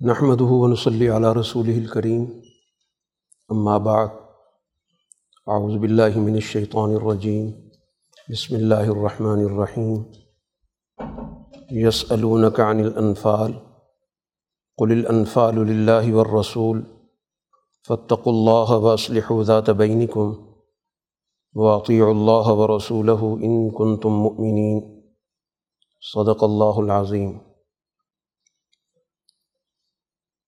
نحمد ونصلی علی رسول الکریم اما بعد اعوذ باللہ من الشیطان الرجیم بسم اللہ الرحمن الرحیم یسألونک عن الانفال قل الانفال للہ والرسول، فاتقوا اللہ واصلحوا ذات بینکم واطیعوا اللہ ورسولہ ان کنتم مؤمنین صدق اللہ العظیم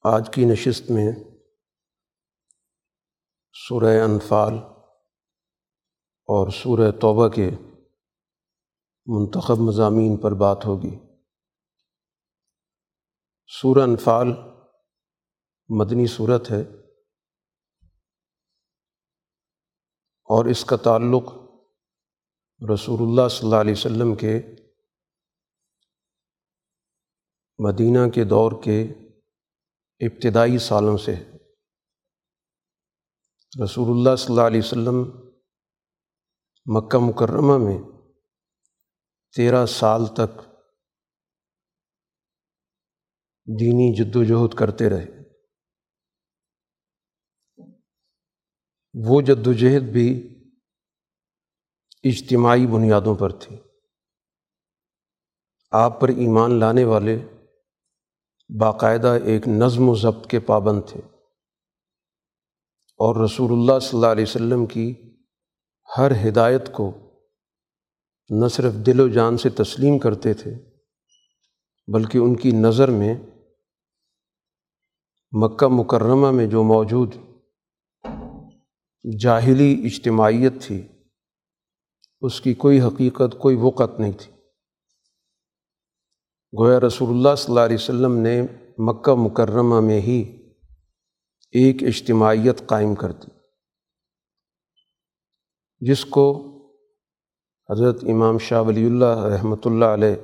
آج کی نشست میں سورہ انفال اور سورہ توبہ کے منتخب مضامین پر بات ہوگی۔ سورہ انفال مدنی صورت ہے اور اس کا تعلق رسول اللہ صلی اللہ علیہ وسلم کے مدینہ کے دور کے ابتدائی سالوں سے رسول اللہ صلی اللہ علیہ وسلم مکہ مکرمہ میں تیرہ سال تک دینی جد و جہد کرتے رہے۔ وہ جد و جہد بھی اجتماعی بنیادوں پر تھی۔ آپ پر ایمان لانے والے باقاعدہ ایک نظم و ضبط کے پابند تھے۔ اور رسول اللہ صلی اللہ علیہ وسلم کی ہر ہدایت کو نہ صرف دل و جان سے تسلیم کرتے تھے، بلکہ ان کی نظر میں مکہ مکرمہ میں جو موجود جاہلی اجتماعیت تھی، اس کی کوئی حقیقت، کوئی وقت نہیں تھی۔ گویا رسول اللہ صلی اللہ علیہ وسلم نے مکہ مکرمہ میں ہی ایک اجتماعیت قائم کر دی، جس کو حضرت امام شاہ ولی اللہ رحمۃ اللہ علیہ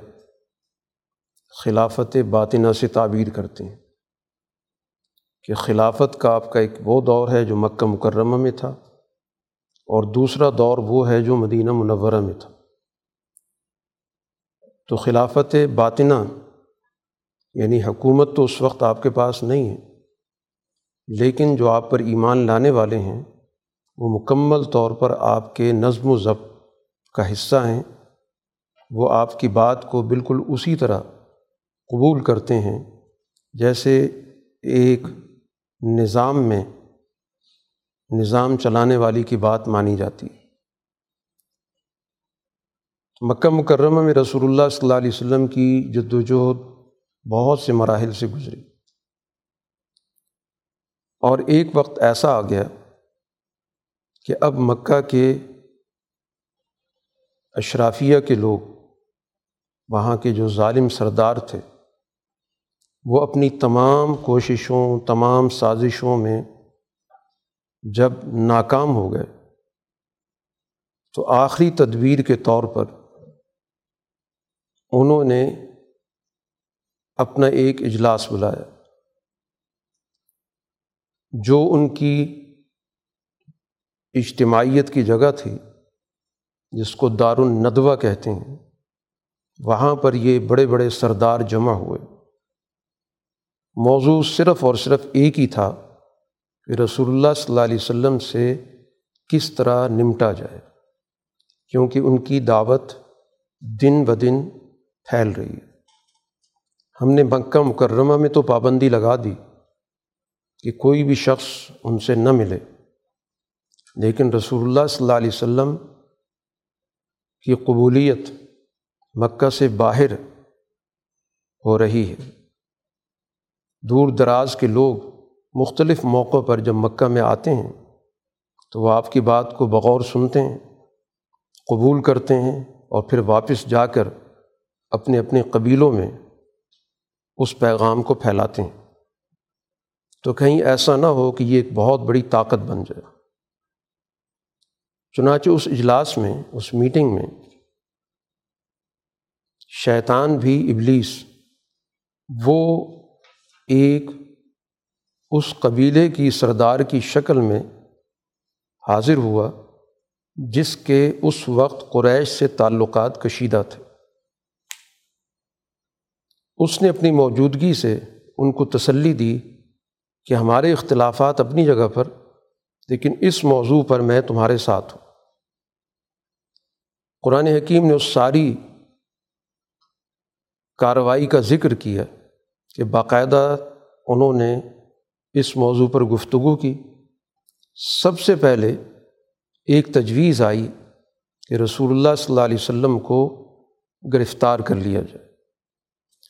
خلافت باطنہ سے تعبیر کرتے ہیں کہ خلافت کا آپ کا ایک وہ دور ہے جو مکہ مکرمہ میں تھا اور دوسرا دور وہ ہے جو مدینہ منورہ میں تھا۔ تو خلافت باطنہ یعنی حکومت تو اس وقت آپ کے پاس نہیں ہے، لیکن جو آپ پر ایمان لانے والے ہیں، وہ مکمل طور پر آپ کے نظم و ضبط کا حصہ ہیں۔ وہ آپ کی بات کو بالکل اسی طرح قبول کرتے ہیں، جیسے ایک نظام میں نظام چلانے والی کی بات مانی جاتی۔ ہے مکہ مکرمہ میں رسول اللہ صلی اللہ علیہ وسلم کی جد وجہد بہت سے مراحل سے گزری۔ اور ایک وقت ایسا آ گیا کہ اب مکہ کے اشرافیہ کے لوگ، وہاں کے جو ظالم سردار تھے، وہ اپنی تمام کوششوں، تمام سازشوں میں جب ناکام ہو گئے، تو آخری تدبیر کے طور پر انہوں نے اپنا ایک اجلاس بلایا جو ان کی اجتماعیت کی جگہ تھی، جس کو دار الندوہ کہتے ہیں۔ وہاں پر یہ بڑے بڑے سردار جمع ہوئے۔ موضوع صرف اور صرف ایک ہی تھا کہ رسول اللہ صلی اللہ علیہ وسلم سے کس طرح نمٹا جائے، کیونکہ ان کی دعوت دن بدن پھیل رہی ہے۔ ہم نے مکہ مکرمہ میں تو پابندی لگا دی کہ کوئی بھی شخص ان سے نہ ملے۔ لیکن رسول اللہ صلی اللہ علیہ وسلم کی قبولیت مکہ سے باہر ہو رہی ہے۔ دور دراز کے لوگ مختلف موقعوں پر جب مکہ میں آتے ہیں تو وہ آپ کی بات کو بغور سنتے ہیں، قبول کرتے ہیں اور پھر واپس جا کر اپنے اپنے قبیلوں میں اس پیغام کو پھیلاتے ہیں۔ تو کہیں ایسا نہ ہو کہ یہ ایک بہت بڑی طاقت بن جائے۔ چنانچہ اس اجلاس میں، اس میٹنگ میں شیطان بھی ابلیس، وہ ایک اس قبیلے کی سردار کی شکل میں حاضر ہوا، جس کے اس وقت قریش سے تعلقات کشیدہ تھے۔ اس نے اپنی موجودگی سے ان کو تسلی دی کہ ہمارے اختلافات اپنی جگہ پر، لیکن اس موضوع پر میں تمہارے ساتھ ہوں۔ قرآن حکیم نے اس ساری کارروائی کا ذکر کیا کہ باقاعدہ انہوں نے اس موضوع پر گفتگو کی۔ سب سے پہلے ایک تجویز آئی کہ رسول اللہ صلی اللہ علیہ وسلم کو گرفتار کر لیا جائے۔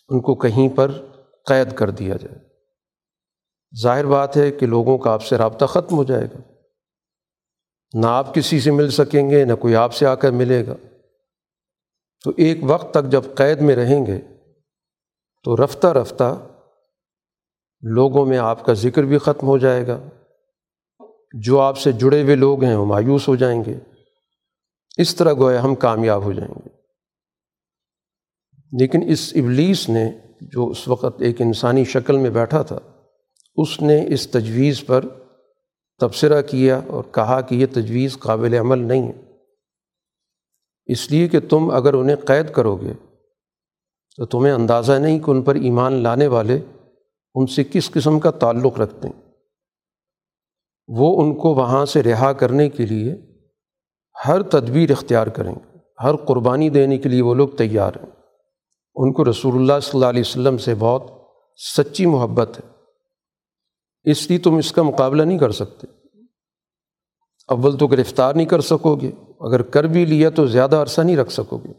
ان کو کہیں پر قید کر دیا جائے۔ ظاہر بات ہے کہ لوگوں کا آپ سے رابطہ ختم ہو جائے گا۔ نہ آپ کسی سے مل سکیں گے، نہ کوئی آپ سے آ کر ملے گا۔ تو ایک وقت تک جب قید میں رہیں گے، تو رفتہ رفتہ لوگوں میں آپ کا ذکر بھی ختم ہو جائے گا۔ جو آپ سے جڑے ہوئے لوگ ہیں، وہ مایوس ہو جائیں گے۔ اس طرح گویا ہم کامیاب ہو جائیں گے۔ لیکن اس ابلیس نے جو اس وقت ایک انسانی شکل میں بیٹھا تھا، اس نے اس تجویز پر تبصرہ کیا اور کہا کہ یہ تجویز قابل عمل نہیں ہے۔ اس لیے کہ تم اگر انہیں قید کرو گے تو تمہیں اندازہ نہیں کہ ان پر ایمان لانے والے ان سے کس قسم کا تعلق رکھتے ہیں۔ وہ ان کو وہاں سے رہا کرنے کے لیے ہر تدبیر اختیار کریں گے، ہر قربانی دینے کے لیے وہ لوگ تیار ہیں۔ ان کو رسول اللہ صلی اللہ علیہ وسلم سے بہت سچی محبت ہے۔ اس لیے تم اس کا مقابلہ نہیں کر سکتے۔ اول تو گرفتار نہیں کر سکو گے، اگر کر بھی لیا تو زیادہ عرصہ نہیں رکھ سکو گے۔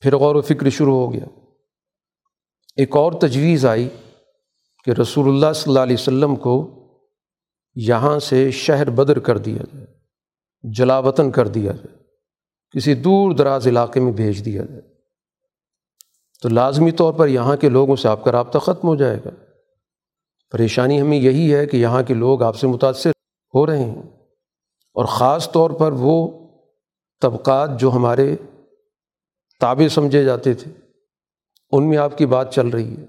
پھر غور و فکر شروع ہو گیا۔ ایک اور تجویز آئی کہ رسول اللہ صلی اللہ علیہ وسلم کو یہاں سے شہر بدر کر دیا جائے جلا وطن کر دیا جائے، کسی دور دراز علاقے میں بھیج دیا جائے۔ تو لازمی طور پر یہاں کے لوگوں سے آپ کا رابطہ ختم ہو جائے گا۔ پریشانی ہمیں یہی ہے کہ یہاں کے لوگ آپ سے متاثر ہو رہے ہیں۔ اور خاص طور پر وہ طبقات جو ہمارے تابع سمجھے جاتے تھے، ان میں آپ کی بات چل رہی ہے۔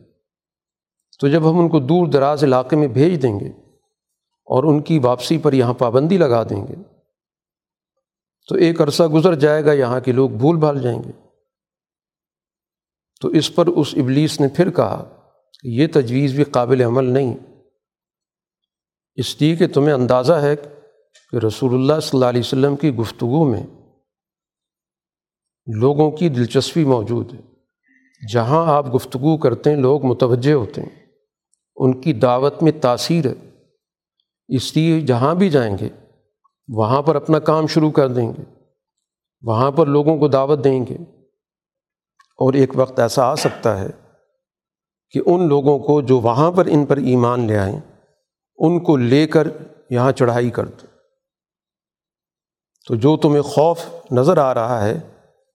تو جب ہم ان کو دور دراز علاقے میں بھیج دیں گے اور ان کی واپسی پر یہاں پابندی لگا دیں گے، تو ایک عرصہ گزر جائے گا، یہاں کے لوگ بھول بھال جائیں گے۔ تو اس پر اس ابلیس نے پھر کہا کہ یہ تجویز بھی قابل عمل نہیں۔ اس لیے کہ تمہیں اندازہ ہے کہ رسول اللہ صلی اللہ علیہ وسلم کی گفتگو میں لوگوں کی دلچسپی موجود ہے۔ جہاں آپ گفتگو کرتے ہیں، لوگ متوجہ ہوتے ہیں۔ ان کی دعوت میں تاثیر ہے۔ اس لیے جہاں بھی جائیں گے، وہاں پر اپنا کام شروع کر دیں گے۔ وہاں پر لوگوں کو دعوت دیں گے۔ اور ایک وقت ایسا آ سکتا ہے کہ ان لوگوں کو جو وہاں پر ان پر ایمان لے آئیں، ان کو لے کر یہاں چڑھائی کر دیں۔ تو جو تمہیں خوف نظر آ رہا ہے،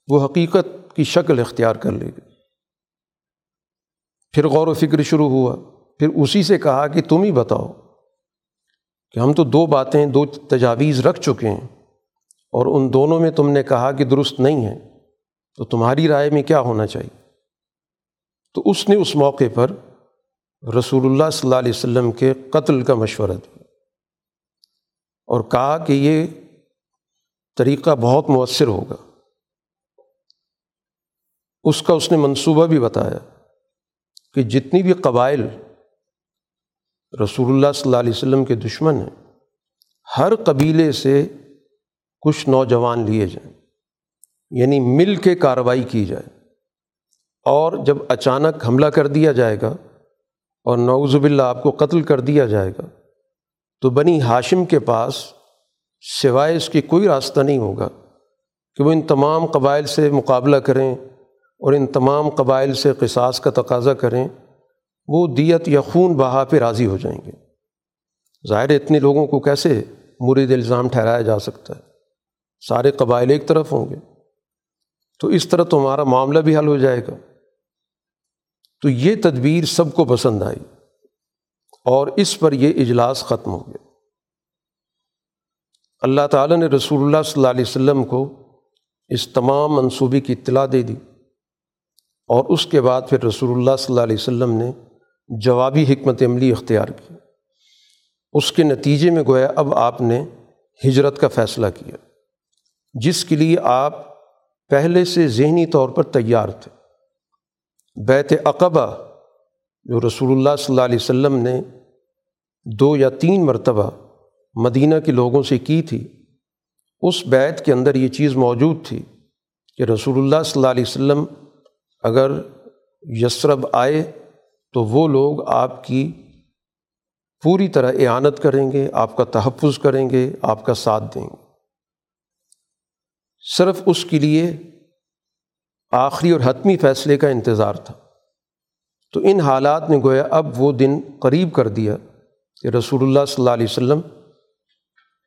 وہ حقیقت کی شکل اختیار کر لے گی۔ پھر غور و فکر شروع ہوا۔ پھر اسی سے کہا کہ تم ہی بتاؤ کہ ہم تو دو باتیں، دو تجاویز رکھ چکے ہیں اور ان دونوں میں تم نے کہا کہ درست نہیں ہے۔ تو تمہاری رائے میں کیا ہونا چاہیے؟ تو اس نے اس موقع پر رسول اللہ صلی اللہ علیہ وسلم کے قتل کا مشورہ دیا اور کہا کہ یہ طریقہ بہت مؤثر ہوگا۔ اس کا اس نے منصوبہ بھی بتایا کہ جتنی بھی قبائل رسول اللہ صلی اللہ علیہ وسلم کے دشمن ہیں، ہر قبیلے سے کچھ نوجوان لیے جائیں۔ یعنی مل کے کارروائی کی جائے۔ اور جب اچانک حملہ کر دیا جائے گا اور نعوذ باللہ آپ کو قتل کر دیا جائے گا، تو بنی ہاشم کے پاس سوائے اس کی کوئی راستہ نہیں ہوگا کہ وہ ان تمام قبائل سے مقابلہ کریں اور ان تمام قبائل سے قصاص کا تقاضا کریں، وہ دیت یا خون بہا پہ راضی ہو جائیں گے۔ ظاہر اتنے لوگوں کو کیسے مرید الزام ٹھہرایا جا سکتا ہے؟ سارے قبائل ایک طرف ہوں گے۔ تو اس طرح تمہارا معاملہ بھی حل ہو جائے گا۔ تو یہ تدبیر سب کو پسند آئی اور اس پر یہ اجلاس ختم ہو گیا۔ اللہ تعالیٰ نے رسول اللہ صلی اللہ علیہ وسلم کو اس تمام منصوبے کی اطلاع دے دی اور اس کے بعد پھر رسول اللہ صلی اللہ علیہ وسلم نے جوابی حکمت عملی اختیار کی۔ اس کے نتیجے میں گویا اب آپ نے ہجرت کا فیصلہ کیا۔ جس کے لیے آپ پہلے سے ذہنی طور پر تیار تھے۔ بیت اقبا جو رسول اللہ صلی اللہ علیہ وسلم نے دو یا تین مرتبہ مدینہ کے لوگوں سے کی تھی، اس بیت کے اندر یہ چیز موجود تھی کہ رسول اللہ صلی اللہ علیہ وسلم اگر یسرب آئے تو وہ لوگ آپ کی پوری طرح اعانت کریں گے، آپ کا تحفظ کریں گے، آپ کا ساتھ دیں گے۔ صرف اس کے لیے آخری اور حتمی فیصلے کا انتظار تھا۔ تو ان حالات نے گویا اب وہ دن قریب کر دیا کہ رسول اللہ صلی اللہ علیہ وسلم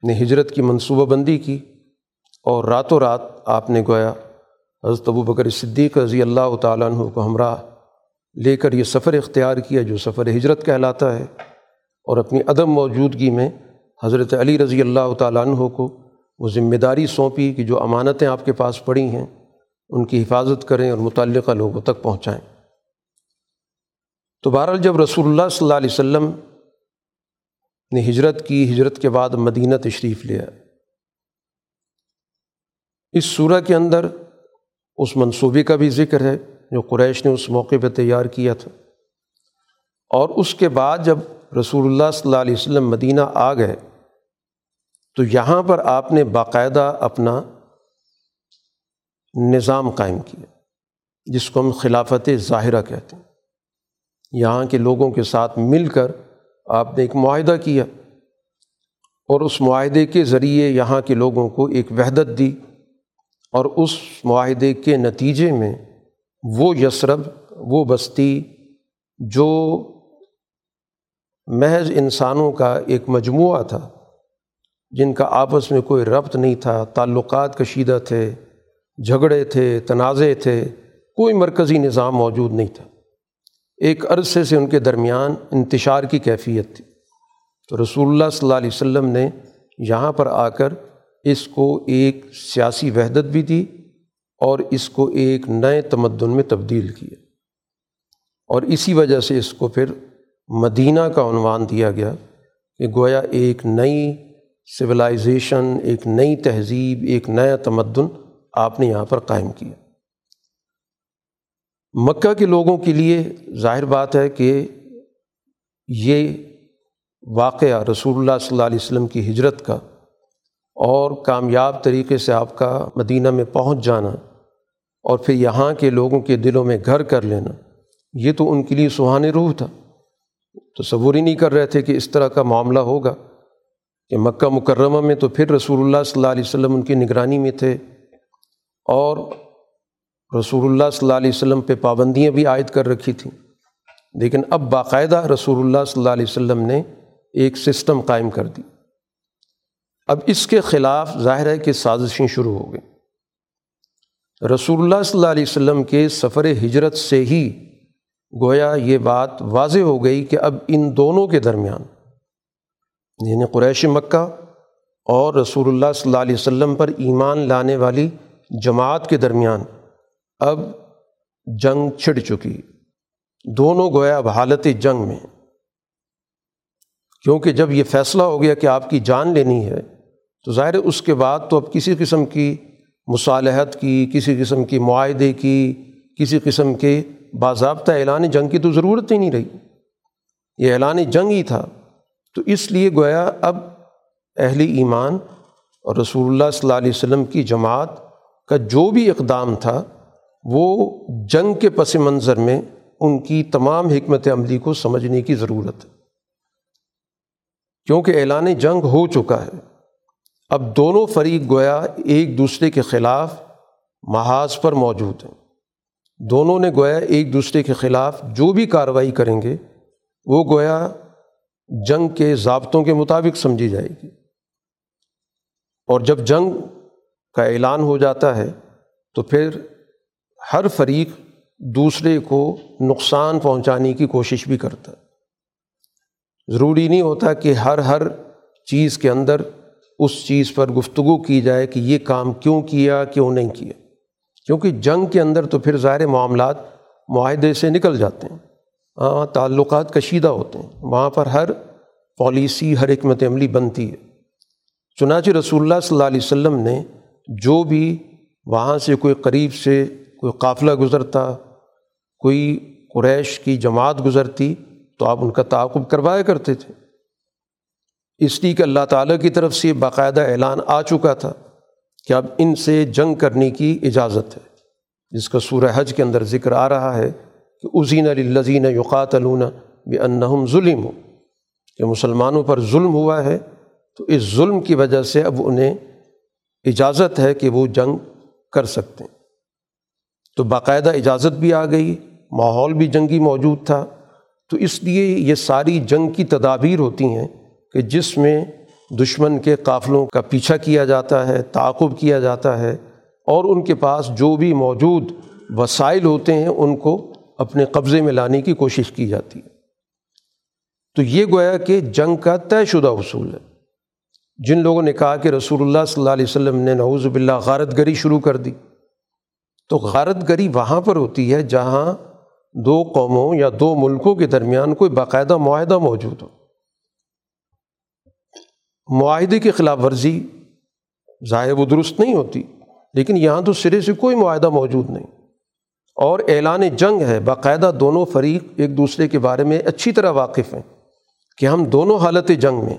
نے ہجرت کی منصوبہ بندی کی اور راتوں رات آپ نے گویا حضرت ابو بکر صدیق رضی اللہ تعالیٰ عنہ کو ہمراہ لے کر یہ سفر اختیار کیا جو سفر ہجرت کہلاتا ہے اور اپنی عدم موجودگی میں حضرت علی رضی اللہ تعالیٰ عنہ کو وہ ذمہ داری سونپی کہ جو امانتیں آپ کے پاس پڑی ہیں، ان کی حفاظت کریں اور متعلقہ لوگوں تک پہنچائیں۔ تو بہرحال جب رسول اللہ صلی اللہ علیہ وسلم نے ہجرت کی، ہجرت کے بعد مدینہ تشریف لیا۔ اس صورح کے اندر اس منصوبے کا بھی ذکر ہے جو قریش نے اس موقع پہ تیار کیا تھا۔ اور اس کے بعد جب رسول اللہ صلی اللہ علیہ وسلم مدینہ آ گئے تو یہاں پر آپ نے باقاعدہ اپنا نظام قائم کیا، جس کو ہم خلافت ظاہرہ کہتے ہیں۔ یہاں کے لوگوں کے ساتھ مل کر آپ نے ایک معاہدہ کیا اور اس معاہدے کے ذریعے یہاں کے لوگوں کو ایک وحدت دی اور اس معاہدے کے نتیجے میں وہ یسرب، وہ بستی جو محض انسانوں کا ایک مجموعہ تھا جن کا آپس میں کوئی ربط نہیں تھا، تعلقات کشیدہ تھے، جھگڑے تھے تنازع تھے، کوئی مرکزی نظام موجود نہیں تھا۔ ایک عرصے سے ان کے درمیان انتشار کی کیفیت تھی۔ تو رسول اللہ صلی اللہ علیہ وسلم نے یہاں پر آ کر اس کو ایک سیاسی وحدت بھی دی اور اس کو ایک نئے تمدن میں تبدیل کیا۔ اور اسی وجہ سے اس کو پھر مدینہ کا عنوان دیا گیا کہ گویا ایک نئی سویلائزیشن ایک نئی تہذیب، ایک نیا تمدن آپ نے یہاں پر قائم کیا۔ مکہ کے لوگوں کے لیے ظاہر بات ہے کہ یہ واقعہ رسول اللہ صلی اللہ علیہ وسلم کی ہجرت کا اور کامیاب طریقے سے آپ کا مدینہ میں پہنچ جانا اور پھر یہاں کے لوگوں کے دلوں میں گھر کر لینا، یہ تو ان کے لیے سہانے روح تھا۔ تصور ہی نہیں کر رہے تھے کہ اس طرح کا معاملہ ہوگا۔ کہ مکہ مکرمہ میں تو پھر رسول اللہ صلی اللہ علیہ وسلم ان کی نگرانی میں تھے اور رسول اللہ صلی اللہ علیہ وسلم پہ پابندیاں بھی عائد کر رکھی تھیں۔ لیکن اب باقاعدہ رسول اللہ صلی اللہ علیہ وسلم نے ایک سسٹم قائم کر دی۔ اب اس کے خلاف ظاہر ہے کہ سازشیں شروع ہو گئیں۔ رسول اللہ صلی اللہ علیہ وسلم کے سفر ہجرت سے ہی گویا یہ بات واضح ہو گئی کہ اب ان دونوں کے درمیان یعنی قریش مکہ اور رسول اللہ صلی اللہ علیہ وسلم پر ایمان لانے والی جماعت کے درمیان اب جنگ چھڑ چکی۔ دونوں گویا اب حالت جنگ میں۔ کیونکہ جب یہ فیصلہ ہو گیا کہ آپ کی جان لینی ہے، تو ظاہر اس کے بعد تو اب کسی قسم کی مصالحت کی، کسی قسم کی معاہدے کی، کسی قسم کے باضابطہ اعلان جنگ کی تو ضرورت ہی نہیں رہی۔ یہ اعلان جنگ ہی تھا۔ تو اس لیے گویا اب اہل ایمان اور رسول اللہ صلی اللہ علیہ وسلم کی جماعت کا جو بھی اقدام تھا، وہ جنگ کے پس منظر میں ان کی تمام حکمت عملی کو سمجھنے کی ضرورت ہے۔ کیونکہ اعلان جنگ ہو چکا ہے، اب دونوں فریق گویا ایک دوسرے کے خلاف محاذ پر موجود ہیں۔ دونوں نے گویا ایک دوسرے کے خلاف جو بھی کارروائی کریں گے، وہ گویا جنگ کے ضابطوں کے مطابق سمجھی جائے گی۔ اور جب جنگ کا اعلان ہو جاتا ہے، تو پھر ہر فریق دوسرے کو نقصان پہنچانے کی کوشش بھی کرتا ہے۔ ضروری نہیں ہوتا کہ ہر ہر چیز کے اندر اس چیز پر گفتگو کی جائے کہ یہ کام کیوں کیا، کیوں نہیں کیا۔ کیونکہ جنگ کے اندر تو پھر ظاہر معاملات معاہدے سے نکل جاتے ہیں۔ ہاں، تعلقات کشیدہ ہوتے ہیں۔ وہاں پر ہر پالیسی، ہر حکمت عملی بنتی ہے۔ چنانچہ رسول اللہ صلی اللہ علیہ وسلم نے جو بھی وہاں سے کوئی قریب سے کوئی قافلہ گزرتا، کوئی قریش کی جماعت گزرتی، تو آپ ان کا تعاقب کروایا کرتے تھے۔ اس لیے کہ اللہ تعالیٰ کی طرف سے باقاعدہ اعلان آ چکا تھا کہ اب ان سے جنگ کرنے کی اجازت ہے۔ جس کا سورہ حج کے اندر ذکر آ رہا ہے کہ عظین الزین یوقات علون بے انہم ظلم ہو کہ مسلمانوں پر ظلم ہوا ہے، تو اس ظلم کی وجہ سے اب انہیں اجازت ہے کہ وہ جنگ کر سکتے ہیں۔ تو باقاعدہ اجازت بھی آ گئی، ماحول بھی جنگی موجود تھا۔ تو اس لیے یہ ساری جنگ کی تدابیر ہوتی ہیں کہ جس میں دشمن کے قافلوں کا پیچھا کیا جاتا ہے، تعاقب کیا جاتا ہے اور ان کے پاس جو بھی موجود وسائل ہوتے ہیں، ان کو اپنے قبضے میں لانے کی کوشش کی جاتی ہے۔ تو یہ گویا کہ جنگ کا طے شدہ اصول ہے۔ جن لوگوں نے کہا کہ رسول اللہ صلی اللہ علیہ وسلم نے نعوذ باللہ غارت گری شروع کر دی۔ تو غارت گری وہاں پر ہوتی ہے جہاں دو قوموں یا دو ملکوں کے درمیان کوئی باقاعدہ معاہدہ موجود ہو۔ معاہدے کی خلاف ورزی ظاہر و درست نہیں ہوتی، لیکن یہاں تو سرے سے کوئی معاہدہ موجود نہیں۔ اور اعلان جنگ ہے، باقاعدہ دونوں فریق ایک دوسرے کے بارے میں اچھی طرح واقف ہیں کہ ہم دونوں حالت جنگ میں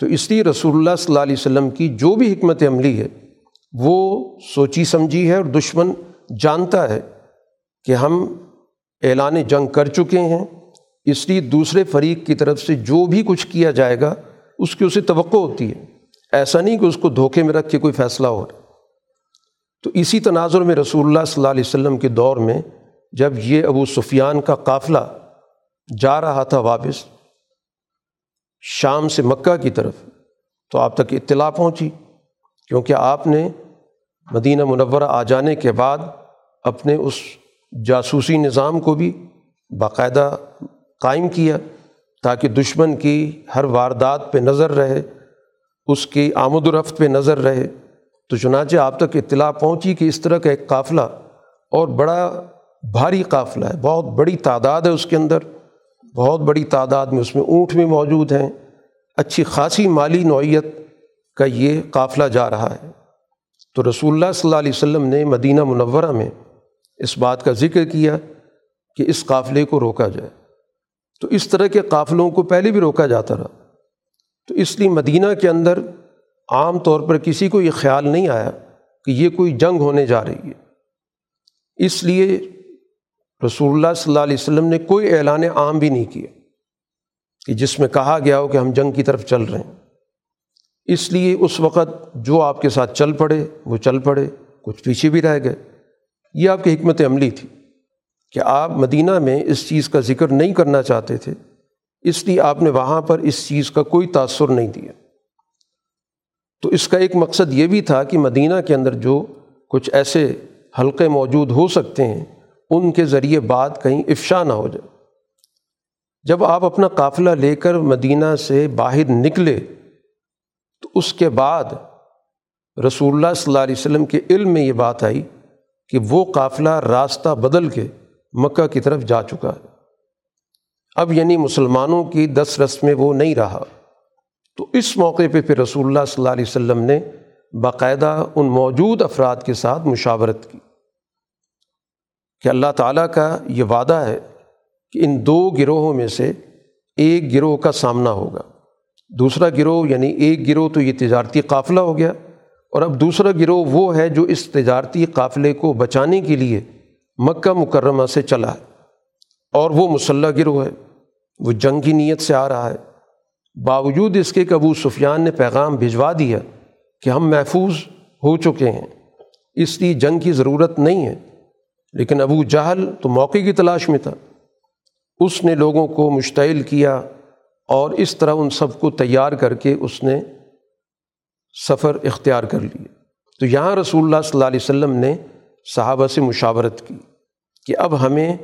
تو اس لیے رسول اللہ صلی اللہ علیہ وسلم کی جو بھی حکمت عملی ہے، وہ سوچی سمجھی ہے اور دشمن جانتا ہے کہ ہم اعلان جنگ کر چکے ہیں۔ اس لیے دوسرے فریق کی طرف سے جو بھی کچھ کیا جائے گا، اس کی اسے توقع ہوتی ہے۔ ایسا نہیں کہ اس کو دھوکے میں رکھ کے کوئی فیصلہ ہو۔ رہا تو اسی تناظر میں رسول اللہ صلی اللہ علیہ وسلم کے دور میں جب یہ ابو سفیان کا قافلہ جا رہا تھا واپس شام سے مکہ کی طرف، تو آپ تک اطلاع پہنچی۔ کیونکہ آپ نے مدینہ منورہ آ جانے کے بعد اپنے اس جاسوسی نظام کو بھی باقاعدہ قائم کیا تاکہ دشمن کی ہر واردات پہ نظر رہے، اس کی آمد و رفت پہ نظر رہے۔ تو چنانچہ آپ تک اطلاع پہنچی کہ اس طرح کا ایک قافلہ اور بڑا بھاری قافلہ ہے، بہت بڑی تعداد ہے اس کے اندر، بہت بڑی تعداد میں اس میں اونٹ بھی موجود ہیں۔ اچھی خاصی مالی نوعیت کا یہ قافلہ جا رہا ہے۔ تو رسول اللہ صلی اللہ علیہ وسلم نے مدینہ منورہ میں اس بات کا ذکر کیا کہ اس قافلے کو روکا جائے۔ تو اس طرح کے قافلوں کو پہلے بھی روکا جاتا رہا۔ تو اس لیے مدینہ کے اندر عام طور پر کسی کو یہ خیال نہیں آیا کہ یہ کوئی جنگ ہونے جا رہی ہے۔ اس لیے رسول اللہ صلی اللہ علیہ وسلم نے کوئی اعلان عام بھی نہیں کیا کہ جس میں کہا گیا ہو کہ ہم جنگ کی طرف چل رہے ہیں۔ اس لیے اس وقت جو آپ کے ساتھ چل پڑے، وہ چل پڑے، کچھ پیچھے بھی رہ گئے۔ یہ آپ کی حکمت عملی تھی کہ آپ مدینہ میں اس چیز کا ذکر نہیں کرنا چاہتے تھے۔ اس لیے آپ نے وہاں پر اس چیز کا کوئی تاثر نہیں دیا۔ تو اس کا ایک مقصد یہ بھی تھا کہ مدینہ کے اندر جو کچھ ایسے حلقے موجود ہو سکتے ہیں، ان کے ذریعے بات کہیں افشا نہ ہو جائے۔ جب آپ اپنا قافلہ لے کر مدینہ سے باہر نکلے، تو اس کے بعد رسول اللہ صلی اللہ علیہ وسلم کے علم میں یہ بات آئی کہ وہ قافلہ راستہ بدل کے مکہ کی طرف جا چکا ہے۔ اب یعنی مسلمانوں کی دس رس میں وہ نہیں رہا۔ تو اس موقع پہ پھر رسول اللہ صلی اللہ علیہ وسلم نے باقاعدہ ان موجود افراد کے ساتھ مشاورت کی کہ اللہ تعالیٰ کا یہ وعدہ ہے کہ ان دو گروہوں میں سے ایک گروہ کا سامنا ہوگا۔ دوسرا گروہ یعنی ایک گروہ تو یہ تجارتی قافلہ ہو گیا اور اب دوسرا گروہ وہ ہے جو اس تجارتی قافلے کو بچانے کے لیے مکہ مکرمہ سے چلا ہے اور وہ مسلح گروہ ہے، وہ جنگ کی نیت سے آ رہا ہے۔ باوجود اس کے کہ ابو سفیان نے پیغام بھجوا دیا کہ ہم محفوظ ہو چکے ہیں، اس لیے جنگ کی ضرورت نہیں ہے۔ لیکن ابو جہل تو موقع کی تلاش میں تھا۔ اس نے لوگوں کو مشتعل کیا اور اس طرح ان سب کو تیار کر کے اس نے سفر اختیار کر لیے تو یہاں رسول اللہ صلی اللہ علیہ وسلم نے صحابہ سے مشاورت کی کہ اب ہمیں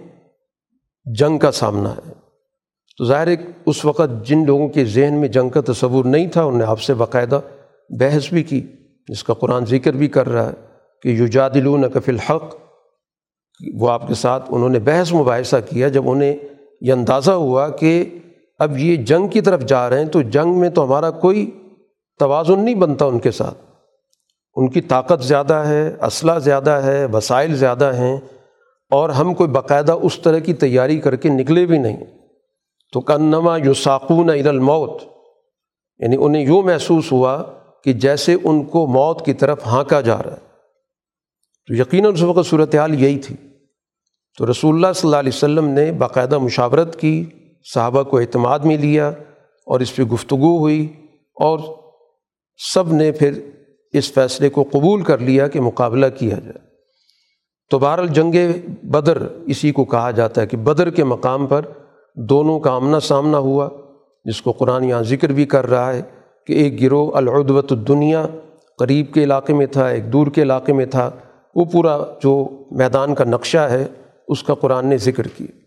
جنگ کا سامنا ہے۔ تو ظاہر ایک اس وقت جن لوگوں کے ذہن میں جنگ کا تصور نہیں تھا، انہوں نے آپ سے باقاعدہ بحث بھی کی، جس کا قرآن ذکر بھی کر رہا ہے کہ یجادلون کف الحق، وہ آپ کے ساتھ انہوں نے بحث مباحثہ کیا جب انہیں یہ اندازہ ہوا کہ اب یہ جنگ کی طرف جا رہے ہیں تو جنگ میں تو ہمارا کوئی توازن نہیں بنتا ان کے ساتھ۔ ان کی طاقت زیادہ ہے، اسلحہ زیادہ ہے، وسائل زیادہ ہیں اور ہم کوئی باقاعدہ اس طرح کی تیاری کر کے نکلے بھی نہیں۔ تو کنما یو ساکون الموت یعنی انہیں یوں محسوس ہوا کہ جیسے ان کو موت کی طرف ہانکا جا رہا ہے۔ تو یقیناً اس وقت صورت حال یہی تھی۔ تو رسول اللہ صلی اللہ علیہ وسلم نے باقاعدہ مشاورت کی، صحابہ کو اعتماد میں لیا اور اس پہ گفتگو ہوئی اور سب نے پھر اس فیصلے کو قبول کر لیا کہ مقابلہ کیا جائے۔ تو بہرحال جنگ بدر اسی کو کہا جاتا ہے کہ بدر کے مقام پر دونوں کا آمنا سامنا ہوا، جس کو قرآن یہاں ذکر بھی کر رہا ہے کہ ایک گروہ العدوۃ الدنیا قریب کے علاقے میں تھا، ایک دور کے علاقے میں تھا۔ وہ پورا جو میدان کا نقشہ ہے، اس کا قرآن نے ذکر کیا۔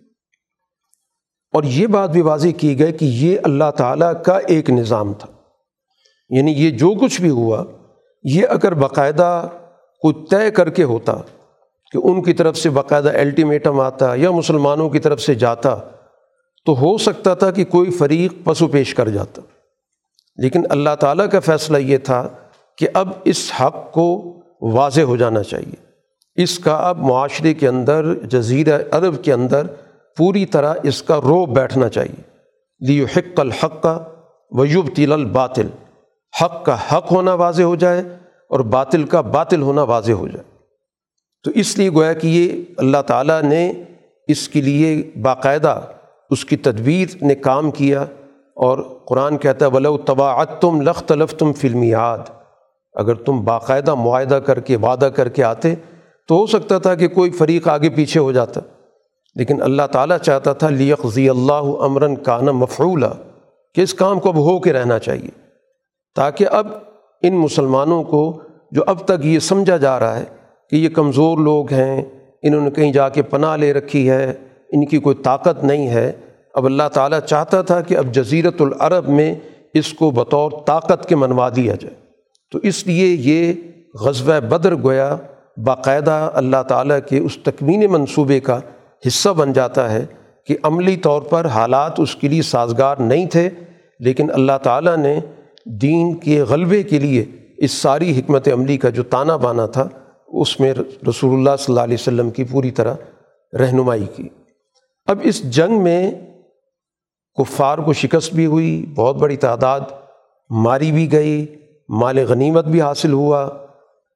اور یہ بات بھی واضح کی گئی کہ یہ اللہ تعالیٰ کا ایک نظام تھا۔ یعنی یہ جو کچھ بھی ہوا، یہ اگر باقاعدہ کوئی طے کر کے ہوتا کہ ان کی طرف سے باقاعدہ الٹیمیٹم آتا یا مسلمانوں کی طرف سے جاتا تو ہو سکتا تھا کہ کوئی فریق پسو پیش کر جاتا۔ لیکن اللہ تعالیٰ کا فیصلہ یہ تھا کہ اب اس حق کو واضح ہو جانا چاہیے۔ اس کا اب معاشرے کے اندر، جزیرہ عرب کے اندر پوری طرح اس کا رو بیٹھنا چاہیے۔ لیو حق الحق کا ویوب تیل الباطل۔ حق کا حق ہونا واضح ہو جائے اور باطل کا باطل ہونا واضح ہو جائے۔ تو اس لیے گویا کہ یہ اللہ تعالیٰ نے اس کے لیے باقاعدہ اس کی تدبیر نے کام کیا اور قرآن کہتا ہے، ولو طباعت تم لخت لف تم فلمی یاد اگر تم باقاعدہ معاہدہ کر کے، وعدہ کر کے آتے تو ہو سکتا تھا کہ کوئی فریق آگے پیچھے ہو جاتا۔ لیکن اللہ تعالیٰ چاہتا تھا، لیقضی اللہ امراً کانا مفعولہ کہ اس کام کو اب ہو کے رہنا چاہیے۔ تاکہ اب ان مسلمانوں کو جو اب تک یہ سمجھا جا رہا ہے کہ یہ کمزور لوگ ہیں، انہوں نے کہیں جا کے پناہ لے رکھی ہے ان کی کوئی طاقت نہیں ہے۔ اب اللہ تعالیٰ چاہتا تھا کہ اب جزیرت العرب میں اس کو بطور طاقت کے منوا دیا جائے۔ تو اس لیے یہ غزوہ بدر گویا باقاعدہ اللہ تعالیٰ کے اس تکمین منصوبے کا حصہ بن جاتا ہے کہ عملی طور پر حالات اس کے لیے سازگار نہیں تھے، لیکن اللہ تعالیٰ نے دین کے غلبے کے لیے اس ساری حکمت عملی کا جو تانا بانا تھا، اس میں رسول اللہ صلی اللہ علیہ وسلم کی پوری طرح رہنمائی کی۔ اب اس جنگ میں کفار کو شکست بھی ہوئی، بہت بڑی تعداد ماری بھی گئی، مال غنیمت بھی حاصل ہوا۔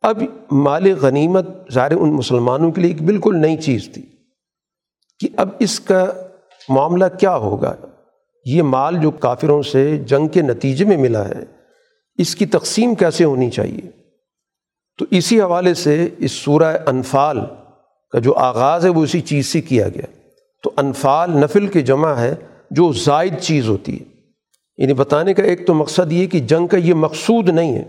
اب مال غنیمت ظاہر ان مسلمانوں کے لیے ایک بالکل نئی چیز تھی کہ اب اس کا معاملہ کیا ہوگا۔ یہ مال جو کافروں سے جنگ کے نتیجے میں ملا ہے، اس کی تقسیم کیسے ہونی چاہیے؟ تو اسی حوالے سے اس سورہ انفال کا جو آغاز ہے، وہ اسی چیز سے کیا گیا۔ تو انفال نفل کے جمع ہے جو زائد چیز ہوتی ہے۔ یعنی بتانے کا ایک تو مقصد یہ کہ جنگ کا یہ مقصود نہیں ہے۔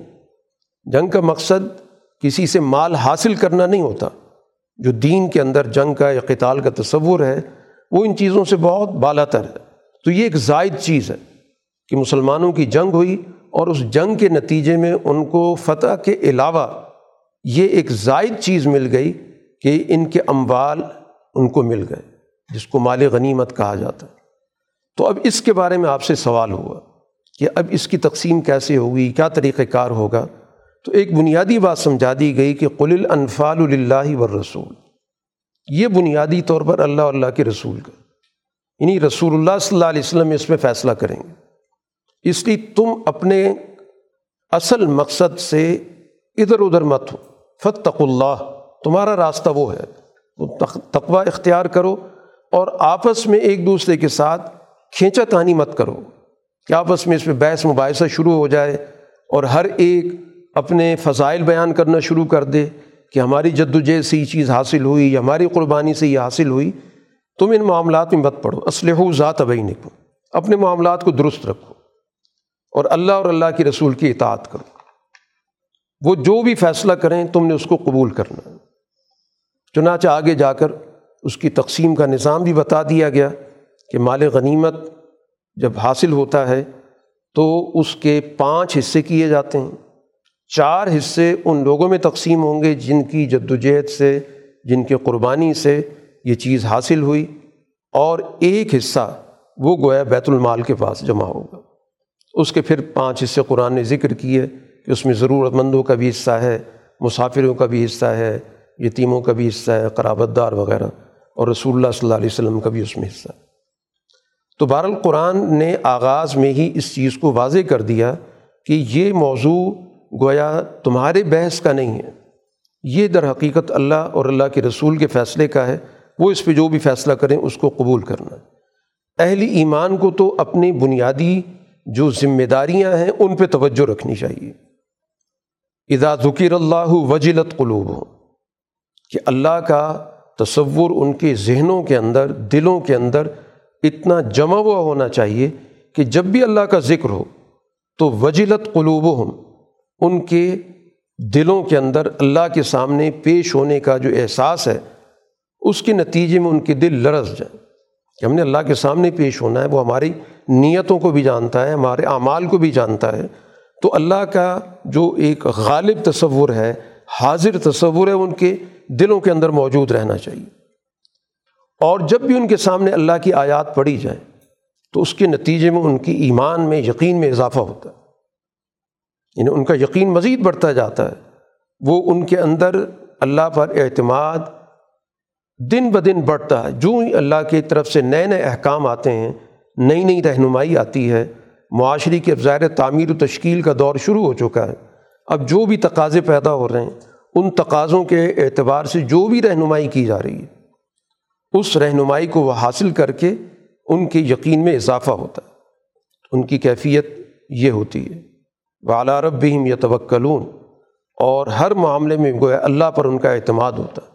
جنگ کا مقصد کسی سے مال حاصل کرنا نہیں ہوتا۔ جو دین کے اندر جنگ کا یا قتال کا تصور ہے، وہ ان چیزوں سے بہت بالا تر ہے۔ تو یہ ایک زائد چیز ہے کہ مسلمانوں کی جنگ ہوئی اور اس جنگ کے نتیجے میں ان کو فتح کے علاوہ یہ ایک زائد چیز مل گئی کہ ان کے اموال ان کو مل گئے۔ جس کو مال غنیمت کہا جاتا ہے۔ تو اب اس کے بارے میں آپ سے سوال ہوا کہ اب اس کی تقسیم کیسے ہوگی، کیا طریقۂ کار ہوگا؟ تو ایک بنیادی بات سمجھا دی گئی کہ قل الانفال اللہ و یہ بنیادی طور پر اللہ اللہ کے رسول کا۔ یعنی رسول اللہ صلی اللہ علیہ وسلم اس میں فیصلہ کریں گے۔ اس لیے تم اپنے اصل مقصد سے ادھر ادھر مت ہو۔ فتق اللہ تمہارا راستہ وہ ہے۔ تقوی اختیار کرو۔ اور آپس میں ایک دوسرے کے ساتھ کھینچا تانی مت کرو کہ آپس میں اس میں بحث مباحثہ شروع ہو جائے اور ہر ایک اپنے فضائل بیان کرنا شروع کر دے کہ ہماری جد وجہد سے یہ چیز حاصل ہوئی یا ہماری قربانی سے یہ حاصل ہوئی، تم ان معاملات میں مت پڑھو۔ اسلح ذات ابئی نکو اپنے معاملات کو درست رکھو اور اللہ اور اللہ کی رسول کی اطاعت کرو۔ وہ جو بھی فیصلہ کریں، تم نے اس کو قبول کرنا۔ چنانچہ آگے جا کر اس کی تقسیم کا نظام بھی بتا دیا گیا کہ مال غنیمت جب حاصل ہوتا ہے تو اس کے پانچ حصے کیے جاتے ہیں۔ چار حصے ان لوگوں میں تقسیم ہوں گے جن کی جد وجہد سے، جن کے قربانی سے یہ چیز حاصل ہوئی اور ایک حصہ وہ گویا بیت المال کے پاس جمع ہوگا۔ اس کے پھر پانچ حصے قرآن نے ذکر کیے کہ اس میں ضرورت مندوں کا بھی حصہ ہے، مسافروں کا بھی حصہ ہے، یتیموں کا بھی حصہ ہے قرابت دار وغیرہ۔ اور رسول اللہ صلی اللہ علیہ وسلم کا بھی اس میں حصہ ہے۔ تو بہر القرآن نے آغاز میں ہی اس چیز کو واضح کر دیا کہ یہ موضوع گویا تمہارے بحث کا نہیں ہے۔ یہ در حقیقت اللہ اور اللہ کے رسول کے فیصلے کا ہے۔ وہ اس پہ جو بھی فیصلہ کریں اس کو قبول کرنا۔ اہل ایمان کو تو اپنی بنیادی جو ذمہ داریاں ہیں ان پہ توجہ رکھنی چاہیے۔ اذا ذکر اللہ وجلت قلوب ہو کہ اللہ کا تصور ان کے ذہنوں کے اندر، دلوں کے اندر اتنا جمع ہوا ہونا چاہیے کہ جب بھی اللہ کا ذکر ہو تو وجلت قلوب ان کے دلوں کے اندر اللہ کے سامنے پیش ہونے کا جو احساس ہے، اس کے نتیجے میں ان کے دل لرز جائیں۔ کہ ہم نے اللہ کے سامنے پیش ہونا ہے، وہ ہماری نیتوں کو بھی جانتا ہے، ہمارے اعمال کو بھی جانتا ہے۔ تو اللہ کا جو ایک غالب تصور ہے حاضر تصور ہے ان کے دلوں کے اندر موجود رہنا چاہیے۔ اور جب بھی ان کے سامنے اللہ کی آیات پڑھی جائیں، تو اس کے نتیجے میں ان کی ایمان میں، یقین میں اضافہ ہوتا ہے۔ یعنی ان کا یقین مزید بڑھتا جاتا ہے۔ وہ ان کے اندر اللہ پر اعتماد دن بدن بڑھتا ہے۔ جو ہی اللہ کی طرف سے نئے نئے احکام آتے ہیں، نئی نئی رہنمائی آتی ہے، معاشرے کے ظاہر تعمیر و تشکیل کا دور شروع ہو چکا ہے۔ اب جو بھی تقاضے پیدا ہو رہے ہیں، ان تقاضوں کے اعتبار سے جو بھی رہنمائی کی جا رہی ہے، اس رہنمائی کو وہ حاصل کر کے ان کے یقین میں اضافہ ہوتا ہے۔ ان کی کیفیت یہ ہوتی ہے۔ والا رب بھی ہم یتوکلون، اور ہر معاملے میں گویا اللہ پر ان کا اعتماد ہوتا ہے۔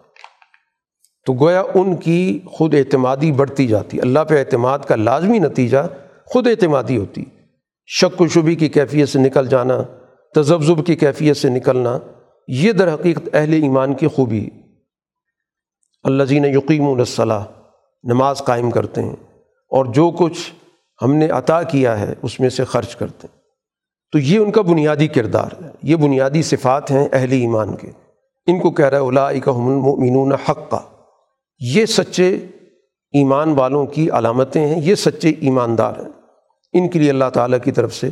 تو گویا ان کی خود اعتمادی بڑھتی جاتی اللہ پہ اعتماد کا لازمی نتیجہ خود اعتمادی ہوتی شک و شبی کی کیفیت سے نکل جانا تذبذب کی کیفیت سے نکلنا یہ در حقیقت اہل ایمان کی خوبی اللہ جین یقیم الصلاح نماز قائم کرتے ہیں اور جو کچھ ہم نے عطا کیا ہے اس میں سے خرچ کرتے ہیں۔ تو یہ ان کا بنیادی کردار ہے، یہ بنیادی صفات ہیں اہل ایمان کے۔ ان کو کہہ رہا ہے اولا المؤمنون حق کا یہ سچے ایمان والوں کی علامتیں ہیں، یہ سچے ایماندار ہیں۔ ان کے لیے اللہ تعالیٰ کی طرف سے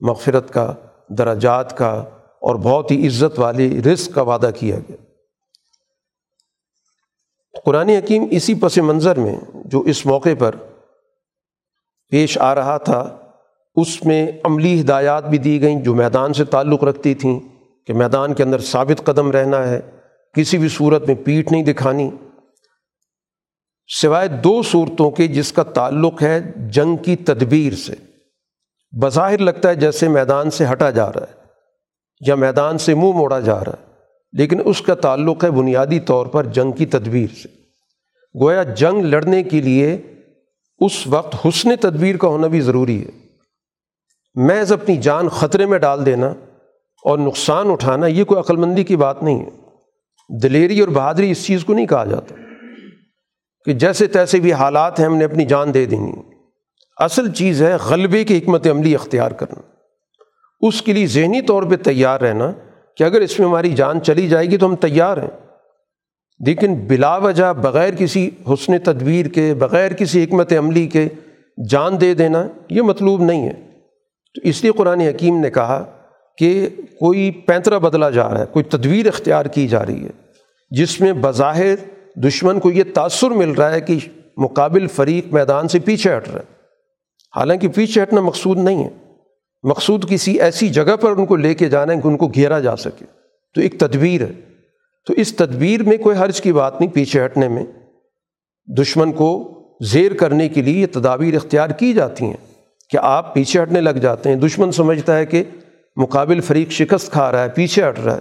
مغفرت کا درجات کا اور بہت ہی عزت والی رزق کا وعدہ کیا گیا۔ قرآن حکیم اسی پس منظر میں جو اس موقع پر پیش آ رہا تھا، اس میں عملی ہدایات بھی دی گئیں جو میدان سے تعلق رکھتی تھیں کہ میدان کے اندر ثابت قدم رہنا ہے، کسی بھی صورت میں پیٹھ نہیں دکھانی۔ سوائے دو صورتوں کے جس کا تعلق ہے جنگ کی تدبیر سے۔ بظاہر لگتا ہے جیسے میدان سے ہٹا جا رہا ہے یا میدان سے منہ موڑا جا رہا ہے۔ لیکن اس کا تعلق ہے بنیادی طور پر جنگ کی تدبیر سے۔ گویا جنگ لڑنے کے لیے اس وقت حسن تدبیر کا ہونا بھی ضروری ہے۔ محض اپنی جان خطرے میں ڈال دینا اور نقصان اٹھانا یہ کوئی عقلمندی کی بات نہیں ہے۔ دلیری اور بہادری اس چیز کو نہیں کہا جاتا کہ جیسے تیسے بھی حالات ہیں ہم نے اپنی جان دے دینی۔ اصل چیز ہے غلبے کی حکمت عملی اختیار کرنا۔ اس کے لیے ذہنی طور پہ تیار رہنا کہ اگر اس میں ہماری جان چلی جائے گی تو ہم تیار ہیں۔ لیکن بلا وجہ بغیر کسی حسن تدبیر کے، بغیر کسی حکمت عملی کے جان دے دینا یہ مطلوب نہیں ہے۔ تو اس لیے قرآن حکیم نے کہا کہ کوئی پینترا بدلا جا رہا ہے، کوئی تدبیر اختیار کی جا رہی ہے، جس میں بظاہر دشمن کو یہ تأثر مل رہا ہے کہ مقابل فریق میدان سے پیچھے ہٹ رہا ہے۔ حالانکہ پیچھے ہٹنا مقصود نہیں ہے۔ مقصود کسی ایسی جگہ پر ان کو لے کے جانا ہے کہ ان کو گھیرا جا سکے۔ تو ایک تدبیر ہے۔ تو اس تدبیر میں کوئی حرج کی بات نہیں پیچھے ہٹنے میں۔ دشمن کو زیر کرنے کے لیے یہ تدابیر اختیار کی جاتی ہیں کہ آپ پیچھے ہٹنے لگ جاتے ہیں۔ دشمن سمجھتا ہے کہ مقابل فریق شکست کھا رہا ہے، پیچھے ہٹ رہا ہے۔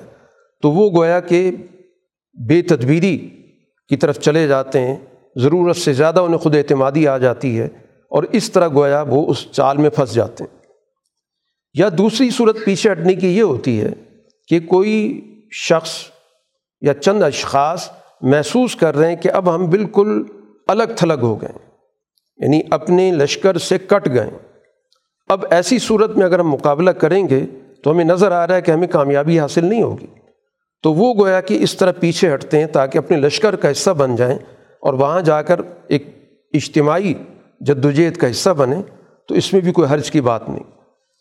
تو وہ گویا کہ بے تدبیری کی طرف چلے جاتے ہیں۔ ضرورت سے زیادہ انہیں خود اعتمادی آ جاتی ہے۔ اور اس طرح گویا وہ اس چال میں پھنس جاتے ہیں۔ یا دوسری صورت پیچھے ہٹنے کی یہ ہوتی ہے کہ کوئی شخص یا چند اشخاص محسوس کر رہے ہیں کہ اب ہم بالکل الگ تھلگ ہو گئے یعنی اپنے لشکر سے کٹ گئے اب ایسی صورت میں اگر ہم مقابلہ کریں گے تو ہمیں نظر آ رہا ہے کہ ہمیں کامیابی حاصل نہیں ہوگی۔ تو وہ گویا کہ اس طرح پیچھے ہٹتے ہیں تاکہ اپنے لشکر کا حصہ بن جائیں اور وہاں جا کر ایک اجتماعی جدوجہد کا حصہ بنے، تو اس میں بھی کوئی حرج کی بات نہیں۔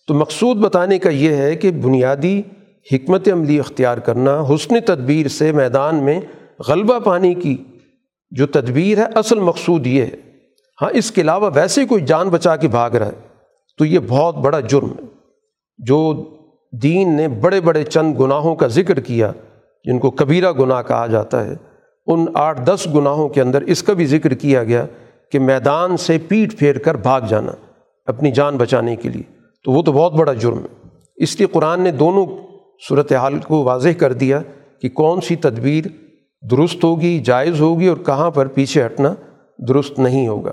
تو مقصود بتانے کا یہ ہے کہ بنیادی حکمت عملی اختیار کرنا، حسن تدبیر سے میدان میں غلبہ پانے کی جو تدبیر ہے، اصل مقصود یہ ہے۔ ہاں اس کے علاوہ ویسے کوئی جان بچا کے بھاگ رہا ہے، تو یہ بہت بڑا جرم ہے۔ جو دین نے بڑے بڑے چند گناہوں کا ذکر کیا، جن کو کبیرہ گناہ کہا جاتا ہے، ان آٹھ دس گناہوں کے اندر اس کا بھی ذکر کیا گیا۔ کہ میدان سے پیٹ پھیر کر بھاگ جانا، اپنی جان بچانے کے لیے۔ تو وہ تو بہت بڑا جرم ہے۔ اس لیے قرآن نے دونوں صورت حال کو واضح کر دیا کہ کون سی تدبیر درست ہوگی، جائز ہوگی اور کہاں پر پیچھے ہٹنا درست نہیں ہوگا۔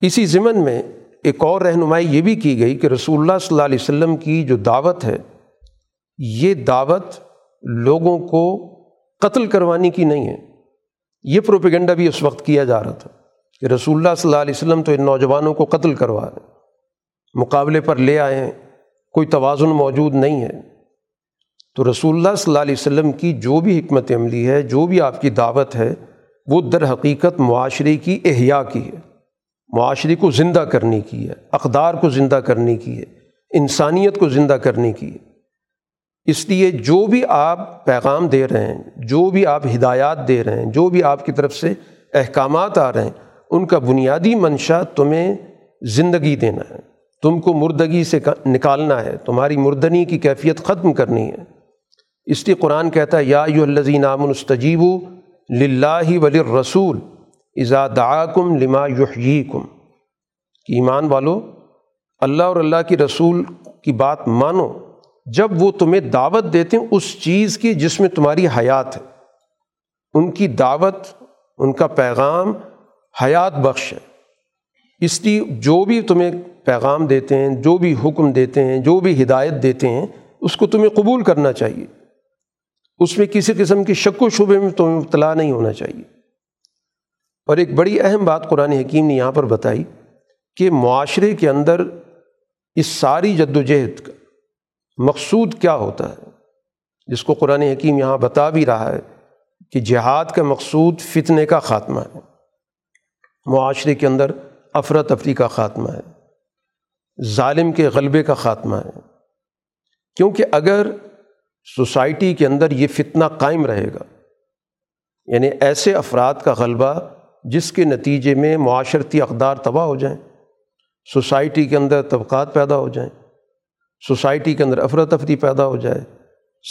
اسی ضمن میں ایک اور رہنمائی یہ بھی کی گئی کہ رسول اللہ صلی اللہ علیہ وسلم کی جو دعوت ہے، یہ دعوت لوگوں کو قتل کروانے کی نہیں ہے۔ یہ پروپیگنڈا بھی اس وقت کیا جا رہا تھا کہ رسول اللہ صلی اللہ علیہ وسلم تو ان نوجوانوں کو قتل کروا رہے مقابلے پر لے آئے ہیں، کوئی توازن موجود نہیں ہے۔ تو رسول اللہ صلی اللہ علیہ وسلم کی جو بھی حکمت عملی ہے، جو بھی آپ کی دعوت ہے، وہ در حقیقت معاشرے کی احیا کی ہے۔ معاشرے کو زندہ کرنے کی ہے، اقدار کو زندہ کرنے کی ہے، انسانیت کو زندہ کرنے کی ہے۔ اس لیے جو بھی آپ پیغام دے رہے ہیں، جو بھی آپ ہدایات دے رہے ہیں، جو بھی آپ کی طرف سے احکامات آ رہے ہیں، ان کا بنیادی منشا تمہیں زندگی دینا ہے۔ تم کو مردگی سے نکالنا ہے۔ تمہاری مردنی کی کیفیت ختم کرنی ہے۔ اس لیے قرآن کہتا ہے، یا یو الزین نام الستجیب لاہ ولی رسول ازا دعاکم لما یحییکم۔ کہ ایمان والو، اللہ اور اللہ کی رسول کی بات مانو۔ جب وہ تمہیں دعوت دیتے ہیں اس چیز کی جس میں تمہاری حیات ہے۔ ان کی دعوت، ان کا پیغام حیات بخش ہے۔ اس لیے جو بھی تمہیں پیغام دیتے ہیں، جو بھی حکم دیتے ہیں، جو بھی ہدایت دیتے ہیں، اس کو تمہیں قبول کرنا چاہیے۔ اس میں کسی قسم کی شک و شبے میں تمہیں مبتلا نہیں ہونا چاہیے۔ اور ایک بڑی اہم بات قرآن حکیم نے یہاں پر بتائی کہ معاشرے کے اندر اس ساری جد و جہد کا مقصود کیا ہوتا ہے؟ جس کو قرآن حکیم یہاں بتا بھی رہا ہے کہ جہاد کا مقصود فتنے کا خاتمہ ہے۔ معاشرے کے اندر افراتفری کا خاتمہ ہے۔ ظالم کے غلبے کا خاتمہ ہے۔ کیونکہ اگر سوسائٹی کے اندر یہ فتنہ قائم رہے گا یعنی ایسے افراد کا غلبہ جس کے نتیجے میں معاشرتی اقدار تباہ ہو جائیں، سوسائٹی کے اندر طبقات پیدا ہو جائیں سوسائٹی کے اندر افراتفری پیدا ہو جائے،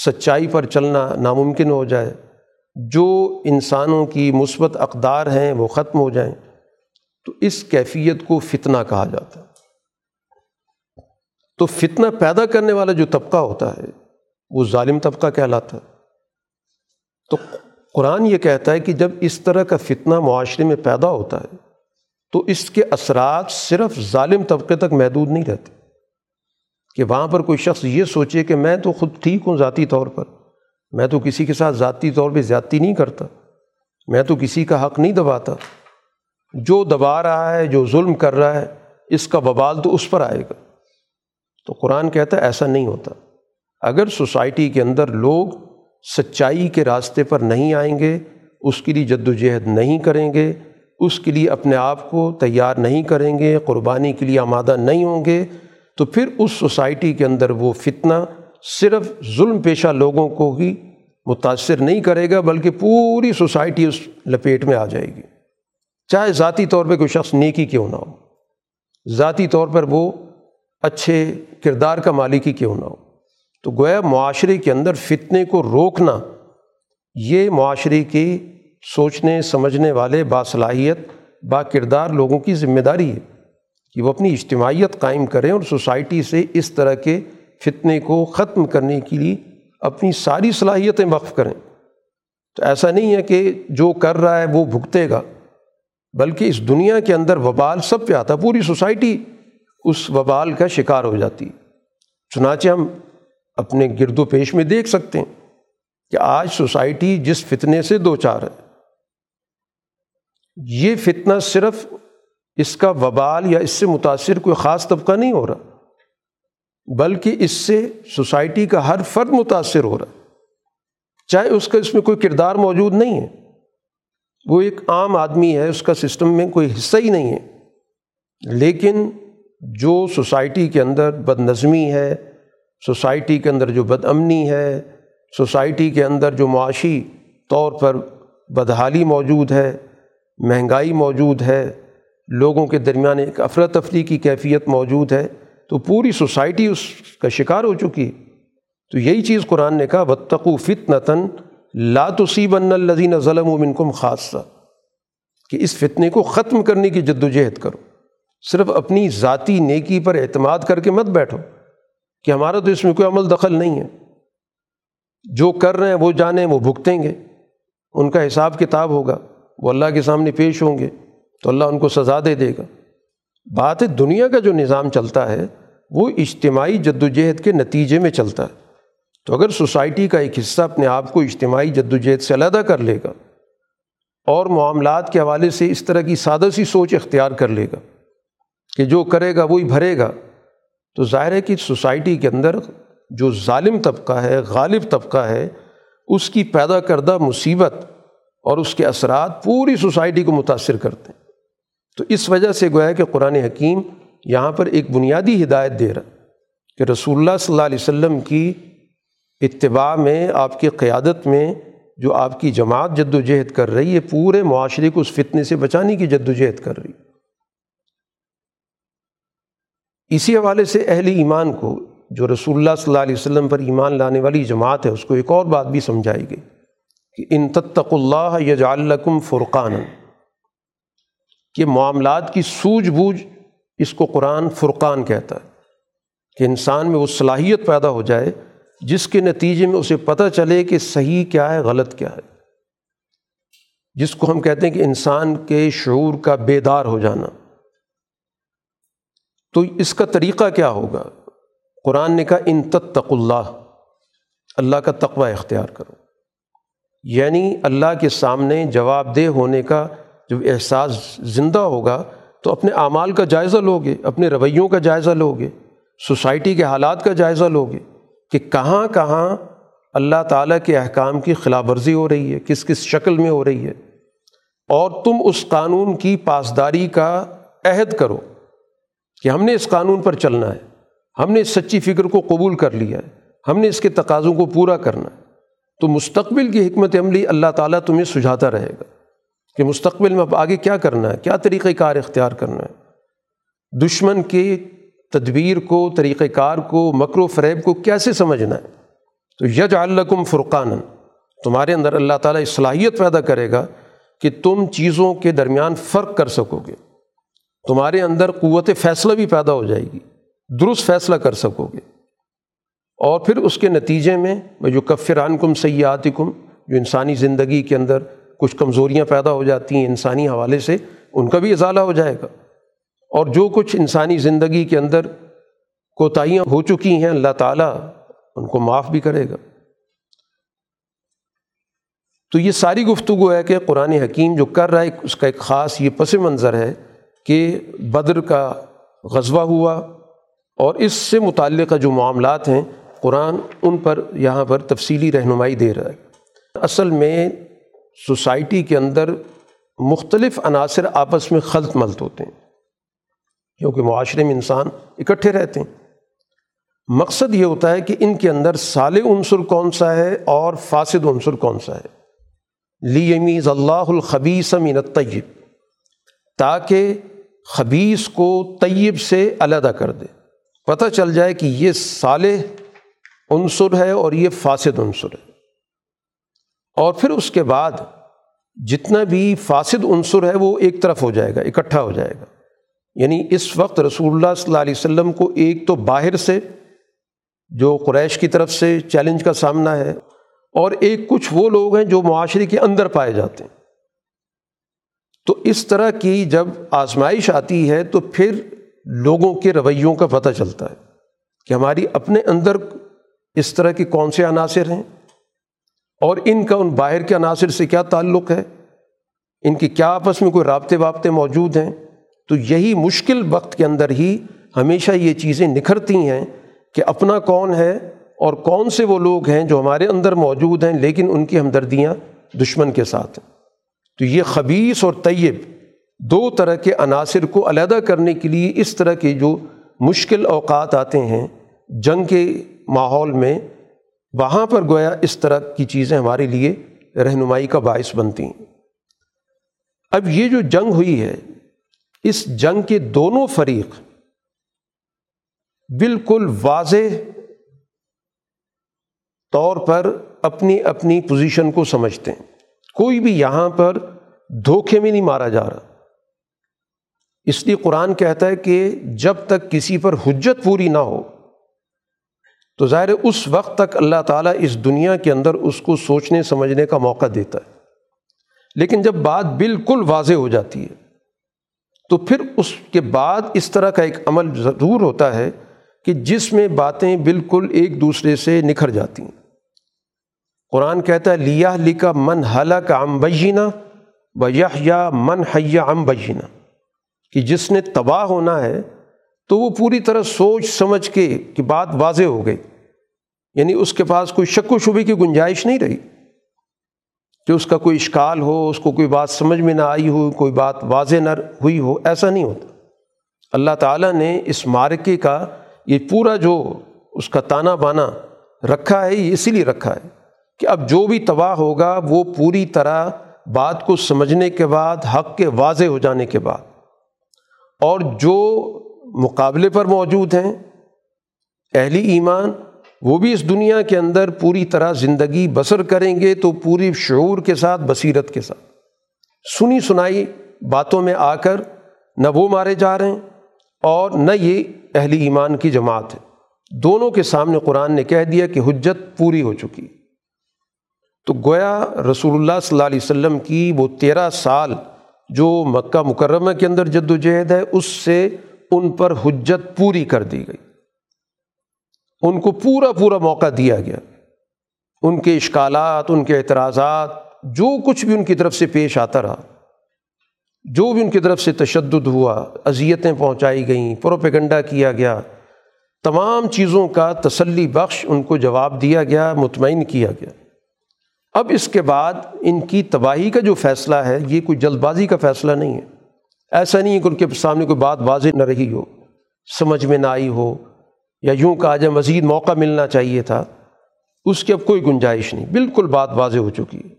سچائی پر چلنا ناممکن ہو جائے، جو انسانوں کی مثبت اقدار ہیں وہ ختم ہو جائیں، تو اس کیفیت کو فتنہ کہا جاتا ہے۔ تو فتنہ پیدا کرنے والا جو طبقہ ہوتا ہے، وہ ظالم طبقہ کہلاتا ہے۔ تو قرآن یہ کہتا ہے کہ جب اس طرح کا فتنہ معاشرے میں پیدا ہوتا ہے، تو اس کے اثرات صرف ظالم طبقے تک محدود نہیں رہتے۔ کہ وہاں پر کوئی شخص یہ سوچے کہ میں تو خود ٹھیک ہوں ذاتی طور پر، میں تو کسی کے ساتھ ذاتی طور پہ زیادتی نہیں کرتا، میں تو کسی کا حق نہیں دباتا۔ جو دبا رہا ہے، جو ظلم کر رہا ہے، اس کا ببال تو اس پر آئے گا۔ تو قرآن کہتا ہے ایسا نہیں ہوتا۔ اگر سوسائٹی کے اندر لوگ سچائی کے راستے پر نہیں آئیں گے، اس کے لیے جد و جہد نہیں کریں گے، اس کے لیے اپنے آپ کو تیار نہیں کریں گے، قربانی کے لیے آمادہ نہیں ہوں گے تو پھر اس سوسائٹی کے اندر وہ فتنہ صرف ظلم پیشہ لوگوں کو ہی متاثر نہیں کرے گا، بلکہ پوری سوسائٹی اس لپیٹ میں آ جائے گی۔ چاہے ذاتی طور پہ کوئی شخص نیکی کیوں نہ ہو، ذاتی طور پر وہ اچھے کردار کا مالکی کیوں نہ ہو۔ تو گویا معاشرے کے اندر فتنے کو روکنا، یہ معاشرے کی سوچنے، سمجھنے والے، باصلاحیت با کردار لوگوں کی ذمہ داری ہے۔ کہ وہ اپنی اجتماعیت قائم کریں اور سوسائٹی سے اس طرح کے فتنے کو ختم کرنے کے لیے اپنی ساری صلاحیتیں وقف کریں۔ تو ایسا نہیں ہے کہ جو کر رہا ہے وہ بھگتے گا، بلکہ اس دنیا کے اندر وبال سب پہ آتا، پوری سوسائٹی اس وبال کا شکار ہو جاتی۔ چنانچہ ہم اپنے گرد و پیش میں دیکھ سکتے ہیں کہ آج سوسائٹی جس فتنے سے دو چار ہے، یہ فتنہ صرف اس کا وبال یا اس سے متاثر کوئی خاص طبقہ نہیں ہو رہا، بلکہ اس سے سوسائٹی کا ہر فرد متاثر ہو رہا۔ چاہے اس کا اس میں کوئی کردار موجود نہیں ہے، وہ ایک عام آدمی ہے، اس کا سسٹم میں کوئی حصہ ہی نہیں ہے۔ لیکن جو سوسائٹی کے اندر بد نظمی ہے، سوسائٹی کے اندر جو بد امنی ہے، سوسائٹی کے اندر جو معاشی طور پر بدحالی موجود ہے، مہنگائی موجود ہے لوگوں کے درمیان ایک افراتفری کی کیفیت موجود ہے، تو پوری سوسائٹی اس کا شکار ہو چکی۔ ہے تو یہی چیز قرآن نے کہا بتقو فت نتن لاتوسیب الزین ظلم و منکم خاصہ کہ اس فتنے کو ختم کرنے کی جد و جہد کرو۔ صرف اپنی ذاتی نیکی پر اعتماد کر کے مت بیٹھو کہ ہمارا تو اس میں کوئی عمل دخل نہیں ہے۔ جو کر رہے ہیں، وہ جانیں، وہ بھگتیں گے۔ ان کا حساب کتاب ہوگا۔ وہ اللہ کے سامنے پیش ہوں گے۔ تو اللہ ان کو سزا دے دے گا۔ بات ہے، دنیا کا جو نظام چلتا ہے، وہ اجتماعی جد و جہد کے نتیجے میں چلتا ہے۔ تو اگر سوسائٹی کا ایک حصہ اپنے آپ کو اجتماعی جد و جہد سے علیحدہ کر لے گا، اور معاملات کے حوالے سے اس طرح کی سادہ سی سوچ اختیار کر لے گا کہ جو کرے گا وہی بھرے گا، تو ظاہر ہے کہ سوسائٹی کے اندر جو ظالم طبقہ ہے، غالب طبقہ ہے، اس کی پیدا کردہ مصیبت اور اس کے اثرات پوری سوسائٹی کو متاثر کرتے ہیں۔ تو اس وجہ سے گویا کہ قرآن حکیم یہاں پر ایک بنیادی ہدایت دے رہا کہ رسول اللہ صلی اللہ علیہ وسلم کی اتباع میں، آپ کی قیادت میں جو آپ کی جماعت جد و جہد کر رہی ہے، پورے معاشرے کو اس فتنے سے بچانے کی جد و جہد کر رہی اسی حوالے سے اہل ایمان کو، جو رسول اللہ صلی اللہ علیہ وسلم پر ایمان لانے والی جماعت ہے، اس کو ایک اور بات بھی سمجھائی گئی کہ ان تتق اللہ یجعلکم فرقان کہ معاملات کی سوجھ بوجھ اس کو قرآن فرقان کہتا ہے کہ انسان میں وہ صلاحیت پیدا ہو جائے جس کے نتیجے میں اسے پتہ چلے کہ صحیح کیا ہے، غلط کیا ہے۔ جس کو ہم کہتے ہیں کہ انسان کے شعور کا بیدار ہو جانا۔ تو اس کا طریقہ کیا ہوگا؟ قرآن نے کہا، ان تتق اللہ اللہ کا تقوی اختیار کرو۔ یعنی اللہ کے سامنے جواب دہ ہونے کا جب احساس زندہ ہوگا تو اپنے اعمال کا جائزہ لوگے، اپنے رویوں کا جائزہ لوگے، سوسائٹی کے حالات کا جائزہ لوگے کہ کہاں کہاں اللہ تعالیٰ کے احکام کی خلاف ورزی ہو رہی ہے، کس کس شکل میں ہو رہی ہے۔ اور تم اس قانون کی پاسداری کا عہد کرو کہ ہم نے اس قانون پر چلنا ہے، ہم نے اس سچی فکر کو قبول کر لیا ہے، ہم نے اس کے تقاضوں کو پورا کرنا ہے۔ تو مستقبل کی حکمت عملی اللہ تعالیٰ تمہیں سجھاتا رہے گا۔ کہ مستقبل میں اب آگے کیا کرنا ہے؟ کیا طریقۂ کار اختیار کرنا ہے؟ دشمن کے تدبیر کو طریقۂ کار کو، مکر و فریب کو کیسے سمجھنا ہے؟ تو یج الکم فرقان تمہارے اندر اللہ تعالیٰ صلاحیت پیدا کرے گا کہ تم چیزوں کے درمیان فرق کر سکو گے۔ تمہارے اندر قوت فیصلہ بھی پیدا ہو جائے گی، درست فیصلہ کر سکو گے۔ اور پھر اس کے نتیجے میں جو کفران کم سیاحت کم جو انسانی زندگی کے اندر کچھ کمزوریاں پیدا ہو جاتی ہیں انسانی حوالے سے، ان کا بھی ازالہ ہو جائے گا۔ اور جو کچھ انسانی زندگی کے اندر کوتاہیاں ہو چکی ہیں، اللہ تعالیٰ ان کو معاف بھی کرے گا۔ تو یہ ساری گفتگو ہے کہ قرآن حکیم جو کر رہا ہے، اس کا ایک خاص یہ پس منظر ہے کہ بدر کا غزوہ ہوا۔ اور اس سے متعلقہ جو معاملات ہیں، قرآن ان پر، یہاں پر تفصیلی رہنمائی دے رہا ہے۔ اصل میں سوسائٹی کے اندر مختلف عناصر آپس میں خلط ملت ہوتے ہیں، کیونکہ معاشرے میں انسان اکٹھے رہتے ہیں۔ مقصد یہ ہوتا ہے کہ ان کے اندر سال عنصر کون سا ہے اور فاسد عنصر کون سا ہے۔ لی امیز اللہ الخبیس من الطیب، تاکہ خبیص کو طیب سے علیحدہ کر دے۔ پتہ چل جائے کہ یہ صالح عنصر ہے اور یہ فاسد عنصر ہے۔ اور پھر اس کے بعد جتنا بھی فاسد عنصر ہے وہ ایک طرف ہو جائے گا، اکٹھا ہو جائے گا۔ یعنی اس وقت رسول اللہ صلی اللہ علیہ وسلم کو ایک تو باہر سے، جو قریش کی طرف سے چیلنج کا سامنا ہے، اور ایک کچھ وہ لوگ ہیں جو معاشرے کے اندر پائے جاتے ہیں۔ تو اس طرح کی جب آزمائش آتی ہے تو پھر لوگوں کے رویوں کا پتہ چلتا ہے کہ ہماری اپنے اندر اس طرح کے کون سے عناصر ہیں۔ اور ان کا ان باہر کے عناصر سے کیا تعلق ہے؟ ان کی کیا آپس میں کوئی رابطے وابطے موجود ہیں؟ تو یہی مشکل وقت کے اندر ہی ہمیشہ یہ چیزیں نکھرتی ہیں کہ اپنا کون ہے اور کون سے وہ لوگ ہیں جو ہمارے اندر موجود ہیں لیکن ان کی ہمدردیاں دشمن کے ساتھ ہیں۔ تو یہ خبیص اور طیب دو طرح کے عناصر کو علیحدہ کرنے کے لیے اس طرح کے جو مشکل اوقات آتے ہیں، جنگ کے ماحول میں وہاں پر گویا اس طرح کی چیزیں ہمارے لیے رہنمائی کا باعث بنتی ہیں۔ اب یہ جو جنگ ہوئی ہے، اس جنگ کے دونوں فریق بالکل واضح طور پر اپنی اپنی پوزیشن کو سمجھتے ہیں۔ کوئی بھی یہاں پر دھوکے میں نہیں مارا جا رہا۔ اس لیے قرآن کہتا ہے کہ جب تک کسی پر حجت پوری نہ ہو تو ظاہر اس وقت تک اللہ تعالیٰ اس دنیا کے اندر اس کو سوچنے، سمجھنے کا موقع دیتا ہے۔ لیکن جب بات بالکل واضح ہو جاتی ہے، تو پھر اس کے بعد اس طرح کا ایک عمل ضرور ہوتا ہے کہ جس میں باتیں بالکل ایک دوسرے سے نکھر جاتی ہیں۔ قرآن کہتا ہے لیا لکھا من حلق ام بجینہ و یا من حیا ام بجینہ کہ جس نے تباہ ہونا ہے تو وہ پوری طرح سوچ سمجھ کے کہ بات واضح ہو گئی۔ یعنی اس کے پاس کوئی شک و شبے کی گنجائش نہیں رہی کہ اس کا کوئی اشکال ہو، اس کو کوئی بات سمجھ میں نہ آئی ہو، کوئی بات واضح نہ ہوئی ہو، ایسا نہیں ہوتا۔ اللہ تعالیٰ نے اس مارکے کا یہ پورا جو اس کا تانا بانا رکھا ہے، یہ اسی لیے رکھا ہے کہ اب جو بھی تباہ ہوگا، وہ پوری طرح بات کو سمجھنے کے بعد، حق کے واضح ہو جانے کے بعد۔ اور جو مقابلے پر موجود ہیں، اہلی ایمان وہ بھی اس دنیا کے اندر پوری طرح زندگی بسر کریں گے تو پوری شعور کے ساتھ، بصیرت کے ساتھ۔ سنی سنائی باتوں میں آ کر نہ وہ مارے جا رہے ہیں اور نہ یہ اہلی ایمان کی جماعت ہے۔ دونوں کے سامنے قرآن نے کہہ دیا کہ حجت پوری ہو چکی۔ تو گویا رسول اللہ صلی اللہ علیہ وسلم کی وہ تیرہ سال جو مکہ مکرمہ کے اندر جد و جہد ہے، اس سے ان پر حجت پوری کر دی گئی۔ ان کو پورا پورا موقع دیا گیا۔ ان کے اشکالات، ان کے اعتراضات، جو کچھ بھی ان کی طرف سے پیش آتا رہا، جو بھی ان کی طرف سے تشدد ہوا، اذیتیں پہنچائی گئیں، پروپیگنڈا کیا گیا، تمام چیزوں کا تسلی بخش ان کو جواب دیا گیا، مطمئن کیا گیا۔ اب اس کے بعد ان کی تباہی کا جو فیصلہ ہے، یہ کوئی جلد بازی کا فیصلہ نہیں ہے۔ ایسا نہیں ہے کہ ان کے سامنے کوئی بات واضح نہ رہی ہو، سمجھ میں نہ آئی ہو یا یوں کہا جائے مزید موقع ملنا چاہیے تھا، اس کی اب کوئی گنجائش نہیں، بالکل بات واضح ہو چکی۔ ہے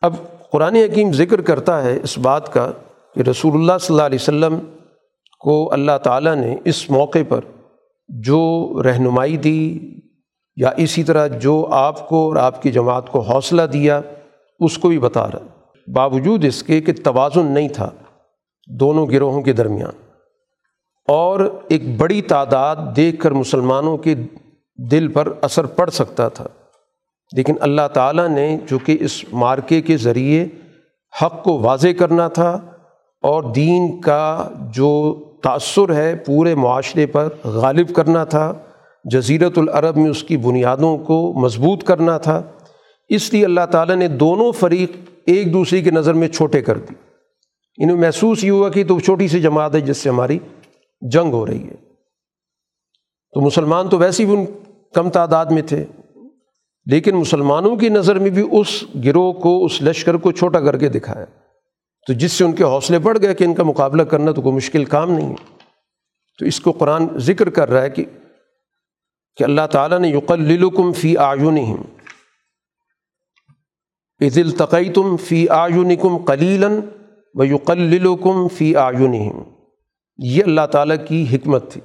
اب قرآن حکیم ذکر کرتا ہے اس بات کا کہ رسول اللہ صلی اللہ علیہ وسلم کو اللہ تعالیٰ نے اس موقع پر جو رہنمائی دی یا اسی طرح جو آپ کو اور آپ کی جماعت کو حوصلہ دیا، اس کو بھی بتا رہا۔ باوجود اس کے کہ توازن نہیں تھا دونوں گروہوں کے درمیان، اور ایک بڑی تعداد دیکھ کر مسلمانوں کے دل پر اثر پڑ سکتا تھا۔ لیکن اللہ تعالیٰ نے چونکہ اس مارکے کے ذریعے حق کو واضح کرنا تھا اور دین کا جو تأثر ہے پورے معاشرے پر غالب کرنا تھا جزیرت العرب میں اس کی بنیادوں کو مضبوط کرنا تھا اس لیے اللہ تعالیٰ نے دونوں فریق ایک دوسرے کی نظر میں چھوٹے کر دی۔ انہیں محسوس یہ ہوا کہ تو چھوٹی سی جماعت ہے جس سے ہماری جنگ ہو رہی ہے۔ تو مسلمان تو ویسے بھی ان کم تعداد میں تھے، لیکن مسلمانوں کی نظر میں بھی اس گروہ کو، اس لشکر کو چھوٹا کر کے دکھایا۔ تو جس سے ان کے حوصلے بڑھ گئے کہ ان کا مقابلہ کرنا تو کوئی مشکل کام نہیں ہے۔ تو اس کو قرآن ذکر کر رہا ہے کہ کہ اللہ تعالیٰ نے یقلکم فی آیون عز التقی تم فی آیون کم کلیلاً و یقلکم فی آیون یہ اللہ تعالیٰ کی حکمت تھی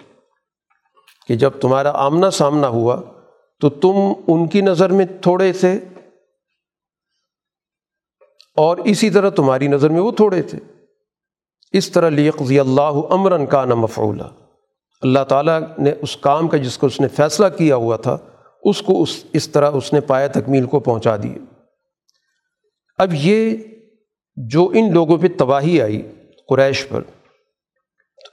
کہ جب تمہارا آمنا سامنا ہوا تو تم ان کی نظر میں تھوڑے تھے اور اسی طرح تمہاری نظر میں وہ تھوڑے تھے۔ اس طرح لیقضی اللہ امراً کا نہ مفعولہ اللہ تعالیٰ نے اس کام کا جس کو اس نے فیصلہ کیا ہوا تھا، اس کو اس اس طرح اس نے پایا تکمیل کو پہنچا دیے۔ اب یہ جو ان لوگوں پہ تباہی آئی قریش پر،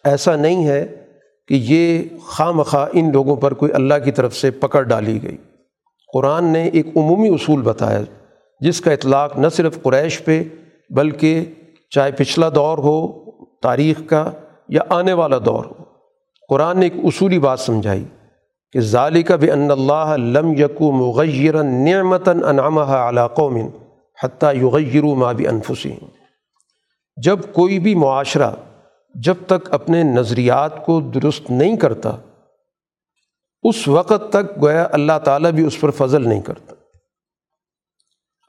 ایسا نہیں ہے کہ یہ خواہ مخواہ ان لوگوں پر کوئی اللہ کی طرف سے پکڑ ڈالی گئی۔ قرآن نے ایک عمومی اصول بتایا جس کا اطلاق نہ صرف قریش پہ، بلکہ چاہے پچھلا دور ہو، تاریخ کا یا آنے والا دور ہو۔ قرآن نے ایک اصولی بات سمجھائی کہ ظالق بے ان اللہ لم یقو مغیر نعمتاً انعامہ علاقوں میں حتیٰ یغیر ما بھی انفسین جب کوئی بھی معاشرہ جب تک اپنے نظریات کو درست نہیں کرتا، اس وقت تک گویا اللہ تعالیٰ بھی اس پر فضل نہیں کرتا۔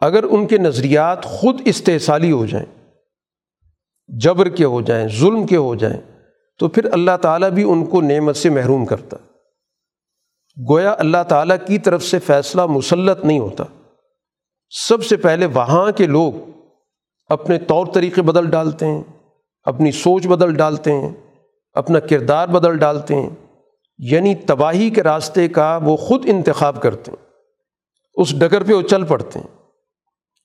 اگر ان کے نظریات خود استحصالی ہو جائیں، جبر کے ہو جائیں، ظلم کے ہو جائیں، تو پھر اللہ تعالیٰ بھی ان کو نعمت سے محروم کرتا۔ گویا اللہ تعالیٰ کی طرف سے فیصلہ مسلط نہیں ہوتا۔ سب سے پہلے وہاں کے لوگ اپنے طور طریقے بدل ڈالتے ہیں، اپنی سوچ بدل ڈالتے ہیں، اپنا کردار بدل ڈالتے ہیں۔ یعنی تباہی کے راستے کا وہ خود انتخاب کرتے ہیں، اس ڈگر پہ وہ چل پڑتے ہیں۔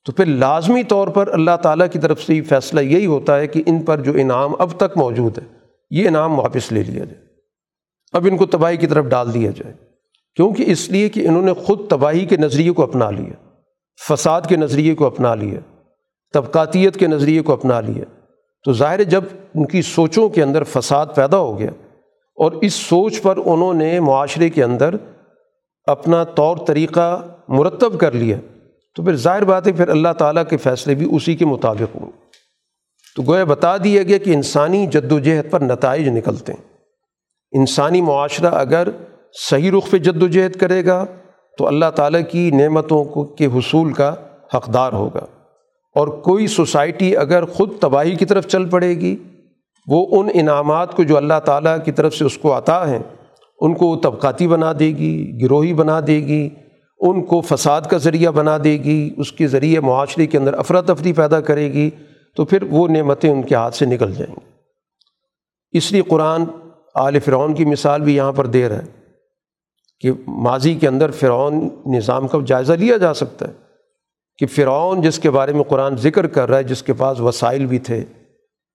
تو پھر لازمی طور پر اللہ تعالیٰ کی طرف سے یہ فیصلہ یہی ہوتا ہے کہ ان پر جو انعام اب تک موجود ہے، یہ انعام واپس لے لیا جائے۔ اب ان کو تباہی کی طرف ڈال دیا جائے، کیونکہ اس لیے کہ انہوں نے خود تباہی کے نظریے کو اپنا لیا۔ فساد کے نظریے کو اپنا لیا طبقاتیت کے نظریے کو اپنا لیا تو ظاہر جب ان کی سوچوں کے اندر فساد پیدا ہو گیا اور اس سوچ پر انہوں نے معاشرے کے اندر اپنا طور طریقہ مرتب کر لیا، تو پھر ظاہر بات ہے پھر اللہ تعالیٰ کے فیصلے بھی اسی کے مطابق ہوں۔ تو گویا بتا دیا گیا کہ انسانی جد و جہد پر نتائج نکلتے ہیں۔ انسانی معاشرہ اگر صحیح رخ پہ جد و جہد کرے گا تو اللہ تعالیٰ کی نعمتوں کو کے حصول کا حقدار ہوگا۔ اور کوئی سوسائٹی اگر خود تباہی کی طرف چل پڑے گی، وہ ان انعامات کو جو اللہ تعالیٰ کی طرف سے اس کو عطا ہیں، ان کو طبقاتی بنا دے گی، گروہی بنا دے گی، ان کو فساد کا ذریعہ بنا دے گی، اس کے ذریعے معاشرے کے اندر افراتفری پیدا کرے گی، تو پھر وہ نعمتیں ان کے ہاتھ سے نکل جائیں گی۔ اس لیے قرآن آل فرعون کی مثال بھی یہاں پر دے رہا ہے۔ کہ ماضی کے اندر فرعون نظام کا جائزہ لیا جا سکتا ہے، کہ فرعون جس کے بارے میں قرآن ذکر کر رہا ہے، جس کے پاس وسائل بھی تھے،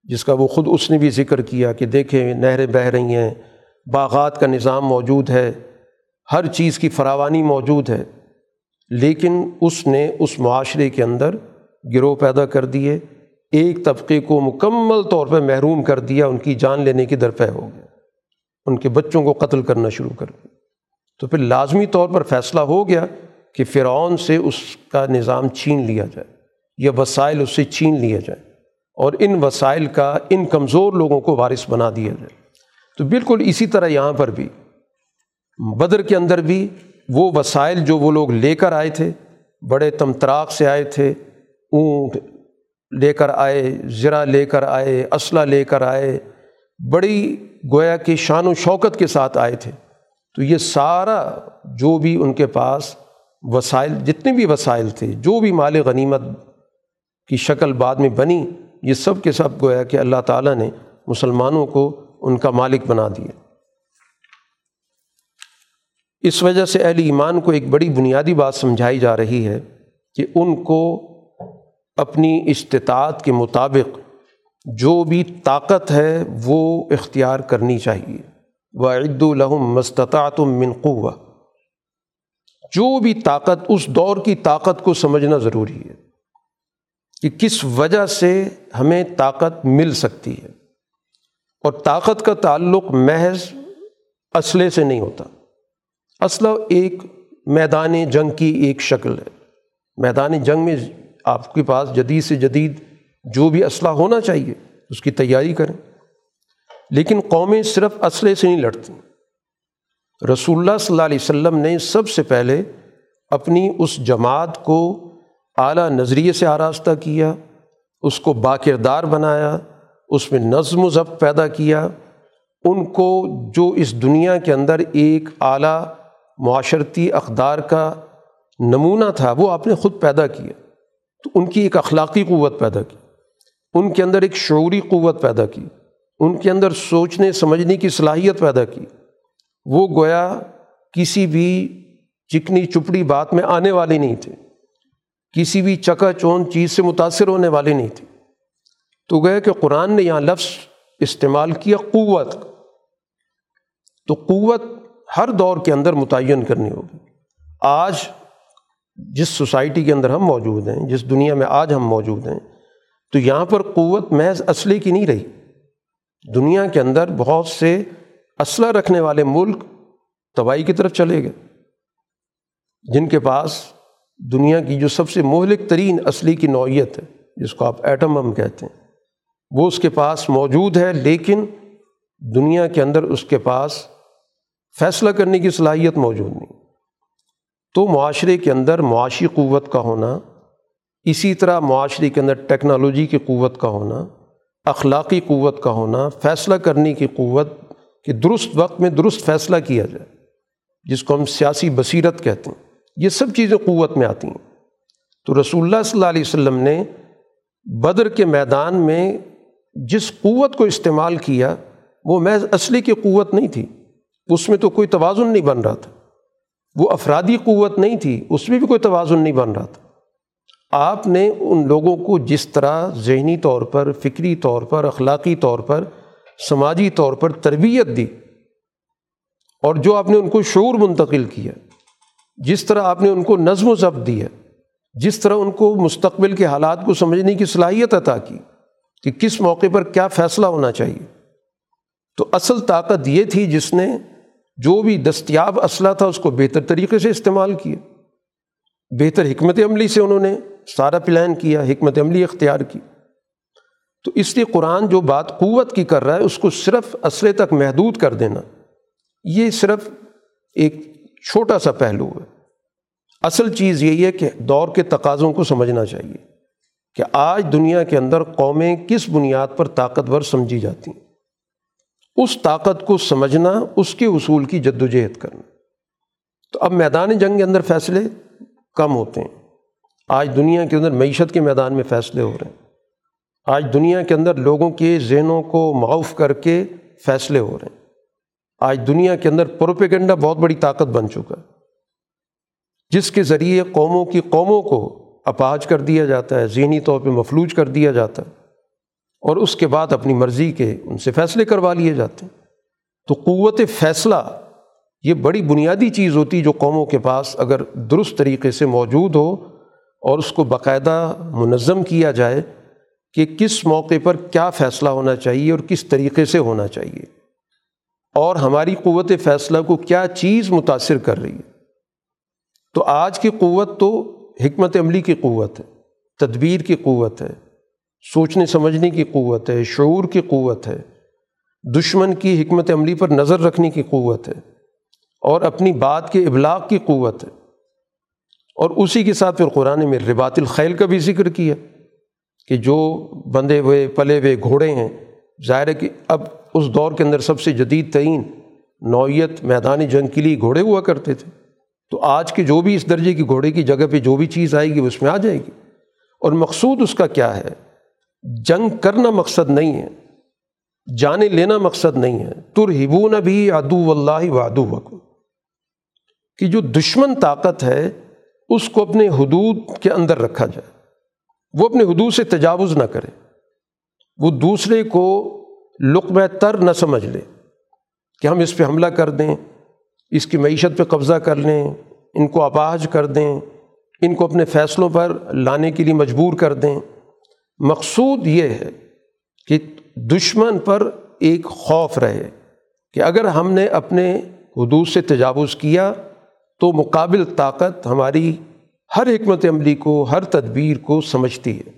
جس کا وہ خود اس نے بھی ذکر کیا کہ دیکھیں نہریں بہہ رہی ہیں، باغات کا نظام موجود ہے، ہر چیز کی فراوانی موجود ہے، لیکن اس نے اس معاشرے کے اندر گروہ پیدا کر دیے، ایک طبقے کو مکمل طور پہ محروم کر دیا، ان کی جان لینے کی درپے ہو گیا، ان کے بچوں کو قتل کرنا شروع کر دیا۔ تو پھر لازمی طور پر فیصلہ ہو گیا کہ فرعون سے اس کا نظام چھین لیا جائے یا وسائل اس سے چھین لیا جائے اور ان وسائل کا ان کمزور لوگوں کو وارث بنا دیا جائے۔ تو بالکل اسی طرح یہاں پر بھی، بدر کے اندر بھی وہ وسائل جو وہ لوگ لے کر آئے تھے، بڑے تمتراک سے آئے تھے، اونٹ لے کر آئے زرا لے کر آئے، اسلحہ لے کر آئے، بڑی گویا کہ شان و شوکت کے ساتھ آئے تھے۔ تو یہ سارا جو بھی ان کے پاس وسائل، جتنے بھی وسائل تھے، جو بھی مال غنیمت کی شکل بعد میں بنی، یہ سب کے سب گویا کہ اللہ تعالیٰ نے مسلمانوں کو ان کا مالک بنا دیا۔ اس وجہ سے اہل ایمان کو ایک بڑی بنیادی بات سمجھائی جا رہی ہے کہ ان کو اپنی استطاعت کے مطابق جو بھی طاقت ہے وہ اختیار کرنی چاہیے۔ وعد الحم مستطاعت من قوہ جو بھی طاقت، اس دور کی طاقت کو سمجھنا ضروری ہے کہ کس وجہ سے ہمیں طاقت مل سکتی ہے۔ اور طاقت کا تعلق محض اسلحے سے نہیں ہوتا۔ اسلحہ ایک میدان جنگ کی ایک شکل ہے۔ میدان جنگ میں آپ کے پاس جدید سے جدید جو بھی اسلحہ ہونا چاہیے، اس کی تیاری کریں۔ لیکن قومیں صرف اسلحے سے نہیں لڑتی۔ رسول اللہ صلی اللہ علیہ وسلم نے سب سے پہلے اپنی اس جماعت کو اعلیٰ نظریے سے آراستہ کیا، اس کو باکردار بنایا، اس میں نظم و ضبط پیدا کیا۔ ان کو جو اس دنیا کے اندر ایک اعلیٰ معاشرتی اقدار کا نمونہ تھا، وہ آپ نے خود پیدا کیا۔ تو ان کی ایک اخلاقی قوت پیدا کی، ان کے اندر ایک شعوری قوت پیدا کی۔ ان کے اندر سوچنے، سمجھنے کی صلاحیت پیدا کی۔ وہ گویا کسی بھی چکنی چپڑی بات میں آنے والے نہیں تھے۔ کسی بھی چکا چون چیز سے متاثر ہونے والے نہیں تھے۔ تو گیا کہ قرآن نے یہاں لفظ استعمال کیا قوت۔ تو قوت ہر دور کے اندر متعین کرنی ہوگی۔ آج جس سوسائٹی کے اندر ہم موجود ہیں، جس دنیا میں آج ہم موجود ہیں، تو یہاں پر قوت محض اصلی کی نہیں رہی۔ دنیا کے اندر بہت سے اسلحہ رکھنے والے ملک تباہی کی طرف چلے گئے۔ جن کے پاس دنیا کی جو سب سے مہلک ترین اصلی کی نوعیت ہے، جس کو آپ ایٹم ہم کہتے ہیں، وہ اس کے پاس موجود ہے، لیکن دنیا کے اندر اس کے پاس فیصلہ کرنے کی صلاحیت موجود نہیں۔ تو معاشرے کے اندر معاشی قوت کا ہونا، اسی طرح معاشرے کے اندر ٹیکنالوجی کی قوت کا ہونا اخلاقی قوت کا ہونا، فیصلہ کرنے کی قوت کہ درست وقت میں درست فیصلہ کیا جائے، جس کو ہم سیاسی بصیرت کہتے ہیں، یہ سب چیزیں قوت میں آتی ہیں۔ تو رسول اللہ صلی اللہ علیہ وسلم نے بدر کے میدان میں جس قوت کو استعمال کیا، وہ محض اصلی کی قوت نہیں تھی۔ اس میں تو کوئی توازن نہیں بن رہا تھا۔ وہ افرادی قوت نہیں تھی، اس میں بھی کوئی توازن نہیں بن رہا تھا۔ آپ نے ان لوگوں کو جس طرح ذہنی طور پر، فکری طور پر، اخلاقی طور پر، سماجی طور پر تربیت دی اور جو آپ نے ان کو شعور منتقل کیا، جس طرح آپ نے ان کو نظم و ضبط دیا، جس طرح ان کو مستقبل کے حالات کو سمجھنے کی صلاحیت عطا کی کہ کس موقع پر کیا فیصلہ ہونا چاہیے۔ تو اصل طاقت یہ تھی جس نے جو بھی دستیاب اسلحہ تھا اس کو بہتر طریقے سے استعمال کیا۔ بہتر حکمت عملی سے انہوں نے سارا پلان کیا، حکمت عملی اختیار کی۔ تو اس لیے قرآن جو بات قوت کی کر رہا ہے، اس کو صرف اسلحے تک محدود کر دینا۔ یہ صرف ایک چھوٹا سا پہلو ہے۔ اصل چیز یہی ہے کہ دور کے تقاضوں کو سمجھنا چاہیے کہ آج دنیا کے اندر قومیں کس بنیاد پر طاقتور سمجھی جاتی ہیں۔ اس طاقت کو سمجھنا، اس کے اصول کی جد و جہد کرنا۔ تو اب میدان جنگ کے اندر فیصلے کم ہوتے ہیں۔ آج دنیا کے اندر معیشت کے میدان میں فیصلے ہو رہے ہیں۔ آج دنیا کے اندر لوگوں کے ذہنوں کو معاف کر کے فیصلے ہو رہے ہیں۔ آج دنیا کے اندر پروپیگنڈا بہت بڑی طاقت بن چکا ہے۔ جس کے ذریعے قوموں کی قوموں کو اپاج کر دیا جاتا ہے، ذہنی طور پہ مفلوج کر دیا جاتا ہے۔ اور اس کے بعد اپنی مرضی کے ان سے فیصلے کروا لیے جاتے ہیں۔ تو قوت فیصلہ یہ بڑی بنیادی چیز ہوتی جو قوموں کے پاس اگر درست طریقے سے موجود ہو اور اس کو باقاعدہ منظم کیا جائے کہ کس موقع پر کیا فیصلہ ہونا چاہیے اور کس طریقے سے ہونا چاہیے اور ہماری قوت فیصلہ کو کیا چیز متاثر کر رہی ہے۔ تو آج کی قوت تو حکمت عملی کی قوت ہے، تدبیر کی قوت ہے، سوچنے سمجھنے کی قوت ہے، شعور کی قوت ہے، دشمن کی حکمت عملی پر نظر رکھنے کی قوت ہے۔ اور اپنی بات کے ابلاغ کی قوت ہے۔ اور اسی کے ساتھ پھر قرآن میں ربات الخیل کا بھی ذکر کیا کہ جو بندے ہوئے، پلے ہوئے گھوڑے ہیں، ظاہر ہے کہ اب اس دور کے اندر سب سے جدید ترین نوعیت میدان جنگ کے لیے گھوڑے ہوا کرتے تھے۔ تو آج کے جو بھی اس درجے کی گھوڑے کی جگہ پہ جو بھی چیز آئے گی اس میں آ جائے گی۔ اور مقصود اس کا کیا ہے؟ جنگ کرنا مقصد نہیں ہے، جانے لینا مقصد نہیں ہے۔ تر ہبون بھی ادو اللہ و ادو وکم کہ جو دشمن طاقت ہے، اس کو اپنے حدود کے اندر رکھا جائے۔ وہ اپنے حدود سے تجاوز نہ کرے۔ وہ دوسرے کو لقمہ تر نہ سمجھ لے کہ ہم اس پہ حملہ کر دیں، اس کی معیشت پہ قبضہ کر لیں، ان کو اپاہج کر دیں، ان کو اپنے فیصلوں پر لانے کے لیے مجبور کر دیں۔ مقصود یہ ہے کہ دشمن پر ایک خوف رہے کہ اگر ہم نے اپنے حدود سے تجاوز کیا تو مقابل طاقت ہماری ہر حکمت عملی کو، ہر تدبیر کو سمجھتی ہے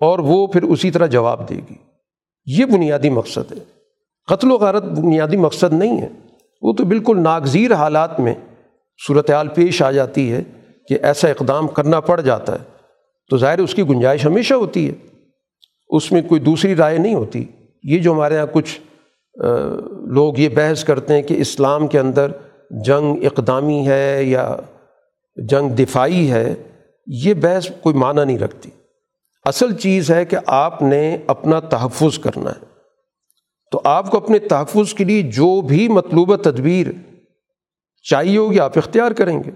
اور وہ پھر اسی طرح جواب دے گی۔ یہ بنیادی مقصد ہے۔ قتل و غارت بنیادی مقصد نہیں ہے۔ وہ تو بالکل ناگزیر حالات میں صورتحال پیش آ جاتی ہے کہ ایسا اقدام کرنا پڑ جاتا ہے۔ تو ظاہر اس کی گنجائش ہمیشہ ہوتی ہے۔ اس میں کوئی دوسری رائے نہیں ہوتی۔ یہ جو ہمارے یہاں کچھ لوگ یہ بحث کرتے ہیں کہ اسلام کے اندر جنگ اقدامی ہے یا جنگ دفاعی ہے، یہ بحث کوئی معنی نہیں رکھتی۔ اصل چیز ہے کہ آپ نے اپنا تحفظ کرنا ہے۔ تو آپ کو اپنے تحفظ کے لیے جو بھی مطلوبہ تدبیر چاہیے ہوگی آپ اختیار کریں گے۔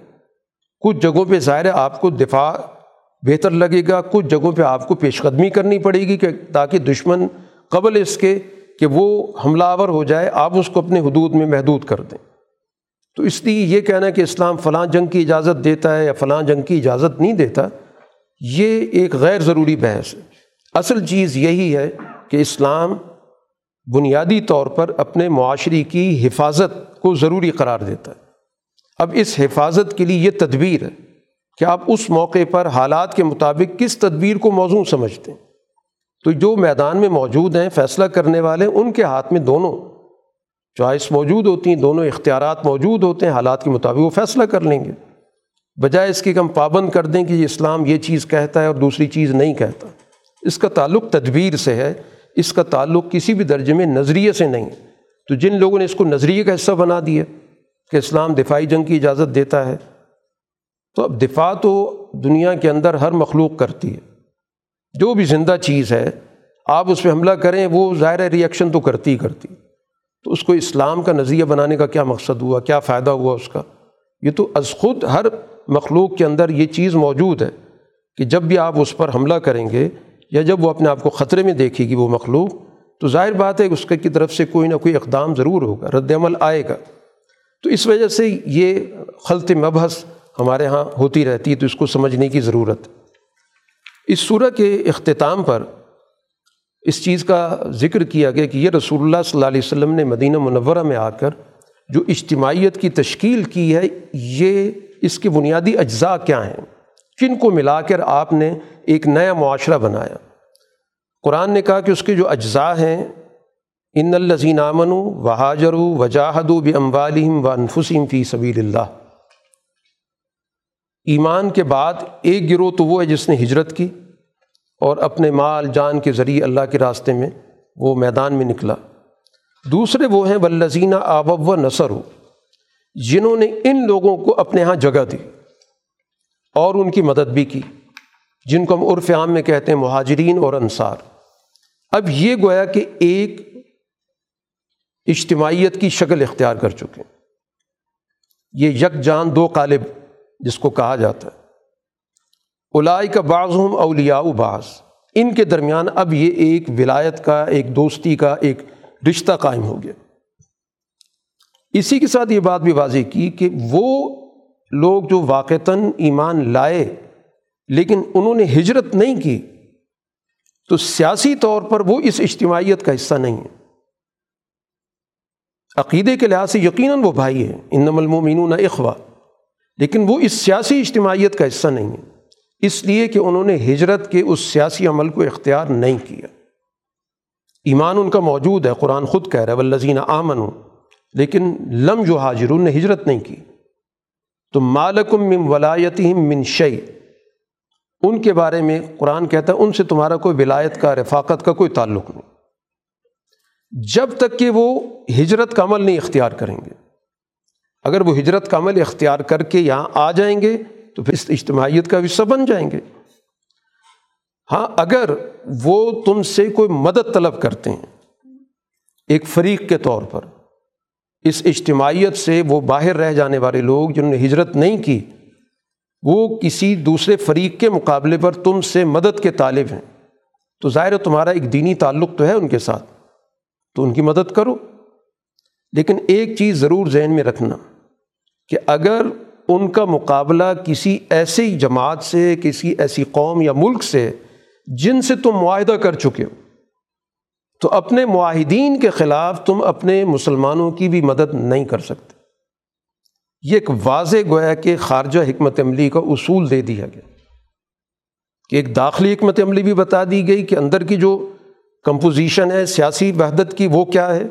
کچھ جگہوں پہ ظاہر ہے آپ کو دفاع بہتر لگے گا، کچھ جگہوں پہ آپ کو پیش قدمی کرنی پڑے گی کہ تاکہ دشمن قبل اس کے کہ وہ حملہ آور ہو جائے، آپ اس کو اپنے حدود میں محدود کر دیں۔ تو اس لیے یہ کہنا کہ اسلام فلاں جنگ کی اجازت دیتا ہے یا فلاں جنگ کی اجازت نہیں دیتا، یہ ایک غیر ضروری بحث ہے۔ اصل چیز یہی ہے کہ اسلام بنیادی طور پر اپنے معاشرے کی حفاظت کو ضروری قرار دیتا ہے۔ اب اس حفاظت کے لیے یہ تدبیر ہے کہ آپ اس موقع پر حالات کے مطابق کس تدبیر کو موزوں سمجھتے ہیں۔ تو جو میدان میں موجود ہیں، فیصلہ کرنے والے، ان کے ہاتھ میں دونوں۔ چوائس موجود ہوتی ہیں، دونوں اختیارات موجود ہوتے ہیں، حالات کے مطابق وہ فیصلہ کر لیں گے۔ بجائے اس کی ہم پابند کر دیں کہ یہ اسلام یہ چیز کہتا ہے اور دوسری چیز نہیں کہتا۔ اس کا تعلق تدبیر سے ہے، اس کا تعلق کسی بھی درجے میں نظریے سے نہیں۔ تو جن لوگوں نے اس کو نظریے کا حصہ بنا دیا کہ اسلام دفاعی جنگ کی اجازت دیتا ہے، تو اب دفاع تو دنیا کے اندر ہر مخلوق کرتی ہے۔ جو بھی زندہ چیز ہے، آپ اس پہ حملہ کریں، وہ ظاہر ریئیکشن تو کرتی ہی کرتی۔ تو اس کو اسلام کا نظریہ بنانے کا کیا مقصد ہوا؟ کیا فائدہ ہوا اس کا؟ یہ تو از خود ہر مخلوق کے اندر یہ چیز موجود ہے کہ جب بھی آپ اس پر حملہ کریں گے یا جب وہ اپنے آپ کو خطرے میں دیکھے گی وہ مخلوق، تو ظاہر بات ہے کہ اس کی طرف سے کوئی نہ کوئی اقدام ضرور ہوگا، رد عمل آئے گا۔ تو اس وجہ سے یہ خلط مبحث ہمارے ہاں ہوتی رہتی ہے، تو اس کو سمجھنے کی ضرورت۔ اس صورت کے اختتام پر اس چیز کا ذکر کیا گیا کہ یہ رسول اللہ صلی اللہ علیہ وسلم نے مدینہ منورہ میں آ کر جو اجتماعیت کی تشکیل کی ہے، یہ اس کے بنیادی اجزاء کیا ہیں؟ کن کو ملا کر آپ نے ایک نیا معاشرہ بنایا؟ قرآن نے کہا کہ اس کے جو اجزاء ہیں، ان الزین امن و حاجر وجاہد و اموالم و انفسم فی سبیل اللہ۔ ایمان کے بعد ایک گروہ تو وہ ہے جس نے ہجرت کی۔ اور اپنے مال جان کے ذریعے اللہ کے راستے میں وہ میدان میں نکلا۔ دوسرے وہ ہیں بلزینہ آب و نثر ہو جنہوں نے ان لوگوں کو اپنے یہاں جگہ دی اور ان کی مدد بھی کی، جن کو ہم عرف عام میں کہتے ہیں مہاجرین اور انصار۔ اب یہ گویا کہ ایک اجتماعیت کی شکل اختیار کر چکے ہیں۔ یہ یک جان دو قالب، جس کو کہا جاتا ہے۔ الائی کا بعض ہم اولیاء بعض۔ ان کے درمیان اب یہ ایک ولایت کا، ایک دوستی کا، ایک رشتہ قائم ہو گیا۔ اسی کے ساتھ یہ بات بھی واضح کی کہ وہ لوگ جو واقعتاً ایمان لائے، لیکن انہوں نے ہجرت نہیں کی، تو سیاسی طور پر وہ اس اجتماعیت کا حصہ نہیں ہے۔ عقیدے کے لحاظ سے یقیناً وہ بھائی ہیں ان المومنون اخوا لیکن وہ اس سیاسی اجتماعیت کا حصہ نہیں ہے اس لیے کہ انہوں نے ہجرت کے اس سیاسی عمل کو اختیار نہیں کیا۔ ایمان ان کا موجود ہے، قرآن خود کہہ رہا ہے ولزین آمن لیکن لم جو حاجر نے ہجرت نہیں کی۔ تو مالکم من ولایتی من شعی ان کے بارے میں قرآن کہتا ہے، ان سے تمہارا کوئی ولایت کا، رفاقت کا کوئی تعلق نہیں۔ جب تک کہ وہ ہجرت کا عمل نہیں اختیار کریں گے، اگر وہ ہجرت کا عمل اختیار کر کے یہاں آ جائیں گے تو پھر اس اجتماعیت کا حصہ بن جائیں گے۔ ہاں اگر وہ تم سے کوئی مدد طلب کرتے ہیں ایک فریق کے طور پر، اس اجتماعیت سے وہ باہر رہ جانے والے لوگ جنہوں نے ہجرت نہیں کی، وہ کسی دوسرے فریق کے مقابلے پر تم سے مدد کے طالب ہیں۔ تو ظاہر تمہارا ایک دینی تعلق تو ہے ان کے ساتھ۔ تو ان کی مدد کرو۔ لیکن ایک چیز ضرور ذہن میں رکھنا کہ اگر ان کا مقابلہ کسی ایسی جماعت سے، کسی ایسی قوم یا ملک سے جن سے تم معاہدہ کر چکے ہو۔ تو اپنے معاہدین کے خلاف تم اپنے مسلمانوں کی بھی مدد نہیں کر سکتے۔ یہ ایک واضح گویا کہ خارجہ حکمت عملی کا اصول دے دیا گیا۔ کہ ایک داخلی حکمت عملی بھی بتا دی گئی کہ اندر کی جو کمپوزیشن ہے، سیاسی وحدت کی، وہ کیا ہے؟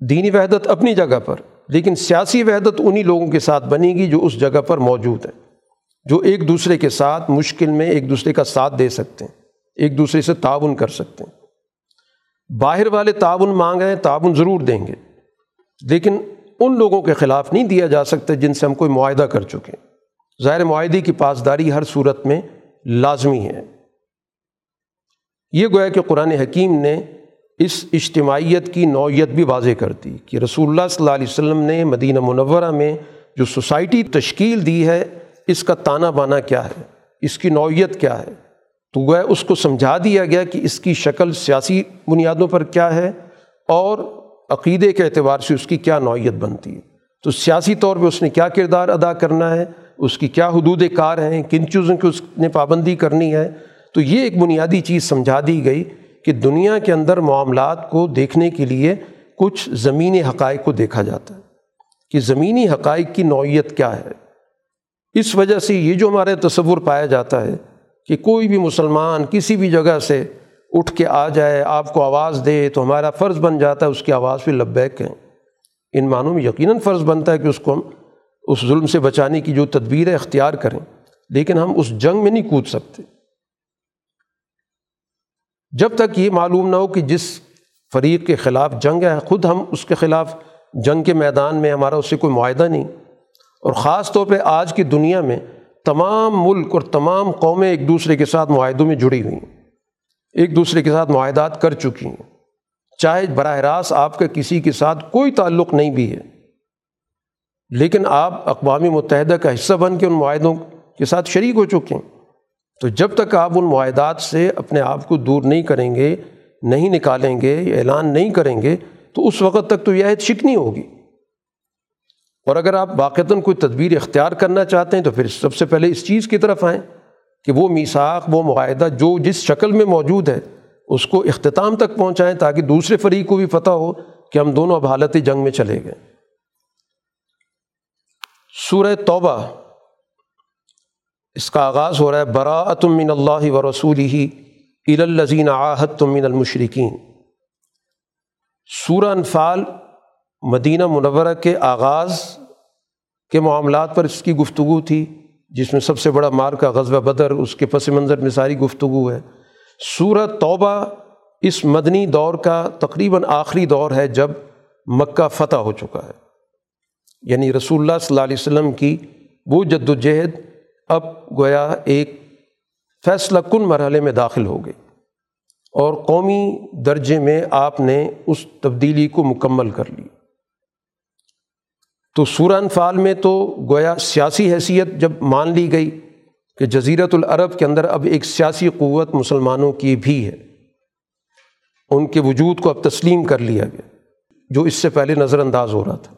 دینی وحدت اپنی جگہ پر۔ لیکن سیاسی وحدت انہیں لوگوں کے ساتھ بنے گی جو اس جگہ پر موجود ہے جو ایک دوسرے کے ساتھ مشکل میں ایک دوسرے کا ساتھ دے سکتے ہیں، ایک دوسرے سے تعاون کر سکتے ہیں۔ باہر والے تعاون مانگ رہے ہیں، تعاون ضرور دیں گے، لیکن ان لوگوں کے خلاف نہیں دیا جا سکتا جن سے ہم کوئی معاہدہ کر چکے ظاہر معاہدے کی پاسداری ہر صورت میں لازمی ہے۔ یہ گویا کہ قرآن حکیم نے اس اجتماعیت کی نوعیت بھی واضح کر دی کہ رسول اللہ صلی اللہ علیہ وسلم نے مدینہ منورہ میں جو سوسائٹی تشکیل دی ہے، اس کا تانا بانا کیا ہے؟ اس کی نوعیت کیا ہے؟ تو وہ اس کو سمجھا دیا گیا کہ اس کی شکل سیاسی بنیادوں پر کیا ہے اور عقیدے کے اعتبار سے اس کی کیا نوعیت بنتی ہے۔ تو سیاسی طور پہ اس نے کیا کردار ادا کرنا ہے؟ اس کی کیا حدود کار ہیں؟ کن چیزوں کی اس نے پابندی کرنی ہے؟ تو یہ ایک بنیادی چیز سمجھا دی گئی کہ دنیا کے اندر معاملات کو دیکھنے کے لیے کچھ زمینی حقائق کو دیکھا جاتا ہے کہ زمینی حقائق کی نوعیت کیا ہے۔ اس وجہ سے یہ جو ہمارے تصور پایا جاتا ہے کہ کوئی بھی مسلمان کسی بھی جگہ سے اٹھ کے آ جائے، آپ کو آواز دے تو ہمارا فرض بن جاتا ہے اس کی آواز پہ لبیک کہیں۔ ان معنوں میں یقیناً فرض بنتا ہے کہ اس کو ہم اس ظلم سے بچانے کی جو تدبیر ہے اختیار کریں، لیکن ہم اس جنگ میں نہیں کود سکتے۔ جب تک یہ معلوم نہ ہو کہ جس فریق کے خلاف جنگ ہے، خود ہم اس کے خلاف جنگ کے میدان میں ہمارا اس سے کوئی معاہدہ نہیں۔ اور خاص طور پہ آج کی دنیا میں تمام ملک اور تمام قومیں ایک دوسرے کے ساتھ معاہدوں میں جڑی ہوئی ہیں۔ ایک دوسرے کے ساتھ معاہدات کر چکی ہیں۔ چاہے براہ راست آپ کا کسی کے ساتھ کوئی تعلق نہیں بھی ہے۔ لیکن آپ اقوام متحدہ کا حصہ بن کے ان معاہدوں کے ساتھ شریک ہو چکے ہیں۔ تو جب تک آپ ان معاہدات سے اپنے آپ کو دور نہیں کریں گے، نہیں نکالیں گے اعلان نہیں کریں گے، تو اس وقت تک تو یہ عہد شکنی ہوگی۔ اور اگر آپ واقعتاً کوئی تدبیر اختیار کرنا چاہتے ہیں، تو پھر سب سے پہلے اس چیز کی طرف آئیں کہ وہ میساخ وہ معاہدہ جو جس شکل میں موجود ہے، اس کو اختتام تک پہنچائیں تاکہ دوسرے فریق کو بھی پتہ ہو کہ ہم دونوں اب حالت جنگ میں چلے گئے۔ سورہ توبہ اس کا آغاز ہو رہا ہے براۃ من اللہ و رسول ہی الزین آحت تمن المشرقین سورہ انفال مدینہ منورہ کے آغاز کے معاملات پر اس کی گفتگو تھی، جس میں سب سے بڑا مار کا غزوہ بدر، اس کے پس منظر میں ساری گفتگو ہے۔ سورہ توبہ اس مدنی دور کا تقریباً آخری دور ہے جب مکہ فتح ہو چکا ہے۔ یعنی رسول اللہ صلی اللہ علیہ وسلم کی وہ جد وجہد اب گویا ایک فیصلہ کن مرحلے میں داخل ہو گئی اور قومی درجے میں آپ نے اس تبدیلی کو مکمل کر لی۔ تو سورہ انفال میں تو گویا سیاسی حیثیت جب مان لی گئی کہ جزیرت العرب کے اندر اب ایک سیاسی قوت مسلمانوں کی بھی ہے، ان کے وجود کو اب تسلیم کر لیا گیا، جو اس سے پہلے نظر انداز ہو رہا تھا۔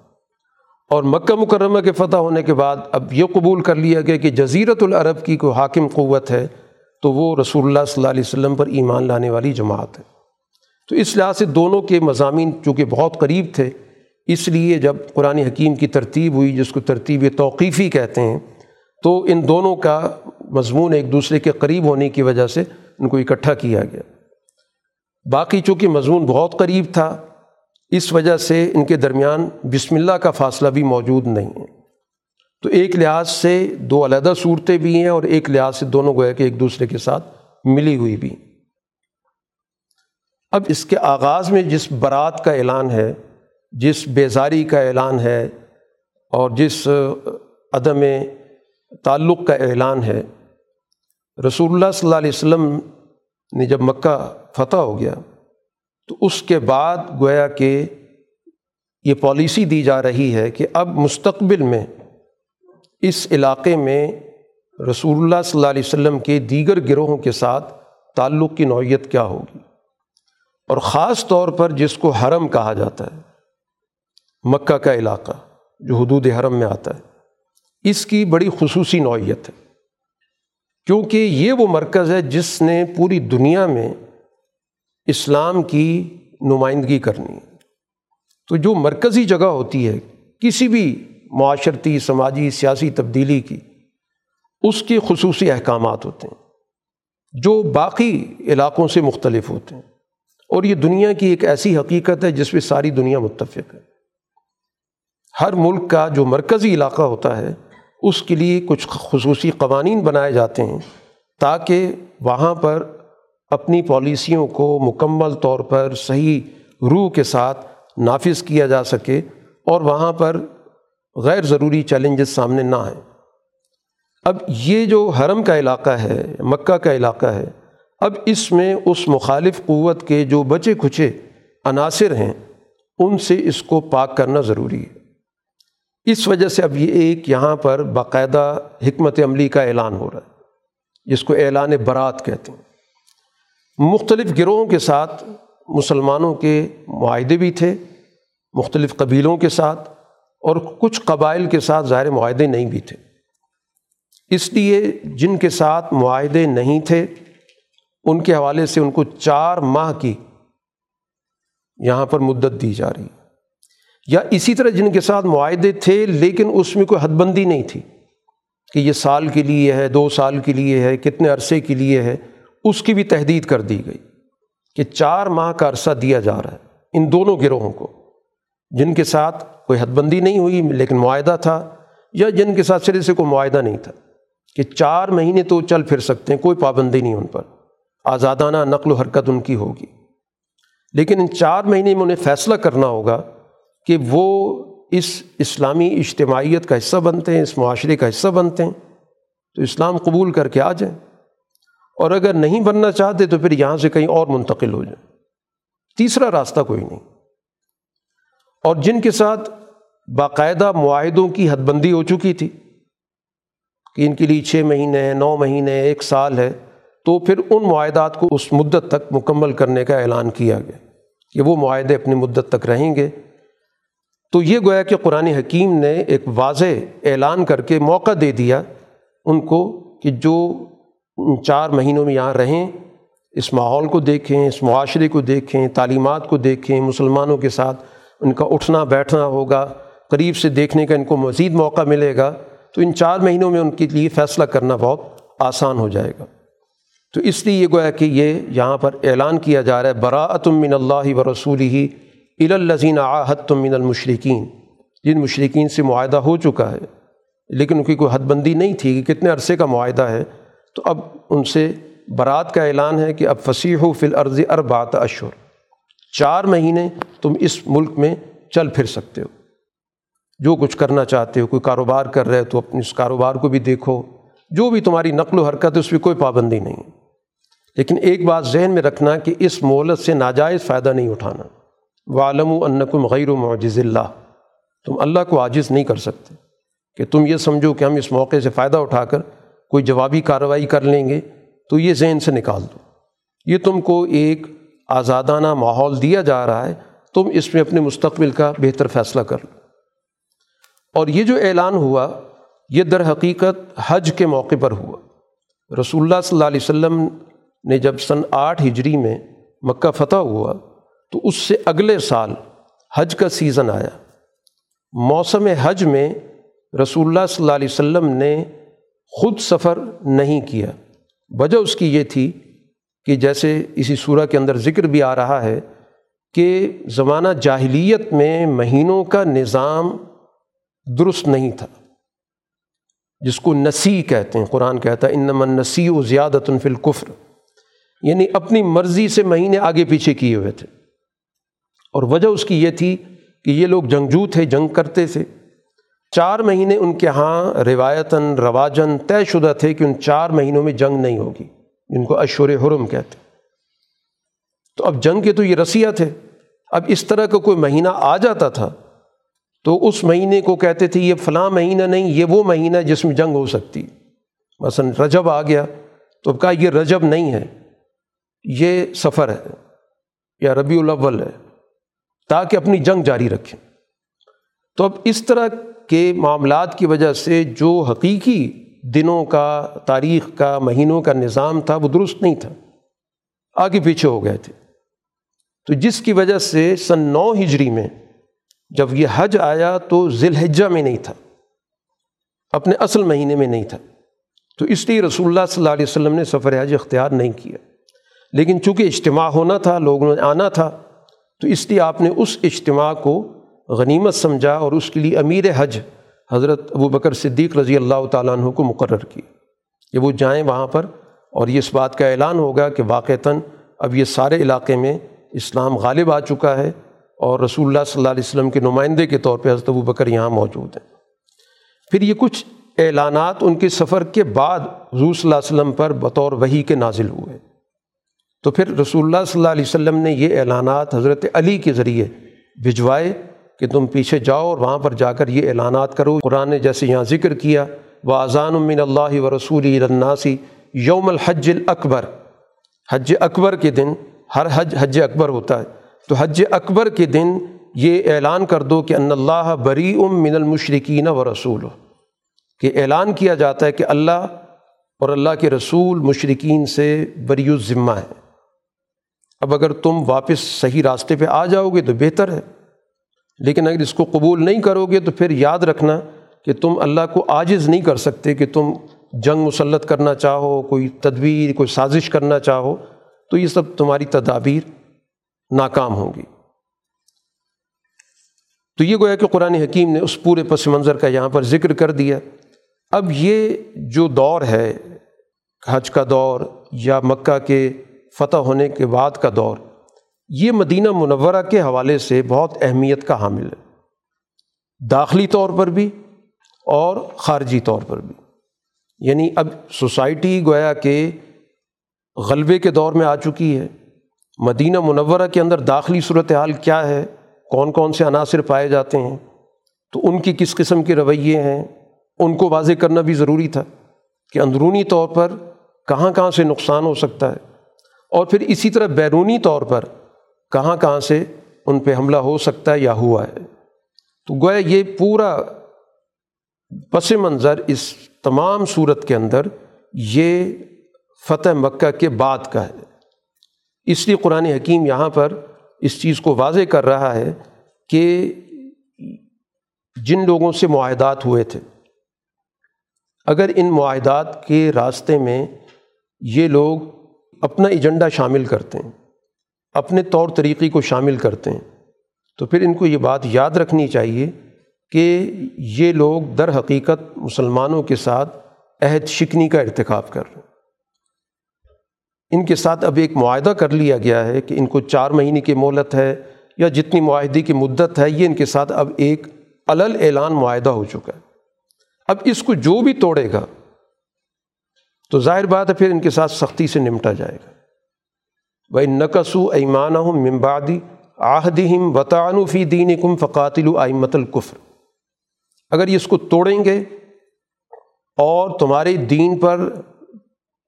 اور مکہ مکرمہ کے فتح ہونے کے بعد اب یہ قبول کر لیا گیا کہ جزیرت العرب کی کوئی حاکم قوت ہے تو وہ رسول اللہ صلی اللہ علیہ وسلم پر ایمان لانے والی جماعت ہے۔ تو اس لحاظ سے دونوں کے مضامین چونکہ بہت قریب تھے، اس لیے جب قرآن حکیم کی ترتیب ہوئی، جس کو ترتیب توقیفی کہتے ہیں، تو ان دونوں کا مضمون ایک دوسرے کے قریب ہونے کی وجہ سے ان کو اکٹھا کیا گیا۔ باقی چونکہ مضمون بہت قریب تھا اس وجہ سے ان کے درمیان بسم اللہ کا فاصلہ بھی موجود نہیں ہے۔ تو ایک لحاظ سے دو علیحدہ صورتیں بھی ہیں اور ایک لحاظ سے دونوں گویا کہ ایک دوسرے کے ساتھ ملی ہوئی بھی۔ اب اس کے آغاز میں جس برات کا اعلان ہے، جس بیزاری کا اعلان ہے اور جس عدم تعلق کا اعلان ہے، رسول اللہ صلی اللہ علیہ وسلم نے جب مکہ فتح ہو گیا تو اس کے بعد گویا کہ یہ پالیسی دی جا رہی ہے کہ اب مستقبل میں اس علاقے میں رسول اللہ صلی اللہ علیہ وسلم کے دیگر گروہوں کے ساتھ تعلق کی نوعیت کیا ہوگی؟ اور خاص طور پر جس کو حرم کہا جاتا ہے، مکہ کا علاقہ جو حدود حرم میں آتا ہے، اس کی بڑی خصوصی نوعیت ہے۔ کیونکہ یہ وہ مرکز ہے جس نے پوری دنیا میں اسلام کی نمائندگی کرنی۔ تو جو مرکزی جگہ ہوتی ہے، کسی بھی معاشرتی، سماجی، سیاسی تبدیلی کی، اس کے خصوصی احکامات ہوتے ہیں، جو باقی علاقوں سے مختلف ہوتے ہیں۔ اور یہ دنیا کی ایک ایسی حقیقت ہے جس پہ ساری دنیا متفق ہے۔ ہر ملک کا جو مرکزی علاقہ ہوتا ہے، اس کے لیے کچھ خصوصی قوانین بنائے جاتے ہیں تاکہ وہاں پر اپنی پالیسیوں کو مکمل طور پر صحیح روح کے ساتھ نافذ کیا جا سکے اور وہاں پر غیر ضروری چیلنجز سامنے نہ آئیں۔ اب یہ جو حرم کا علاقہ ہے، مکہ کا علاقہ ہے، اب اس میں اس مخالف قوت کے جو بچے کھچے عناصر ہیں، ان سے اس کو پاک کرنا ضروری ہے۔ اس وجہ سے اب یہ ایک یہاں پر باقاعدہ حکمت عملی کا اعلان ہو رہا ہے، جس کو اعلان برات کہتے ہیں۔ مختلف گروہوں کے ساتھ مسلمانوں کے معاہدے بھی تھے، مختلف قبیلوں کے ساتھ اور کچھ قبائل کے ساتھ ظاہر معاہدے نہیں بھی تھے۔ اس لیے جن کے ساتھ معاہدے نہیں تھے، ان کے حوالے سے ان کو چار ماہ کی یہاں پر مدت دی جا رہی۔ یا اسی طرح جن کے ساتھ معاہدے تھے، لیکن اس میں کوئی حد بندی نہیں تھی کہ یہ سال کے لیے ہے، دو سال کے لیے ہے، کتنے عرصے کے لیے ہے۔ اس کی بھی تحدید کر دی گئی کہ چار ماہ کا عرصہ دیا جا رہا ہے ان دونوں گروہوں کو۔ جن کے ساتھ کوئی حد بندی نہیں ہوئی لیکن معاہدہ تھا یا جن کے ساتھ سرے سے کوئی معاہدہ نہیں تھا کہ چار مہینے تو چل پھر سکتے ہیں، کوئی پابندی نہیں ان پر۔ آزادانہ نقل و حرکت ان کی ہوگی۔ لیکن ان چار مہینے میں انہیں فیصلہ کرنا ہوگا کہ وہ اس اسلامی اجتماعیت کا حصہ بنتے ہیں، اس معاشرے کا حصہ بنتے ہیں۔ تو اسلام قبول کر کے آ جائیں۔ اور اگر نہیں بننا چاہتے تو پھر یہاں سے کہیں اور منتقل ہو جائیں۔ تیسرا راستہ کوئی نہیں۔ اور جن کے ساتھ باقاعدہ معاہدوں کی حد بندی ہو چکی تھی کہ ان کے لیے چھ مہینے نو مہینے ایک سال ہے، تو پھر ان معاہدات کو اس مدت تک مکمل کرنے کا اعلان کیا گیا کہ وہ معاہدے اپنی مدت تک رہیں گے۔ تو یہ گویا کہ قرآن حکیم نے ایک واضح اعلان کر کے موقع دے دیا ان کو کہ جو چار مہینوں میں یہاں رہیں، اس ماحول کو دیکھیں، اس معاشرے کو دیکھیں، تعلیمات کو دیکھیں، مسلمانوں کے ساتھ ان کا اٹھنا، بیٹھنا ہوگا، قریب سے دیکھنے کا ان کو مزید موقع ملے گا، تو ان چار مہینوں میں ان کے لیے فیصلہ کرنا بہت آسان ہو جائے گا۔ تو اس لیے یہ گویا کہ یہ یہاں پر اعلان کیا جا رہا ہے براۃم من اللہ و رسول ہی الزین آحت من المشرقین جن مشرقین سے معاہدہ ہو چکا ہے، لیکن ان کی کوئی حد بندی نہیں تھی کہ کتنے عرصے کا معاہدہ ہے۔ تو اب ان سے برات کا اعلان ہے کہ اب فصیح و فی الارض اربات اشور چار مہینے تم اس ملک میں چل پھر سکتے ہو۔ جو کچھ کرنا چاہتے ہو، کوئی کاروبار کر رہے تو اپنے اس کاروبار کو بھی دیکھو۔ جو بھی تمہاری نقل و حرکت ہے، اس پہ کوئی پابندی نہیں۔ لیکن ایک بات ذہن میں رکھنا کہ اس مولت سے ناجائز فائدہ نہیں اٹھانا۔ عالم و انکم غیر و معجز اللہ تم اللہ کو عاجز نہیں کر سکتے۔ کہ تم یہ سمجھو کہ ہم اس موقع سے فائدہ اٹھا کر کوئی جوابی کارروائی کر لیں گے، تو یہ ذہن سے نکال دو۔ یہ تم کو ایک آزادانہ ماحول دیا جا رہا ہے، تم اس میں اپنے مستقبل کا بہتر فیصلہ کر لو۔ اور یہ جو اعلان ہوا، یہ در حقیقت حج کے موقع پر ہوا۔ رسول اللہ صلی اللہ علیہ وسلم نے جب سن آٹھ ہجری میں مکہ فتح ہوا، تو اس سے اگلے سال حج کا سیزن آیا۔ موسم حج میں رسول اللہ صلی اللہ علیہ وسلم نے خود سفر نہیں کیا۔ وجہ اس کی یہ تھی کہ جیسے اسی صورح کے اندر ذکر بھی آ رہا ہے کہ زمانہ جاہلیت میں مہینوں کا نظام درست نہیں تھا، جس کو نسی کہتے ہیں۔ قرآن کہتا ہے انمن نسی و زیادت فی القفر یعنی اپنی مرضی سے مہینے آگے پیچھے کیے ہوئے تھے۔ اور وجہ اس کی یہ تھی کہ یہ لوگ جنگجو تھے، جنگ کرتے تھے۔ چار مہینے ان کے ہاں روایتاً رواجن طے شدہ تھے کہ ان چار مہینوں میں جنگ نہیں ہوگی، جن کو اشور حرم کہتے تو اب جنگ کے تو یہ رسیہ تھے۔ اب اس طرح کا کوئی مہینہ آ جاتا تھا تو اس مہینے کو کہتے تھے، یہ فلاں مہینہ نہیں، یہ وہ مہینہ جس میں جنگ ہو سکتی۔ مثلاً رجب آ گیا تو اب کہا یہ رجب نہیں ہے، یہ سفر ہے یا ربیع الاول ہے، تاکہ اپنی جنگ جاری رکھیں۔ تو اب اس طرح کے معاملات کی وجہ سے جو حقیقی دنوں کا، تاریخ کا، مہینوں کا نظام تھا، وہ درست نہیں تھا۔ آگے پیچھے ہو گئے تھے۔ تو جس کی وجہ سے سن نو ہجری میں جب یہ حج آیا تو ذی الحجہ میں نہیں تھا۔ اپنے اصل مہینے میں نہیں تھا۔ تو اس لیے رسول اللہ صلی اللہ علیہ وسلم نے سفر حج اختیار نہیں کیا۔ لیکن چونکہ اجتماع ہونا تھا، لوگوں نے آنا تھا، تو اس لیے آپ نے اس اجتماع کو غنیمت سمجھا اور اس کے لیے امیر حج حضرت ابو بکر صدیق رضی اللہ تعالیٰ عنہ کو مقرر کی۔ کہ وہ جائیں وہاں پر اور یہ اس بات کا اعلان ہوگا کہ واقعتاً اب یہ سارے علاقے میں اسلام غالب آ چکا ہے اور رسول اللہ صلی اللہ علیہ وسلم کے نمائندے کے طور پہ حضرت ابو بکر یہاں موجود ہیں۔ پھر یہ کچھ اعلانات ان کے سفر کے بعد حضور صلی اللہ علیہ وسلم پر بطور وہی کے نازل ہوئے۔ تو پھر رسول اللہ صلی اللہ علیہ وسلم نے یہ اعلانات حضرت علی کے ذریعے بھجوائے کہ تم پیچھے جاؤ اور وہاں پر جا کر یہ اعلانات کرو۔ قرآن نے جیسے یہاں ذکر کیا وہ اذان امن اللہ و رسول الناسی یوم الحج الاکبر حج اکبر کے دن، ہر حج حج اکبر ہوتا ہے۔ تو حج اکبر کے دن یہ اعلان کر دو کہ ان اللہ بری ام من المشرقین و رسول کہ اعلان کیا جاتا ہے کہ اللہ اور اللہ کے رسول مشرقین سے بری الذمہ ہے اب اگر تم واپس صحیح راستے پہ آ جاؤ گے تو بہتر ہے۔ لیکن اگر اس کو قبول نہیں کرو گے تو پھر یاد رکھنا کہ تم اللہ کو عاجز نہیں کر سکتے کہ تم جنگ مسلط کرنا چاہو، کوئی تدبیر، کوئی سازش کرنا چاہو، تو یہ سب تمہاری تدابیر ناکام ہوں گی۔ تو یہ گویا کہ قرآن حکیم نے اس پورے پس منظر کا یہاں پر ذکر کر دیا۔ اب یہ جو دور ہے، حج کا دور یا مکہ کے فتح ہونے کے بعد کا دور یہ مدینہ منورہ کے حوالے سے بہت اہمیت کا حامل ہے۔ داخلی طور پر بھی اور خارجی طور پر بھی۔ یعنی اب سوسائٹی گویا کہ غلبے کے دور میں آ چکی ہے۔ مدینہ منورہ کے اندر داخلی صورت حال کیا ہے؟ کون کون سے عناصر پائے جاتے ہیں؟ تو ان کی کس قسم کے رویے ہیں؟ ان کو واضح کرنا بھی ضروری تھا کہ اندرونی طور پر کہاں کہاں سے نقصان ہو سکتا ہے۔ اور پھر اسی طرح بیرونی طور پر کہاں کہاں سے ان پہ حملہ ہو سکتا ہے یا ہوا ہے؟ تو گویا یہ پورا پس منظر اس تمام صورت کے اندر یہ فتح مکہ کے بعد کا ہے۔ اس لیے قرآن حکیم یہاں پر اس چیز کو واضح کر رہا ہے کہ جن لوگوں سے معاہدات ہوئے تھے، اگر ان معاہدات کے راستے میں یہ لوگ اپنا ایجنڈا شامل کرتے ہیں اپنے طور طریقے کو شامل کرتے ہیں۔ تو پھر ان کو یہ بات یاد رکھنی چاہیے کہ یہ لوگ در حقیقت مسلمانوں کے ساتھ عہد شکنی کا ارتکاب کر رہے ہیں۔ ان کے ساتھ اب ایک معاہدہ کر لیا گیا ہے کہ ان کو چار مہینے کی مہلت ہے یا جتنی معاہدے کی مدت ہے، یہ ان کے ساتھ اب ایک علل اعلان معاہدہ ہو چکا ہے۔ اب اس کو جو بھی توڑے گا، تو ظاہر بات ہے پھر ان کے ساتھ سختی سے نمٹا جائے گا۔ بھائی نقصو ایمان ممبادی آہدم وطان فی دین کم فقاتل آئمت القفر اگر یہ اس کو توڑیں گے اور تمہارے دین پر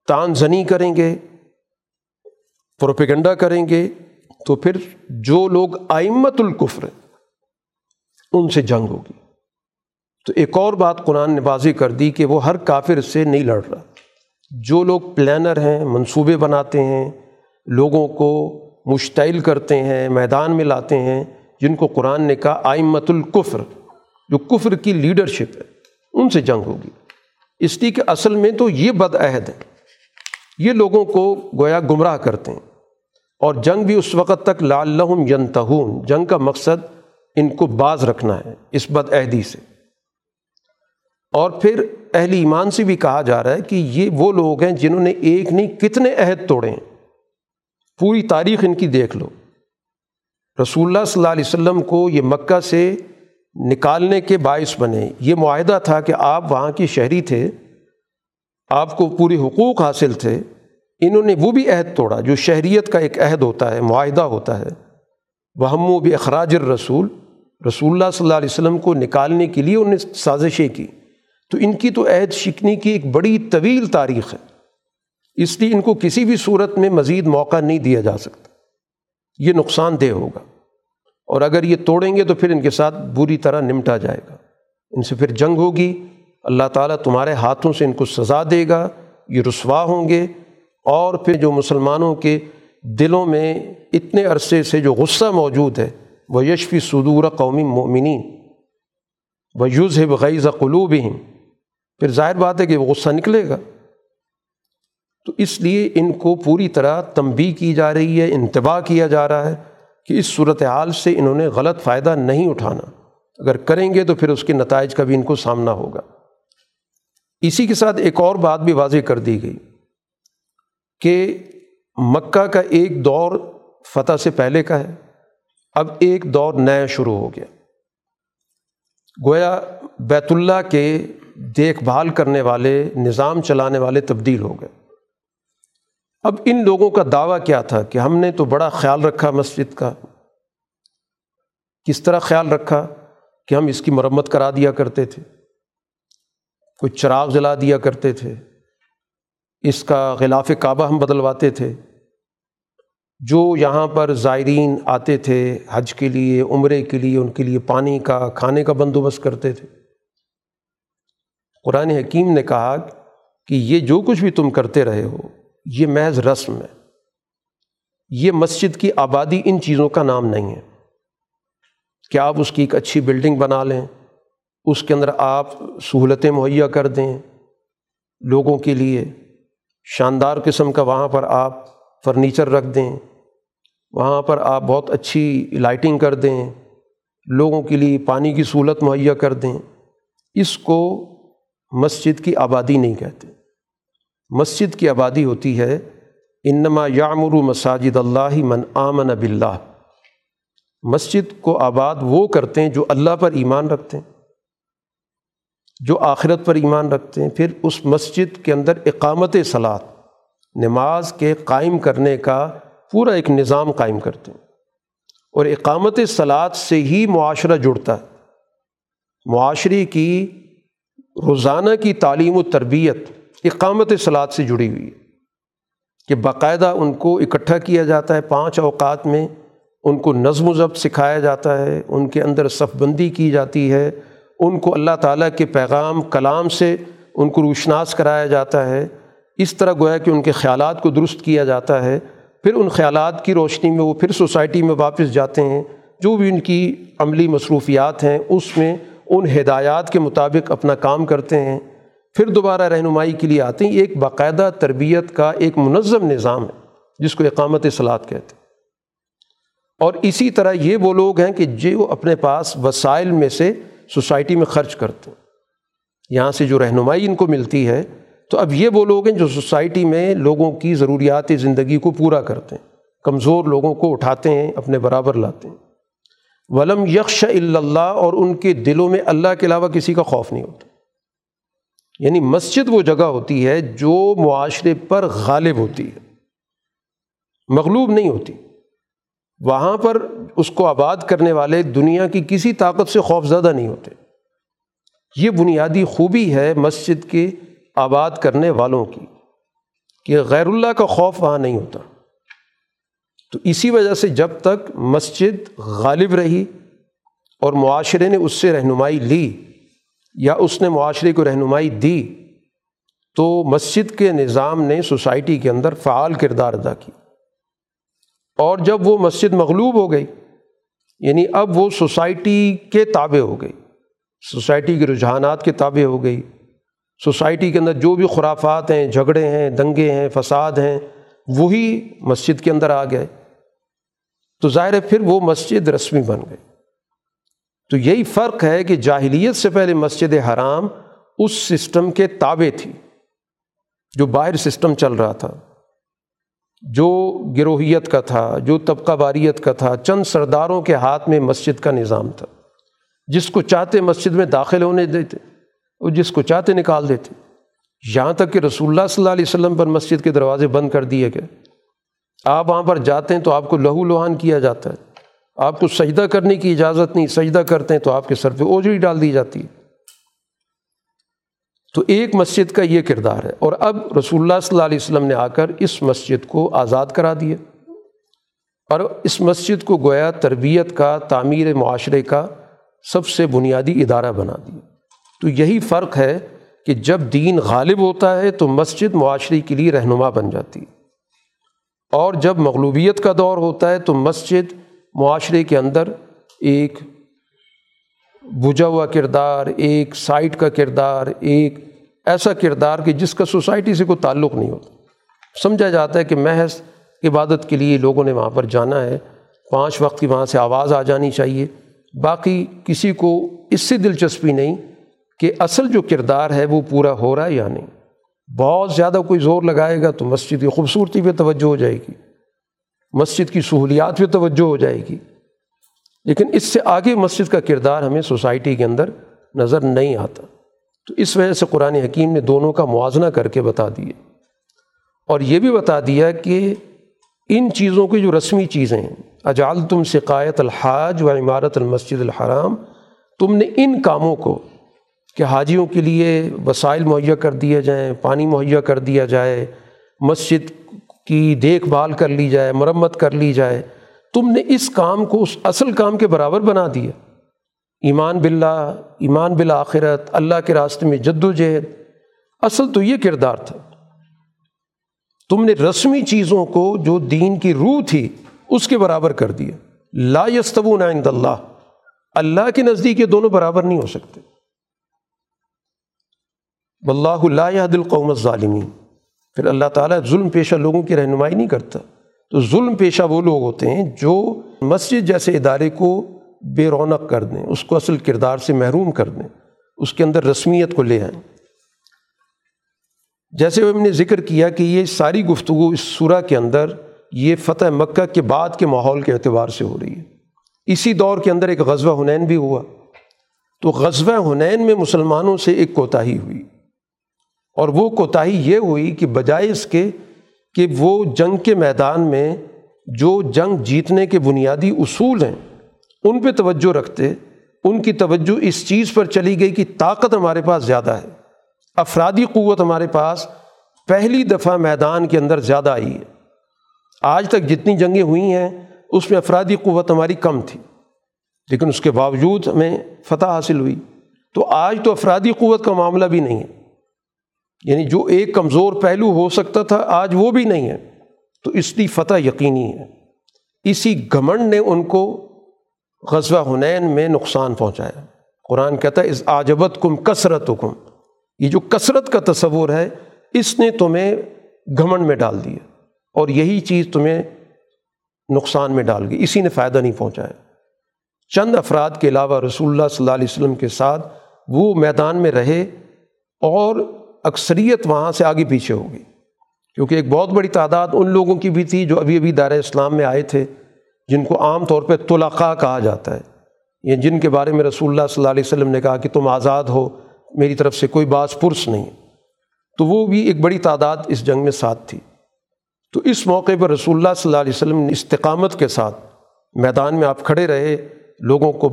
تان زنی کریں گے، پروپیگنڈا کریں گے، تو پھر جو لوگ آئمت القفر ان سے جنگ ہوگی۔ تو ایک اور بات قرآن نے واضح کر دی کہ وہ ہر کافر سے نہیں لڑ رہا۔ جو لوگ پلانر ہیں، منصوبے بناتے ہیں لوگوں کو مشتعل کرتے ہیں، میدان میں لاتے ہیں، جن کو قرآن نے کہا آئمت القفر جو کفر کی لیڈرشپ ہے، ان سے جنگ ہوگی۔ اس لیے کہ اصل میں تو یہ بد عہد ہے یہ لوگوں کو گویا گمراہ کرتے ہیں۔ اور جنگ بھی اس وقت تک لعلہم ینتہون، جنگ کا مقصد ان کو باز رکھنا ہے، اس بد عہدی سے۔ اور پھر اہل ایمان سے بھی کہا جا رہا ہے کہ یہ وہ لوگ ہیں جنہوں نے ایک نہیں، کتنے عہد توڑے ہیں۔ پوری تاریخ ان کی دیکھ لو۔ رسول اللہ صلی اللہ علیہ وسلم کو یہ مکہ سے نکالنے کے باعث بنے۔ یہ معاہدہ تھا کہ آپ وہاں کی شہری تھے، آپ کو پوری حقوق حاصل تھے۔ انہوں نے وہ بھی عہد توڑا جو شہریت کا ایک عہد ہوتا ہے، معاہدہ ہوتا ہے۔ وہ و بھی اخراج الرسول۔ رسول اللہ صلی اللہ علیہ وسلم کو نکالنے کے لیے انہوں نے سازشیں کی۔ تو ان کی تو عہد شکنی کی ایک بڑی طویل تاریخ ہے۔ اس لیے ان کو کسی بھی صورت میں مزید موقع نہیں دیا جا سکتا۔ یہ نقصان دہ ہوگا۔ اور اگر یہ توڑیں گے تو پھر ان کے ساتھ بری طرح نمٹا جائے گا۔ ان سے پھر جنگ ہوگی۔ اللہ تعالیٰ تمہارے ہاتھوں سے ان کو سزا دے گا۔ یہ رسوا ہوں گے۔ اور پھر جو مسلمانوں کے دلوں میں اتنے عرصے سے جو غصہ موجود ہے وہ یشفی صدور قومی مومنین وہ یوز ہے بغیض قلوب پھر ظاہر بات ہے کہ وہ غصہ نکلے گا۔ تو اس لیے ان کو پوری طرح تنبی کی جا رہی ہے، انتباہ کیا جا رہا ہے کہ اس صورت حال سے انہوں نے غلط فائدہ نہیں اٹھانا۔ اگر کریں گے تو پھر اس کے نتائج کا بھی ان کو سامنا ہوگا۔ اسی کے ساتھ ایک اور بات بھی واضح کر دی گئی کہ مکہ کا ایک دور فتح سے پہلے کا ہے۔ اب ایک دور نیا شروع ہو گیا۔ گویا بیت اللہ کے دیکھ بھال کرنے والے، نظام چلانے والے تبدیل ہو گئے۔ اب ان لوگوں کا دعویٰ کیا تھا کہ ہم نے تو بڑا خیال رکھا مسجد کا۔ کس طرح خیال رکھا کہ ہم اس کی مرمت کرا دیا کرتے تھے۔ کوئی چراغ جلا دیا کرتے تھے۔ اس کا غلاف کعبہ ہم بدلواتے تھے۔ جو یہاں پر زائرین آتے تھے حج کے لیے، عمرے کے لیے، ان کے لیے پانی کا، کھانے کا بندوبست کرتے تھے۔ قرآن حکیم نے کہا کہ یہ جو کچھ بھی تم کرتے رہے ہو یہ محض رسم ہے۔ یہ مسجد کی آبادی ان چیزوں کا نام نہیں ہے۔ کہ آپ اس کی ایک اچھی بلڈنگ بنا لیں؟ اس کے اندر آپ سہولتیں مہیا کر دیں لوگوں کے لیے۔ شاندار قسم کا وہاں پر آپ فرنیچر رکھ دیں۔ وہاں پر آپ بہت اچھی لائٹنگ کر دیں۔ لوگوں کے لیے پانی کی سہولت مہیا کر دیں۔ اس کو مسجد کی آبادی نہیں کہتے۔ مسجد کی آبادی ہوتی ہے، انما یامر مساجد اللہ من آمن اب اللہ مسجد کو آباد وہ کرتے ہیں جو اللہ پر ایمان رکھتے ہیں، جو آخرت پر ایمان رکھتے ہیں۔ پھر اس مسجد کے اندر اقامت صلاح نماز کے قائم کرنے کا پورا ایک نظام قائم کرتے ہیں۔ اور اقامت صلاحت سے ہی معاشرہ جڑتا ہے۔ معاشرے کی روزانہ کی تعلیم و تربیت اقامت صلاحت سے جڑی ہوئی ہے کہ باقاعدہ ان کو اکٹھا کیا جاتا ہے، پانچ اوقات میں ان کو نظم و ضبط سکھایا جاتا ہے، ان کے اندر صف بندی کی جاتی ہے، ان کو اللہ تعالیٰ کے پیغام، کلام سے ان کو روشناس کرایا جاتا ہے۔ اس طرح گویا کہ ان کے خیالات کو درست کیا جاتا ہے، پھر ان خیالات کی روشنی میں وہ پھر سوسائٹی میں واپس جاتے ہیں۔ جو بھی ان کی عملی مصروفیات ہیں، اس میں ان ہدایات کے مطابق اپنا کام کرتے ہیں۔ پھر دوبارہ رہنمائی کے لیے آتے ہیں۔ ایک باقاعدہ تربیت کا ایک منظم نظام ہے، جس کو اقامت صلاحت کہتے ہیں۔ اور اسی طرح یہ وہ لوگ ہیں کہ جو اپنے پاس وسائل میں سے سوسائٹی میں خرچ کرتے ہیں۔ یہاں سے جو رہنمائی ان کو ملتی ہے، تو اب یہ وہ لوگ ہیں جو سوسائٹی میں لوگوں کی ضروریات زندگی کو پورا کرتے ہیں، کمزور لوگوں کو اٹھاتے ہیں، اپنے برابر لاتے ہیں۔ ولم یکش اللہ اور ان کے دلوں میں اللہ کے علاوہ کسی کا خوف نہیں ہوتا۔ یعنی مسجد وہ جگہ ہوتی ہے جو معاشرے پر غالب ہوتی ہے، مغلوب نہیں ہوتی۔ وہاں پر اس کو آباد کرنے والے دنیا کی کسی طاقت سے خوف زدہ نہیں ہوتے۔ یہ بنیادی خوبی ہے مسجد کے آباد کرنے والوں کی، کہ غیر اللہ کا خوف وہاں نہیں ہوتا۔ تو اسی وجہ سے جب تک مسجد غالب رہی اور معاشرے نے اس سے رہنمائی لی یا اس نے معاشرے کو رہنمائی دی، تو مسجد کے نظام نے سوسائٹی کے اندر فعال کردار ادا کی اور جب وہ مسجد مغلوب ہو گئی یعنی اب وہ سوسائٹی کے تابع ہو گئی، سوسائٹی کے رجحانات کے تابع ہو گئی، سوسائٹی کے اندر جو بھی خرافات ہیں، جھگڑے ہیں، دنگے ہیں، فساد ہیں، وہی مسجد کے اندر آ گئے۔ تو ظاہر ہے پھر وہ مسجد رسمی بن گئی۔ تو یہی فرق ہے کہ جاہلیت سے پہلے مسجد حرام اس سسٹم کے تابع تھی، جو باہر سسٹم چل رہا تھا، جو گروہیت کا تھا، جو طبقہ باریت کا تھا، چند سرداروں کے ہاتھ میں مسجد کا نظام تھا۔ جس کو چاہتے مسجد میں داخل ہونے دیتے اور جس کو چاہتے نکال دیتے۔ یہاں تک کہ رسول اللہ صلی اللہ علیہ وسلم پر مسجد کے دروازے بند کر دیے گئے۔ آپ وہاں پر جاتے ہیں تو آپ کو لہو لوہان کیا جاتا ہے۔ آپ کو سجدہ کرنے کی اجازت نہیں، سجدہ کرتے ہیں تو آپ کے سر پہ اوجڑی ڈال دی جاتی ہے۔ تو ایک مسجد کا یہ کردار ہے۔ اور اب رسول اللہ صلی اللہ علیہ وسلم نے آ کر اس مسجد کو آزاد کرا دیا۔ اور اس مسجد کو گویا تربیت کا، تعمیر معاشرے کا سب سے بنیادی ادارہ بنا دیا۔ تو یہی فرق ہے کہ جب دین غالب ہوتا ہے تو مسجد معاشرے کے لیے رہنما بن جاتی۔ ہے اور جب مغلوبیت کا دور ہوتا ہے تو مسجد معاشرے کے اندر ایک بجھا ہوا کردار، ایک سائٹ کا کردار، ایک ایسا کردار کہ جس کا سوسائٹی سے کوئی تعلق نہیں ہوتا۔ سمجھا جاتا ہے کہ محض عبادت کے لیے لوگوں نے وہاں پر جانا ہے، پانچ وقت کی وہاں سے آواز آ جانی چاہیے۔ باقی کسی کو اس سے دلچسپی نہیں کہ اصل جو کردار ہے وہ پورا ہو رہا ہے یا نہیں۔ بہت زیادہ کوئی زور لگائے گا تو مسجد کی خوبصورتی پہ توجہ ہو جائے گی۔ مسجد کی سہولیات پہ توجہ ہو جائے گی۔ لیکن اس سے آگے مسجد کا کردار ہمیں سوسائٹی کے اندر نظر نہیں آتا۔ تو اس وجہ سے قرآن حکیم نے دونوں کا موازنہ کر کے بتا دیے اور یہ بھی بتا دیا کہ ان چیزوں کی جو رسمی چیزیں ہیں اجال تم سقایت الحاج و عمارت المسجد الحرام، تم نے ان کاموں کو کہ حاجیوں کے لیے وسائل مہیا کر دیے جائیں، پانی مہیا کر دیا جائے، مسجد کی دیکھ بھال کر لی جائے، مرمت کر لی جائے۔ تم نے اس کام کو، اس اصل کام کے برابر بنا دیا۔ ایمان باللہ، ایمان بالآخرت، اللہ کے راستے میں جد و جہد اصل تو یہ کردار تھا۔ تم نے رسمی چیزوں کو جو دین کی روح تھی، اس کے برابر کر دیا۔ لا یستبون عند اللہ۔ اللہ کے نزدیک یہ دونوں برابر نہیں ہو سکتے۔ واللہ لا يهد القوم الظالمین۔ پھر اللہ تعالیٰ ظلم پیشہ لوگوں کی رہنمائی نہیں کرتا۔ تو ظلم پیشہ وہ لوگ ہوتے ہیں جو مسجد جیسے ادارے کو بے رونق کر دیں، اس کو اصل کردار سے محروم کر دیں، اس کے اندر رسمیت کو لے آئیں۔ جیسے ہم نے ذکر کیا کہ یہ ساری گفتگو اس صورہ کے اندر، یہ فتح مکہ کے بعد کے ماحول کے اعتبار سے ہو رہی ہے۔ اسی دور کے اندر ایک غزوہ حنین بھی ہوا۔ تو غزوہ حنین میں مسلمانوں سے ایک کوتاہی ہوئی۔ اور وہ کوتاہی یہ ہوئی کہ بجائے اس کے کہ وہ جنگ کے میدان میں جو جنگ جیتنے کے بنیادی اصول ہیں، ان پہ توجہ رکھتے، ان کی توجہ اس چیز پر چلی گئی کہ طاقت ہمارے پاس زیادہ ہے، افرادی قوت ہمارے پاس پہلی دفعہ میدان کے اندر زیادہ آئی ہے۔ آج تک جتنی جنگیں ہوئی ہیں، اس میں افرادی قوت ہماری کم تھی، لیکن اس کے باوجود ہمیں فتح حاصل ہوئی۔ تو آج تو افرادی قوت کا معاملہ بھی نہیں ہے۔ یعنی جو ایک کمزور پہلو ہو سکتا تھا، آج وہ بھی نہیں ہے۔ تو اس کی فتح یقینی ہے۔ اسی گھمنڈ نے ان کو غزوہ حنین میں نقصان پہنچایا۔ قرآن کہتا ہے اس آجبت کم کثرت کم یہ جو کثرت کا تصور ہے، اس نے تمہیں گھمنڈ میں ڈال دیا۔ اور یہی چیز تمہیں نقصان میں ڈال گئی۔ اسی نے فائدہ نہیں پہنچایا۔ چند افراد کے علاوہ رسول اللہ صلی اللہ علیہ وسلم کے ساتھ وہ میدان میں رہے اور اکثریت وہاں سے آگے پیچھے ہو گئی۔ کیونکہ ایک بہت بڑی تعداد ان لوگوں کی بھی تھی جو ابھی ابھی دائرۂ اسلام میں آئے تھے، جن کو عام طور پہ طلقاء کہا جاتا ہے۔ یہ جن کے بارے میں رسول اللہ صلی اللہ علیہ وسلم نے کہا کہ تم آزاد ہو، میری طرف سے کوئی باز پرس نہیں۔ تو وہ بھی ایک بڑی تعداد اس جنگ میں ساتھ تھی۔ تو اس موقع پر رسول اللہ صلی اللہ علیہ وسلم نے استقامت کے ساتھ میدان میں آپ کھڑے رہے، لوگوں کو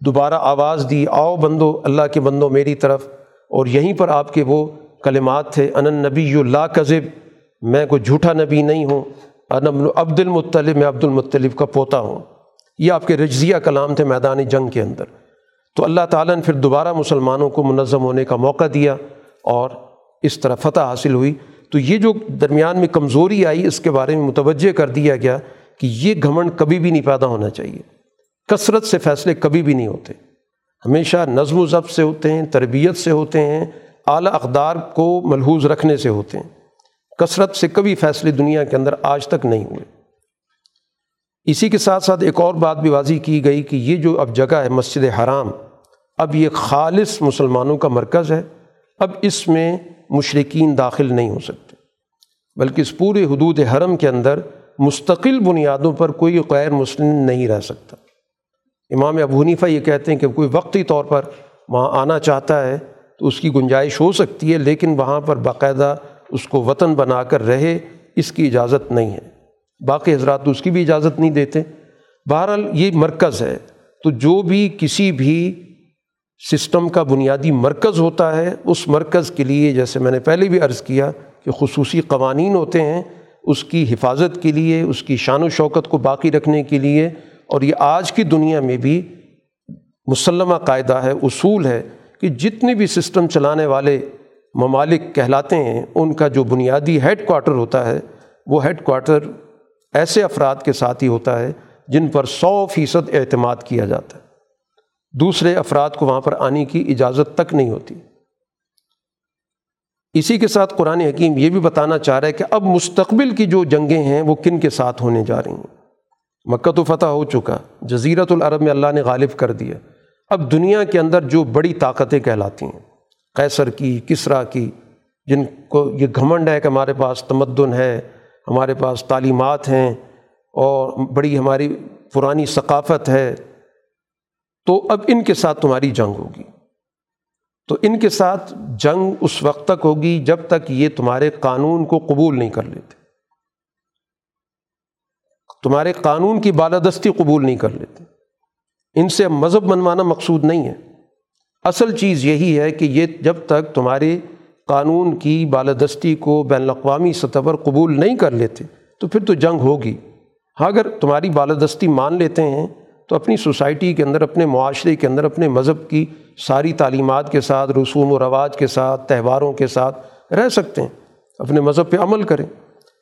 دوبارہ آواز دی، آؤ بندو، اللہ کے بندو میری طرف، اور یہیں پر آپ کے وہ کلمات تھے ان نبی اللہ کذب، میں کوئی جھوٹا نبی نہیں ہوں ان عبد المطلب، میں عبد المطلب کا پوتا ہوں۔ یہ آپ کے رجزیہ کلام تھے میدان جنگ کے اندر۔ تو اللہ تعالیٰ نے پھر دوبارہ مسلمانوں کو منظم ہونے کا موقع دیا اور اس طرح فتح حاصل ہوئی۔ تو یہ جو درمیان میں کمزوری آئی، اس کے بارے میں متوجہ کر دیا گیا کہ یہ گھمنڈ کبھی بھی نہیں پیدا ہونا چاہیے۔ کثرت سے فیصلے کبھی بھی نہیں ہوتے۔ ہمیشہ نظم و ضبط سے ہوتے ہیں، تربیت سے ہوتے ہیں اعلیٰ اقدار کو ملحوظ رکھنے سے ہوتے ہیں۔ کثرت سے کبھی فیصلے دنیا کے اندر آج تک نہیں ہوئے۔ اسی کے ساتھ ساتھ ایک اور بات بھی واضح کی گئی کہ یہ جو اب جگہ ہے مسجد حرام، اب یہ خالص مسلمانوں کا مرکز ہے۔ اب اس میں مشرقین داخل نہیں ہو سکتے۔ بلکہ اس پورے حدود حرم کے اندر مستقل بنیادوں پر کوئی غیر مسلم نہیں رہ سکتا۔ امام ابو حنیفہ یہ کہتے ہیں کہ کوئی وقتی طور پر وہاں آنا چاہتا ہے تو اس کی گنجائش ہو سکتی ہے، لیکن وہاں پر باقاعدہ اس کو وطن بنا کر رہے، اس کی اجازت نہیں ہے۔ باقی حضرات تو اس کی بھی اجازت نہیں دیتے۔ بہرحال یہ مرکز ہے۔ تو جو بھی کسی بھی سسٹم کا بنیادی مرکز ہوتا ہے، اس مرکز کے لیے جیسے میں نے پہلے بھی عرض کیا کہ خصوصی قوانین ہوتے ہیں، اس کی حفاظت کے لیے، اس کی شان و شوکت کو باقی رکھنے کے لیے، اور یہ آج کی دنیا میں بھی مسلمہ قاعدہ ہے، اصول ہے۔ کہ جتنے بھی سسٹم چلانے والے ممالک کہلاتے ہیں، ان کا جو بنیادی ہیڈ کوارٹر ہوتا ہے، وہ ہیڈ کوارٹر ایسے افراد کے ساتھ ہی ہوتا ہے جن پر سو فیصد اعتماد کیا جاتا ہے۔ دوسرے افراد کو وہاں پر آنے کی اجازت تک نہیں ہوتی۔ اسی کے ساتھ قرآن حکیم یہ بھی بتانا چاہ رہا ہے کہ اب مستقبل کی جو جنگیں ہیں، وہ کن کے ساتھ ہونے جا رہی ہیں؟ مکہ تو فتح ہو چکا جزیرت العرب میں اللہ نے غالب کر دیا۔ اب دنیا کے اندر جو بڑی طاقتیں کہلاتی ہیں، قیصر کی، کسرا کی، جن کو یہ گھمنڈ ہے کہ ہمارے پاس تمدن ہے، ہمارے پاس تعلیمات ہیں اور بڑی ہماری پرانی ثقافت ہے، تو اب ان کے ساتھ تمہاری جنگ ہوگی۔ تو ان کے ساتھ جنگ اس وقت تک ہوگی جب تک یہ تمہارے قانون کو قبول نہیں کر لیتے۔ تمہارے قانون کی بالادستی قبول نہیں کر لیتے۔ ان سے مذہب منوانا مقصود نہیں ہے۔ اصل چیز یہی ہے کہ یہ جب تک تمہارے قانون کی بالادستی کو بین الاقوامی سطح پر قبول نہیں کر لیتے، تو پھر تو جنگ ہوگی۔ ہاں اگر تمہاری بالادستی مان لیتے ہیں، تو اپنی سوسائٹی کے اندر، اپنے معاشرے کے اندر، اپنے مذہب کی ساری تعلیمات کے ساتھ، رسوم و رواج کے ساتھ، تہواروں کے ساتھ رہ سکتے ہیں۔ اپنے مذہب پہ عمل کریں۔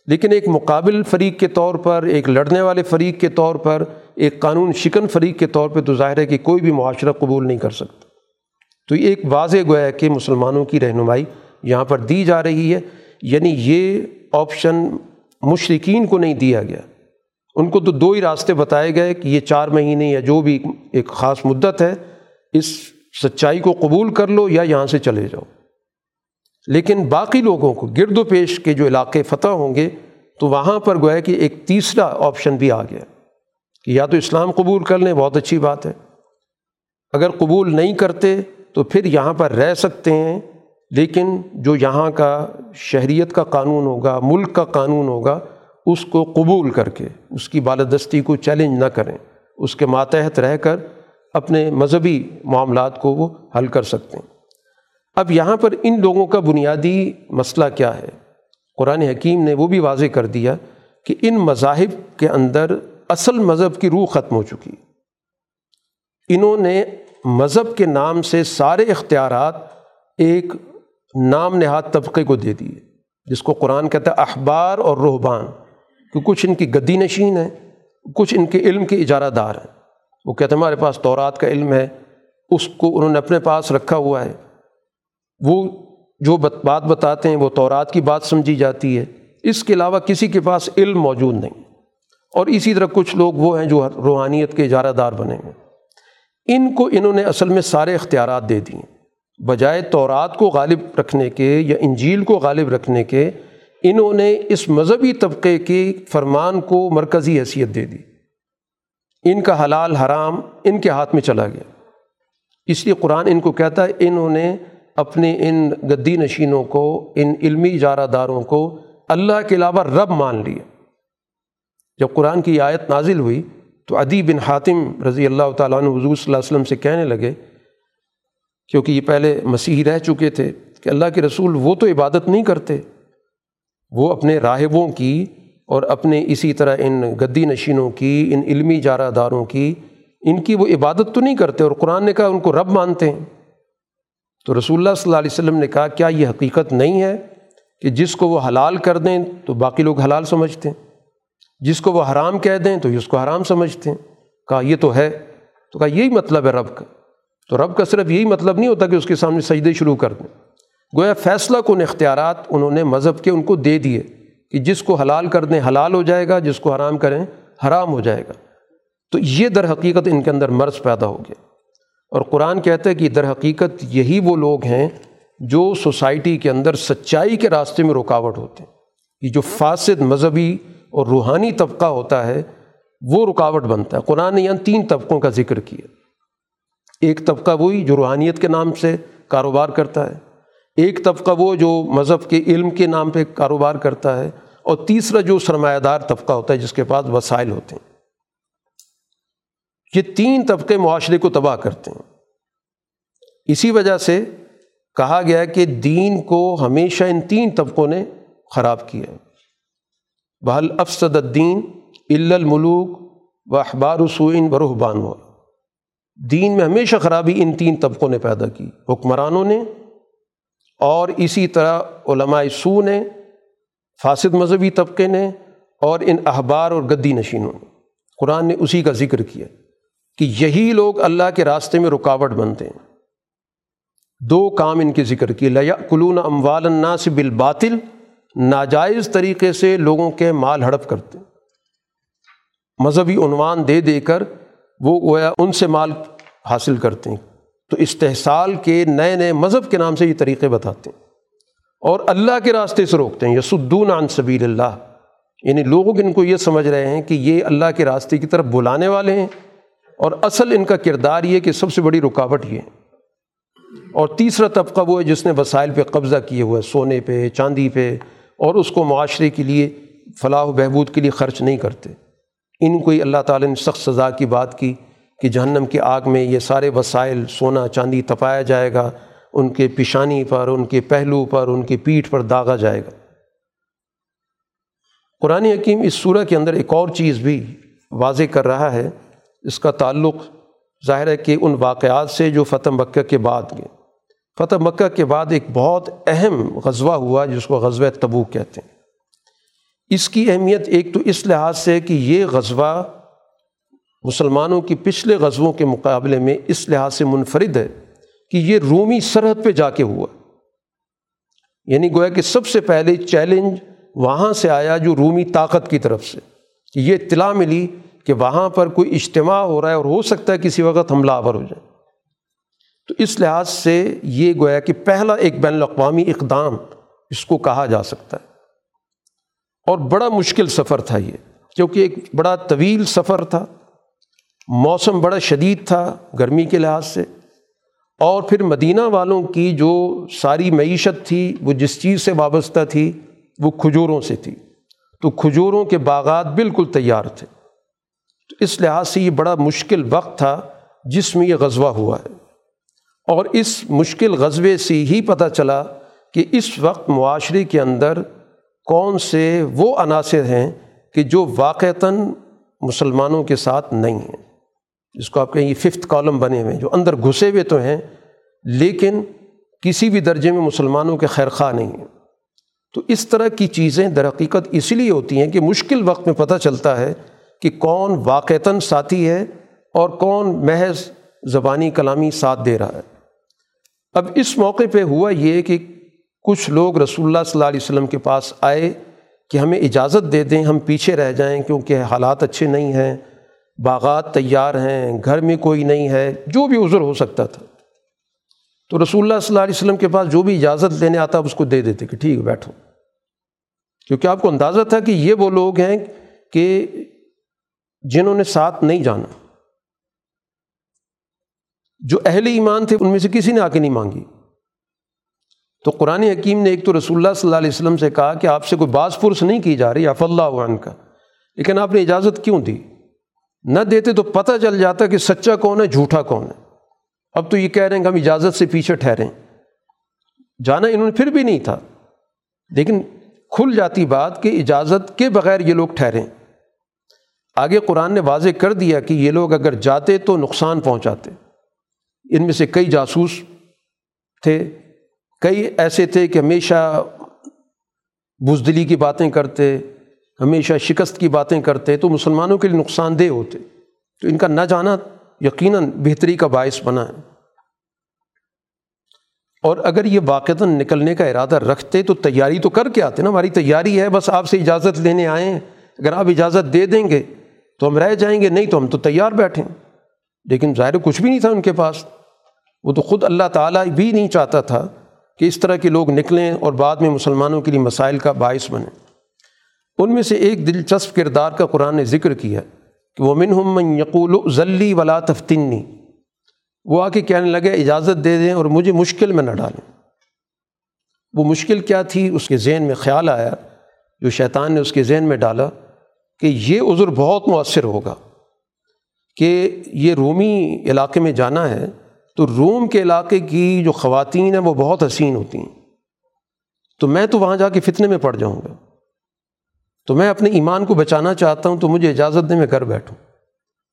لیکن ایک مقابل فریق کے طور پر، ایک لڑنے والے فریق کے طور پر، ایک قانون شکن فریق کے طور پہ تو ظاہر ہے کہ کوئی بھی معاشرہ قبول نہیں کر سکتا۔ تو یہ ایک واضح گویا کہ مسلمانوں کی رہنمائی یہاں پر دی جا رہی ہے۔ یعنی یہ آپشن مشرقین کو نہیں دیا گیا۔ ان کو تو دو ہی راستے بتائے گئے کہ یہ چار مہینے یا جو بھی ایک خاص مدت ہے، اس سچائی کو قبول کر لو یا یہاں سے چلے جاؤ۔ لیکن باقی لوگوں کو گرد و پیش کے جو علاقے فتح ہوں گے، تو وہاں پر گویا کہ ایک تیسرا آپشن بھی آ گیا کہ یا تو اسلام قبول کر لیں، بہت اچھی بات ہے۔ اگر قبول نہیں کرتے تو پھر یہاں پر رہ سکتے ہیں، لیکن جو یہاں کا شہریت کا قانون ہوگا، ملک کا قانون ہوگا، اس کو قبول کر کے، اس کی بالدستی کو چیلنج نہ کریں۔ اس کے ماتحت رہ کر اپنے مذہبی معاملات کو وہ حل کر سکتے ہیں۔ اب یہاں پر ان لوگوں کا بنیادی مسئلہ کیا ہے؟ قرآن حکیم نے وہ بھی واضح کر دیا کہ ان مذاہب کے اندر اصل مذہب کی روح ختم ہو چکی۔ انہوں نے مذہب کے نام سے سارے اختیارات ایک نام نہاد طبقے کو دے دیے، جس کو قرآن کہتا ہے اخبار اور روحبان کہ کچھ ان کی گدی نشین ہیں، کچھ ان کے علم کے اجارہ دار ہیں۔ وہ کہتے ہیں ہمارے پاس تورات کا علم ہے، اس کو انہوں نے اپنے پاس رکھا ہوا ہے۔ وہ جو بات بتاتے ہیں وہ تورات کی بات سمجھی جاتی ہے۔ اس کے علاوہ کسی کے پاس علم موجود نہیں۔ اور اسی طرح کچھ لوگ وہ ہیں جو روحانیت کے اجارہ دار بنے ہیں ان کو انہوں نے اصل میں سارے اختیارات دے دیے۔ بجائے تورات کو غالب رکھنے کے یا انجیل کو غالب رکھنے کے، انہوں نے اس مذہبی طبقے کے فرمان کو مرکزی حیثیت دے دی۔ ان کا حلال حرام ان کے ہاتھ میں چلا گیا۔ اس لیے قرآن ان کو کہتا ہے، انہوں نے اپنے ان گدی نشینوں کو، ان علمی اجارہ داروں کو اللہ کے علاوہ رب مان لیا۔ جب قرآن کی آیت نازل ہوئی تو ادی بن حاتم رضی اللہ تعالیٰ عنہ حضور صلی اللہ علیہ وسلم سے کہنے لگے، کیونکہ یہ پہلے مسیح رہ چکے تھے کہ اللہ کے رسول وہ تو عبادت نہیں کرتے، وہ اپنے راہبوں کی اور اپنے اسی طرح ان گدی نشینوں کی، ان علمی جارہ داروں کی، ان کی وہ عبادت تو نہیں کرتے اور قرآن نے کہا ان کو رب مانتے ہیں۔ تو رسول اللہ صلی اللہ علیہ وسلم نے کہا، کیا یہ حقیقت نہیں ہے کہ جس کو وہ حلال کر دیں تو باقی لوگ حلال سمجھتے ہیں؟ جس کو وہ حرام کہہ دیں تو اس کو حرام سمجھتے ہیں؟ کہا، یہ تو ہے۔ تو کہا، یہی مطلب ہے رب کا۔ تو رب کا صرف یہی مطلب نہیں ہوتا کہ اس کے سامنے سجدے شروع کر دیں۔ گویا فیصلہ کن اختیارات انہوں نے مذہب کے ان کو دے دیے کہ جس کو حلال کر دیں حلال ہو جائے گا، جس کو حرام کریں حرام ہو جائے گا۔ تو یہ در حقیقت ان کے اندر مرض پیدا ہو گیا۔ اور قرآن کہتا ہے کہ در حقیقت یہی وہ لوگ ہیں جو سوسائٹی کے اندر سچائی کے راستے میں رکاوٹ ہوتے ہیں۔ یہ جو فاسد مذہبی اور روحانی طبقہ ہوتا ہے، وہ رکاوٹ بنتا ہے۔ قرآن نے یہاں تین طبقوں کا ذکر کیا۔ ایک طبقہ وہی جو روحانیت کے نام سے کاروبار کرتا ہے۔ ایک طبقہ وہ جو مذہب کے علم کے نام پہ کاروبار کرتا ہے۔ اور تیسرا جو سرمایہ دار طبقہ ہوتا ہے، جس کے پاس وسائل ہوتے ہیں۔ یہ تین طبقے معاشرے کو تباہ کرتے ہیں۔ اسی وجہ سے کہا گیا کہ دین کو ہمیشہ ان تین طبقوں نے خراب کیا بحل افسد الدین الملوک و اخبار رسوئین برحبان ہوا دین میں ہمیشہ خرابی ان تین طبقوں نے پیدا کی۔ حکمرانوں نے اور اسی طرح علماء سو نے، فاسد مذہبی طبقے نے اور ان احبار اور گدی نشینوں نے۔ قرآن نے اسی کا ذکر کیا۔ کہ یہی لوگ اللہ کے راستے میں رکاوٹ بنتے ہیں۔ دو کام ان کے ذکر کیے۔ لیا کلون اموال الناس بالباطل، ناجائز طریقے سے لوگوں کے مال ہڑپ کرتے۔ ہیں مذہبی عنوان دے دے کر وہ گویا ان سے مال حاصل کرتے ہیں۔ تو استحصال کے نئے نئے مذہب کے نام سے یہ طریقے بتاتے ہیں۔ اور اللہ کے راستے سے روکتے ہیں۔ یسدون عن سبیل اللہ۔ یعنی لوگوں ان کو یہ سمجھ رہے ہیں کہ یہ اللہ کے راستے کی طرف بلانے والے ہیں۔ اور اصل ان کا کردار یہ کہ سب سے بڑی رکاوٹ یہ اور تیسرا طبقہ وہ ہے جس نے وسائل پہ قبضہ کیے ہوئے، سونے پہ، چاندی پہ، اور اس کو معاشرے کے لیے فلاح و بہبود کے لیے خرچ نہیں کرتے۔ ان کو ہی اللہ تعالیٰ نے سخت سزا کی بات کی کہ جہنم کی آگ میں یہ سارے وسائل، سونا، چاندی تپایا جائے گا۔ ان کے پیشانی پر، ان کے پہلو پر، ان کی پیٹھ پر داغا جائے گا۔ قرآن حکیم اس صورح کے اندر ایک اور چیز بھی واضح کر رہا ہے۔ اس کا تعلق ظاہر ہے کہ ان واقعات سے جو فتح مکہ کے بعد گئے۔ فتح مکہ کے بعد ایک بہت اہم غزوہ ہوا جس کو غزوہ تبوک کہتے ہیں۔ اس کی اہمیت ایک تو اس لحاظ سے کہ یہ غزوہ مسلمانوں کی پچھلے غزووں کے مقابلے میں اس لحاظ سے منفرد ہے کہ یہ رومی سرحد پہ جا کے ہوا۔ یعنی گویا کہ سب سے پہلے چیلنج وہاں سے آیا جو رومی طاقت کی طرف سے یہ اطلاع ملی کہ وہاں پر کوئی اجتماع ہو رہا ہے اور ہو سکتا ہے کسی وقت حملہ آور ہو جائے تو اس لحاظ سے یہ گویا کہ پہلا ایک بین الاقوامی اقدام اس کو کہا جا سکتا ہے۔ اور بڑا مشکل سفر تھا یہ، کیونکہ ایک بڑا طویل سفر تھا، موسم بڑا شدید تھا گرمی کے لحاظ سے، اور پھر مدینہ والوں کی جو ساری معیشت تھی، وہ جس چیز سے وابستہ تھی، وہ کھجوروں سے تھی۔ تو کھجوروں کے باغات بالکل تیار تھے۔ اس لحاظ سے یہ بڑا مشکل وقت تھا جس میں یہ غزوہ ہوا ہے۔ اور اس مشکل غزوے سے ہی پتہ چلا کہ اس وقت معاشرے کے اندر کون سے وہ عناصر ہیں کہ جو واقعتاً مسلمانوں کے ساتھ نہیں ہیں۔ جس کو آپ کہیں یہ ففتھ کالم بنے ہوئے ہیں، جو اندر گھسے ہوئے تو ہیں، لیکن کسی بھی درجے میں مسلمانوں کے خیر خواہ نہیں ہیں۔ تو اس طرح کی چیزیں در حقیقت اس لیے ہوتی ہیں کہ مشکل وقت میں پتہ چلتا ہے کہ کون واقعتاً ساتھی ہے اور کون محض زبانی کلامی ساتھ دے رہا ہے۔ اب اس موقع پہ ہوا یہ کہ کچھ لوگ رسول اللہ صلی اللہ علیہ وسلم کے پاس آئے کہ ہمیں اجازت دے دیں، ہم پیچھے رہ جائیں کیونکہ حالات اچھے نہیں ہیں، باغات تیار ہیں، گھر میں کوئی نہیں ہے، جو بھی عذر ہو سکتا تھا۔ تو رسول اللہ صلی اللہ علیہ وسلم کے پاس جو بھی اجازت لینے آتا اس کو دے دیتے کہ ٹھیک ہے، بیٹھو۔ کیونکہ آپ کو اندازہ تھا کہ یہ وہ لوگ ہیں کہ جنہوں نے ساتھ نہیں جانا۔ جو اہل ایمان تھے، ان میں سے کسی نے آ کے نہیں مانگی۔ تو قرآن حکیم نے ایک تو رسول اللہ صلی اللہ علیہ وسلم سے کہا کہ آپ سے کوئی بعض پرس نہیں کی جا رہی آف اللہ عنہ کا لیکن آپ نے اجازت کیوں دی؟ نہ دیتے تو پتہ چل جاتا کہ سچا کون ہے، جھوٹا کون ہے۔ اب تو یہ کہہ رہے ہیں کہ ہم اجازت سے پیچھے ٹھہریں جانا انہوں نے پھر بھی نہیں تھا۔ لیکن کھل جاتی بات کہ اجازت کے بغیر یہ لوگ ٹھہریں آگے قرآن نے واضح کر دیا کہ یہ لوگ اگر جاتے تو نقصان پہنچاتے۔ ان میں سے کئی جاسوس تھے، کئی ایسے تھے کہ ہمیشہ بزدلی کی باتیں کرتے، ہمیشہ شکست کی باتیں کرتے تو مسلمانوں کے لیے نقصان دہ ہوتے۔ تو ان کا نہ جانا یقیناً بہتری کا باعث بنا ہے۔ اور اگر یہ واقعتاً نکلنے کا ارادہ رکھتے تو تیاری تو کر کے آتے نا، ہماری تیاری ہے، بس آپ سے اجازت لینے آئیں اگر آپ اجازت دے دیں گے تو ہم رہ جائیں گے، نہیں تو ہم تو تیار بیٹھیں۔ لیکن ظاہر کچھ بھی نہیں تھا ان کے پاس۔ وہ تو خود اللہ تعالیٰ بھی نہیں چاہتا تھا کہ اس طرح کے لوگ نکلیں اور بعد میں مسلمانوں کے لیے مسائل کا باعث بنیں۔ ان میں سے ایک دلچسپ کردار کا قرآن نے ذکر کیا کہ وہ من یقول ذلی ولا تفتنی وہ آ کے کہنے لگے، اجازت دے دیں اور مجھے مشکل میں نہ ڈالیں۔ وہ مشکل کیا تھی؟ اس کے ذہن میں خیال آیا۔ جو شیطان نے اس کے ذہن میں ڈالا کہ یہ عذر بہت مؤثر ہوگا کہ یہ رومی علاقے میں جانا ہے، تو روم کے علاقے کی جو خواتین ہیں وہ بہت حسین ہوتی ہیں۔ تو میں تو وہاں جا کے فتنے میں پڑ جاؤں گا۔ تو میں اپنے ایمان کو بچانا چاہتا ہوں، تو مجھے اجازت دیں میں گھر بیٹھوں۔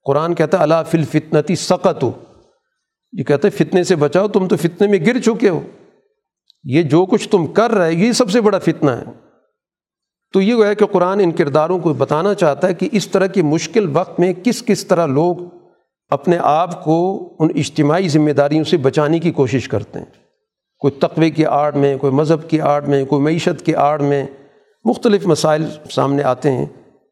قرآن کہتا ہے اللہ فل فتنتی سقت ہو یہ کہتے فتنے سے بچاؤ، تم تو فتنے میں گر چکے ہو۔ یہ جو کچھ تم کر رہے، یہ سب سے بڑا فتنہ ہے۔ تو یہ ہے کہ قرآن ان کرداروں کو بتانا چاہتا ہے کہ اس طرح کی مشکل وقت میں کس کس طرح لوگ اپنے آپ کو ان اجتماعی ذمہ داریوں سے بچانے کی کوشش کرتے ہیں۔ کوئی تقوے کی آڑ میں، کوئی مذہب کی آڑ میں، کوئی معیشت کی آڑ میں مختلف مسائل سامنے آتے ہیں۔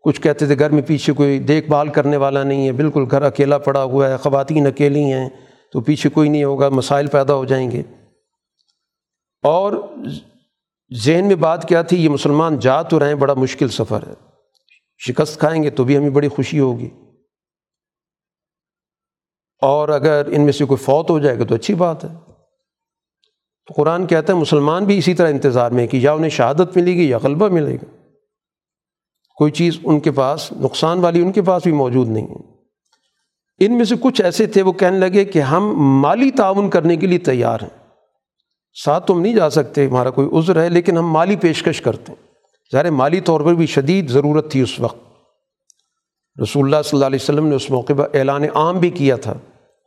کچھ کہتے تھے گھر میں پیچھے کوئی دیکھ بھال کرنے والا نہیں ہے، بالکل گھر اکیلا پڑا ہوا ہے، خواتین اکیلی ہیں تو پیچھے کوئی نہیں ہوگا، مسائل پیدا ہو جائیں گے۔ اور ذہن میں بات کیا تھی، یہ مسلمان جا تو رہیں بڑا مشکل سفر ہے۔ شکست کھائیں گے تو بھی ہمیں بڑی خوشی ہوگی۔ اور اگر ان میں سے کوئی فوت ہو جائے گا تو اچھی بات ہے۔ تو قرآن کہتا ہے، مسلمان بھی اسی طرح انتظار میں کہ یا انہیں شہادت ملے گی یا غلبہ ملے گا۔ کوئی چیز ان کے پاس، نقصان والی ان کے پاس بھی موجود نہیں ہے۔ ان میں سے کچھ ایسے تھے وہ کہنے لگے کہ ہم مالی تعاون کرنے کے لیے تیار ہیں۔ ساتھ تو ہم نہیں جا سکتے، ہمارا کوئی عذر ہے، لیکن ہم مالی پیشکش کرتے ہیں۔ ظاہر مالی طور پر بھی شدید ضرورت تھی اس وقت۔ رسول اللہ صلی اللہ علیہ وسلم نے اس موقع پر اعلان عام بھی کیا تھا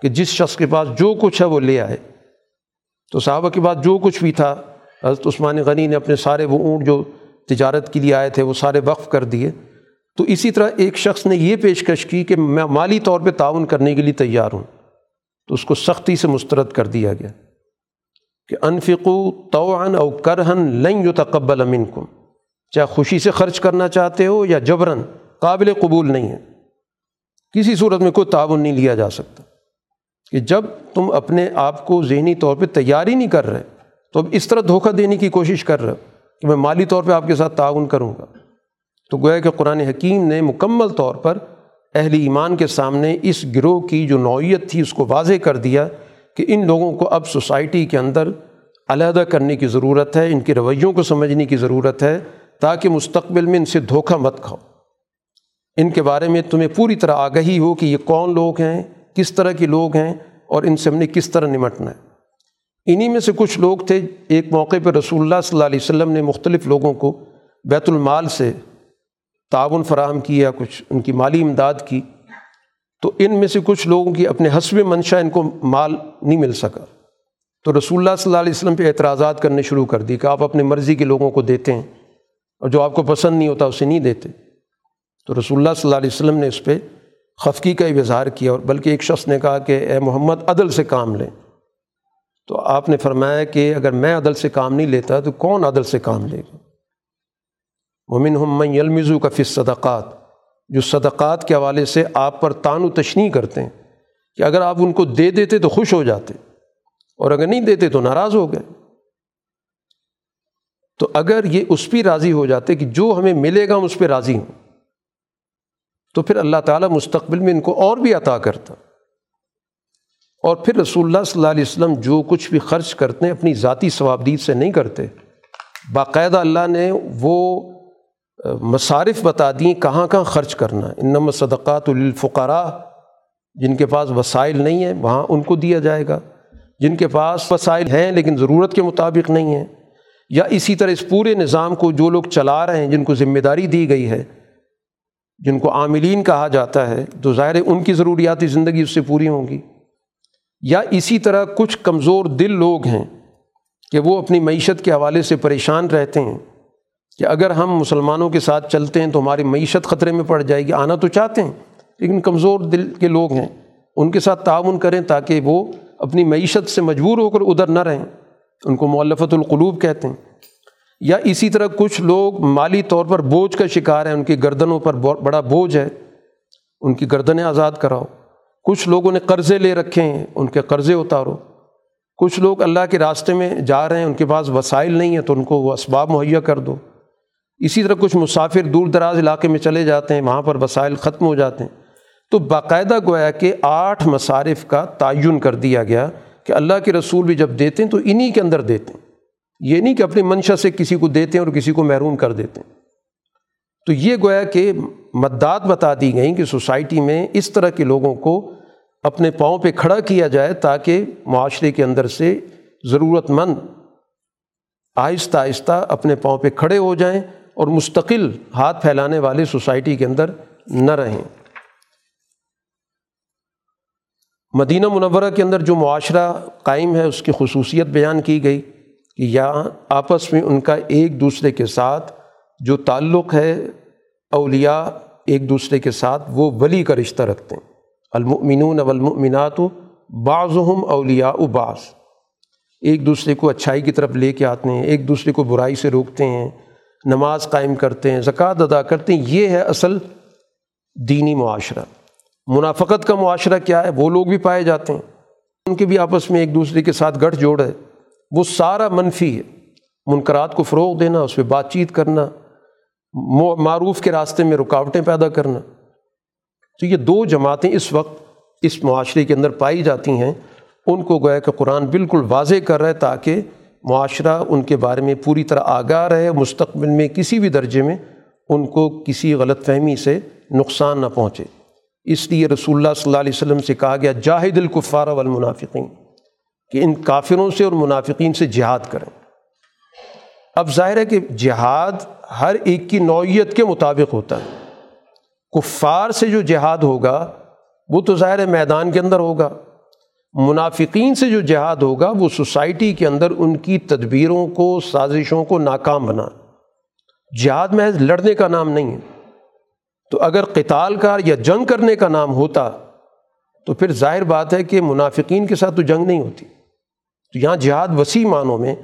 کہ جس شخص کے پاس جو کچھ ہے وہ لے آئے۔ تو صحابہ کے بعد جو کچھ بھی تھا، حضرت عثمان غنی نے اپنے سارے وہ اونٹ جو تجارت کے لیے آئے تھے، وہ سارے وقف کر دیے۔ تو اسی طرح ایک شخص نے یہ پیشکش کی کہ میں مالی طور پہ تعاون کرنے کے لیے تیار ہوں۔ تو اس کو سختی سے مسترد کر دیا گیا۔ کہ انفقو توعن او کرہن لن یتقبل منکم۔ چاہے خوشی سے خرچ کرنا چاہتے ہو یا جبرن قابل قبول نہیں ہے۔ کسی صورت میں کوئی تعاون نہیں لیا جا سکتا۔ کہ جب تم اپنے آپ کو ذہنی طور پہ تیاری نہیں کر رہے، تو اب اس طرح دھوکہ دینے کی کوشش کر رہے کہ میں مالی طور پہ آپ کے ساتھ تعاون کروں گا۔ تو گویا کہ قرآن حکیم نے مکمل طور پر اہل ایمان کے سامنے اس گروہ کی جو نوعیت تھی اس کو واضح کر دیا کہ ان لوگوں کو اب سوسائٹی کے اندر علیحدہ کرنے کی ضرورت ہے، ان کے رویوں کو سمجھنے کی ضرورت ہے، تاکہ مستقبل میں ان سے دھوکہ مت کھاؤ۔ ان کے بارے میں تمہیں پوری طرح آگہی ہو کہ یہ کون لوگ ہیں، کس طرح کے لوگ ہیں اور ان سے ہم نے کس طرح نمٹنا ہے۔ انہی میں سے کچھ لوگ تھے، ایک موقع پہ رسول اللہ صلی اللہ علیہ وسلم نے مختلف لوگوں کو بیت المال سے تعاون فراہم کیا، کچھ ان کی مالی امداد کی۔ تو ان میں سے کچھ لوگوں کی اپنے حسب منشا ان کو مال نہیں مل سکا۔ تو رسول اللہ صلی اللہ علیہ وسلم پہ اعتراضات کرنے شروع کر دی کہ آپ اپنی مرضی کے لوگوں کو دیتے ہیں اور جو آپ کو پسند نہیں ہوتا اسے نہیں دیتے۔ تو رسول اللہ صلی اللہ علیہ وسلم نے اس پہ خفقی کا اظہار کیا اور بلکہ ایک شخص نے کہا کہ اے محمد عدل سے کام لیں۔ تو آپ نے فرمایا کہ اگر میں عدل سے کام نہیں لیتا تو کون عدل سے کام لے گا؟ مومن ہم یلمزو کا فص صدقات جو صدقات کے حوالے سے آپ پر تان و تشنی کرتے ہیں کہ اگر آپ ان کو دے دیتے تو خوش ہو جاتے اور اگر نہیں دیتے تو ناراض ہو گئے۔ تو اگر یہ اس پہ راضی ہو جاتے کہ جو ہمیں ملے گا ہم اس پہ راضی ہوں۔ تو پھر اللہ تعالیٰ مستقبل میں ان کو اور بھی عطا کرتا۔ اور پھر رسول اللہ صلی اللہ علیہ وسلم جو کچھ بھی خرچ کرتے ہیں، اپنی ذاتی ثوابدید سے نہیں کرتے۔ باقاعدہ اللہ نے وہ مصارف بتا دیں کہاں کہاں خرچ کرنا ہے۔ انم صدقات الفقراء جن کے پاس وسائل نہیں ہیں، وہاں ان کو دیا جائے گا۔ جن کے پاس وسائل ہیں لیکن ضرورت کے مطابق نہیں ہیں۔ یا اسی طرح اس پورے نظام کو جو لوگ چلا رہے ہیں، جن کو ذمہ داری دی گئی ہے، جن کو عاملین کہا جاتا ہے، تو ظاہر ان کی ضروریاتی زندگی اس سے پوری ہوں گی۔ یا اسی طرح کچھ کمزور دل لوگ ہیں کہ وہ اپنی معیشت کے حوالے سے پریشان رہتے ہیں۔ کہ اگر ہم مسلمانوں کے ساتھ چلتے ہیں تو ہماری معیشت خطرے میں پڑ جائے گی، آنا تو چاہتے ہیں، لیکن کمزور دل کے لوگ ہیں۔ ان کے ساتھ تعاون کریں تاکہ وہ اپنی معیشت سے مجبور ہو کر ادھر نہ رہیں۔ ان کو مولفت القلوب کہتے ہیں۔ یا اسی طرح کچھ لوگ مالی طور پر بوجھ کا شکار ہیں، ان کی گردنوں پر بڑا بوجھ ہے۔ ان کی گردنیں آزاد کراؤ۔ کچھ لوگوں نے قرضے لے رکھے ہیں، ان کے قرضے اتارو۔ کچھ لوگ اللہ کے راستے میں جا رہے ہیں، ان کے پاس وسائل نہیں ہیں تو ان کو وہ اسباب مہیا کر دو۔ اسی طرح کچھ مسافر دور دراز علاقے میں چلے جاتے ہیں، وہاں پر وسائل ختم ہو جاتے ہیں۔ تو باقاعدہ گویا کہ آٹھ مصارف کا تعین کر دیا گیا کہ اللہ کے رسول بھی جب دیتے ہیں تو انہی کے اندر دیتے ہیں۔ یہ نہیں کہ اپنی منشا سے کسی کو دیتے ہیں اور کسی کو محروم کر دیتے ہیں۔ تو یہ گویا کہ مداد بتا دی گئیں کہ سوسائٹی میں اس طرح کے لوگوں کو اپنے پاؤں پہ کھڑا کیا جائے تاکہ معاشرے کے اندر سے ضرورت مند آہستہ آہستہ اپنے پاؤں پہ کھڑے ہو جائیں۔ اور مستقل ہاتھ پھیلانے والے سوسائٹی کے اندر نہ رہیں۔ مدینہ منورہ کے اندر جو معاشرہ قائم ہے، اس کی خصوصیت بیان کی گئی کہ یہاں آپس میں ان کا ایک دوسرے کے ساتھ جو تعلق ہے، اولیاء ایک دوسرے کے ساتھ وہ ولی کا رشتہ رکھتے ہیں۔ المؤمنون والمؤمنات بعضهم اولیاء بعض۔ ایک دوسرے کو اچھائی کی طرف لے کے آتے ہیں، ایک دوسرے کو برائی سے روکتے ہیں۔ نماز قائم کرتے ہیں، زکوٰۃ ادا کرتے ہیں، یہ ہے اصل دینی معاشرہ۔ منافقت کا معاشرہ کیا ہے؟ وہ لوگ بھی پائے جاتے ہیں۔ ان کے بھی آپس میں ایک دوسرے کے ساتھ گٹھ جوڑ ہے۔ وہ سارا منفی ہے۔ منکرات کو فروغ دینا، اس پہ بات چیت کرنا معروف کے راستے میں رکاوٹیں پیدا کرنا۔ تو یہ دو جماعتیں اس وقت اس معاشرے کے اندر پائی جاتی ہیں۔ ان کو گویا کہ قرآن بالکل واضح کر رہا ہے تاکہ معاشرہ ان کے بارے میں پوری طرح آگاہ رہے، مستقبل میں کسی بھی درجے میں ان کو کسی غلط فہمی سے نقصان نہ پہنچے۔ اس لیے رسول اللہ صلی اللہ علیہ وسلم سے کہا گیا، جاہد الکفار والمنافقین، کہ ان کافروں سے اور منافقین سے جہاد کریں۔ اب ظاہر ہے کہ جہاد ہر ایک کی نوعیت کے مطابق ہوتا ہے۔ کفار سے جو جہاد ہوگا، وہ تو ظاہر ہے میدان کے اندر ہوگا۔ منافقین سے جو جہاد ہوگا، وہ سوسائٹی کے اندر ان کی تدبیروں کو، سازشوں کو ناکام بنا۔ جہاد محض لڑنے کا نام نہیں ہے۔ تو اگر قتال کار یا جنگ کرنے کا نام ہوتا، تو پھر ظاہر بات ہے کہ منافقین کے ساتھ تو جنگ نہیں ہوتی۔ تو یہاں جہاد وسیع معنوں میں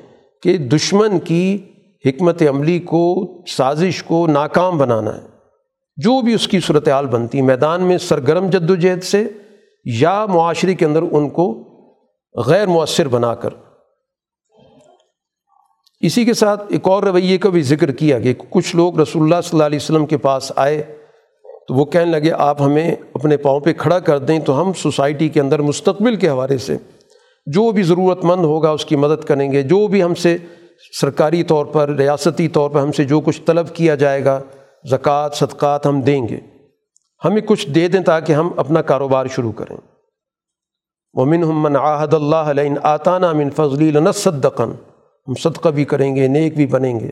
کہ دشمن کی حکمت عملی کو، سازش کو ناکام بنانا ہے۔ جو بھی اس کی صورتحال بنتی، میدان میں سرگرم جد و جہد سے یا معاشرے کے اندر ان کو غیر مؤثر بنا کر۔ اسی کے ساتھ ایک اور رویے کا بھی ذکر کیا کہ کچھ لوگ رسول اللہ صلی اللہ علیہ وسلم کے پاس آئے تو وہ کہنے لگے، آپ ہمیں اپنے پاؤں پہ کھڑا کر دیں تو ہم سوسائٹی کے اندر مستقبل کے حوالے سے جو بھی ضرورت مند ہوگا اس کی مدد کریں گے، جو بھی ہم سے سرکاری طور پر، ریاستی طور پر ہم سے جو کچھ طلب کیا جائے گا، زکوٰۃ، صدقات ہم دیں گے۔ ہمیں کچھ دے دیں تاکہ ہم اپنا کاروبار شروع کریں۔ ومن من آحد اللہ علیہ آتانہ من فضلی صدقن ہم صدقہ بھی کریں گے، نیک بھی بنیں گے۔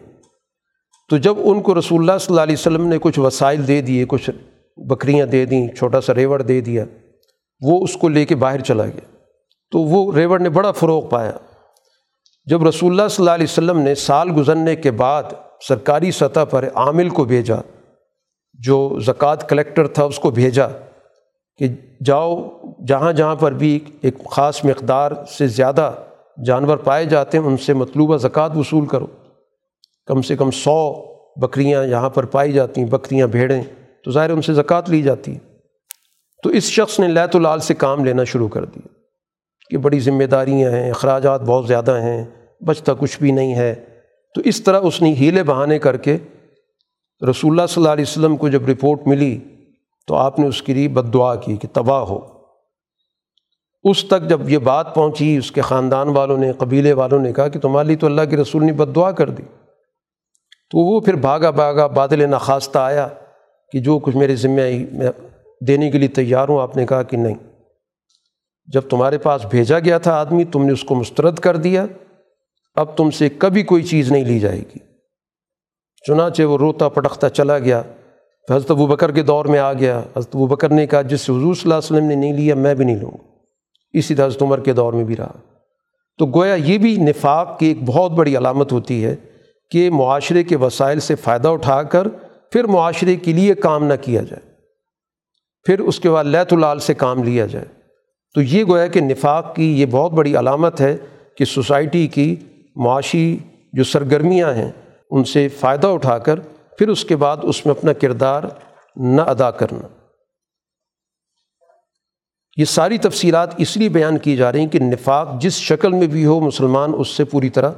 تو جب ان کو رسول اللہ صلی اللہ علیہ وسلم نے کچھ وسائل دے دیے، کچھ بکریاں دے دیں، چھوٹا سا ریوڑ دے دیا، وہ اس کو لے کے باہر چلا گیا۔ تو وہ ریوڑ نے بڑا فروغ پایا۔ جب رسول اللہ صلی اللہ علیہ وسلم نے سال گزرنے کے بعد سرکاری سطح پر عامل کو بھیجا جو زکوٰۃ کلیکٹر تھا اس کو بھیجا کہ جاؤ، جہاں جہاں پر بھی ایک خاص مقدار سے زیادہ جانور پائے جاتے ہیں، ان سے مطلوبہ زکوٰۃ وصول کرو۔ کم سے کم سو بکریاں یہاں پر پائی جاتی ہیں، بکریاں بھیڑیں، تو ظاہر ان سے زکوٰۃ لی جاتی ہے۔ تو اس شخص نے لیت العال سے کام لینا شروع کر دیا کہ بڑی ذمہ داریاں ہیں، اخراجات بہت زیادہ ہیں، بچتا کچھ بھی نہیں ہے۔ تو اس طرح اس نے ہیلے بہانے کر کے رسول اللہ صلی اللہ علیہ وسلم کو جب رپورٹ ملی تو آپ نے اس کے لیے بد دعا کی کہ تباہ ہو۔ اس تک جب یہ بات پہنچی، اس کے خاندان والوں نے، قبیلے والوں نے کہا کہ تمہاری تو اللہ کے رسول نے بد دعا کر دی۔ تو وہ پھر بھاگا بھاگا بادل نخواستہ آیا کہ جو کچھ میرے ذمہ میں دینے کے لیے تیار ہوں، آپ نے کہا کہ نہیں۔ جب تمہارے پاس بھیجا گیا تھا آدمی، تم نے اس کو مسترد کر دیا۔ اب تم سے کبھی کوئی چیز نہیں لی جائے گی۔ چنانچہ وہ روتا پٹختا چلا گیا۔ حضرت ابو بکر کے دور میں آ گیا۔ حضرت ابو بکر نے کہا، جس سے حضور صلی اللہ علیہ وسلم نے نہیں لیا، میں بھی نہیں لوں گا۔ اسی طرح حضرت عمر کے دور میں بھی رہا۔ تو گویا یہ بھی نفاق کی ایک بہت بڑی علامت ہوتی ہے کہ معاشرے کے وسائل سے فائدہ اٹھا کر پھر معاشرے کے لیے کام نہ کیا جائے۔ پھر اس کے بعد لیت العال سے کام لیا جائے۔ تو یہ گویا کہ نفاق کی یہ بہت بڑی علامت ہے کہ سوسائٹی کی معاشی جو سرگرمیاں ہیں ان سے فائدہ اٹھا کر پھر اس کے بعد اس میں اپنا کردار نہ ادا کرنا۔ یہ ساری تفصیلات اس لیے بیان کی جا رہی ہیں کہ نفاق جس شکل میں بھی ہو مسلمان اس سے پوری طرح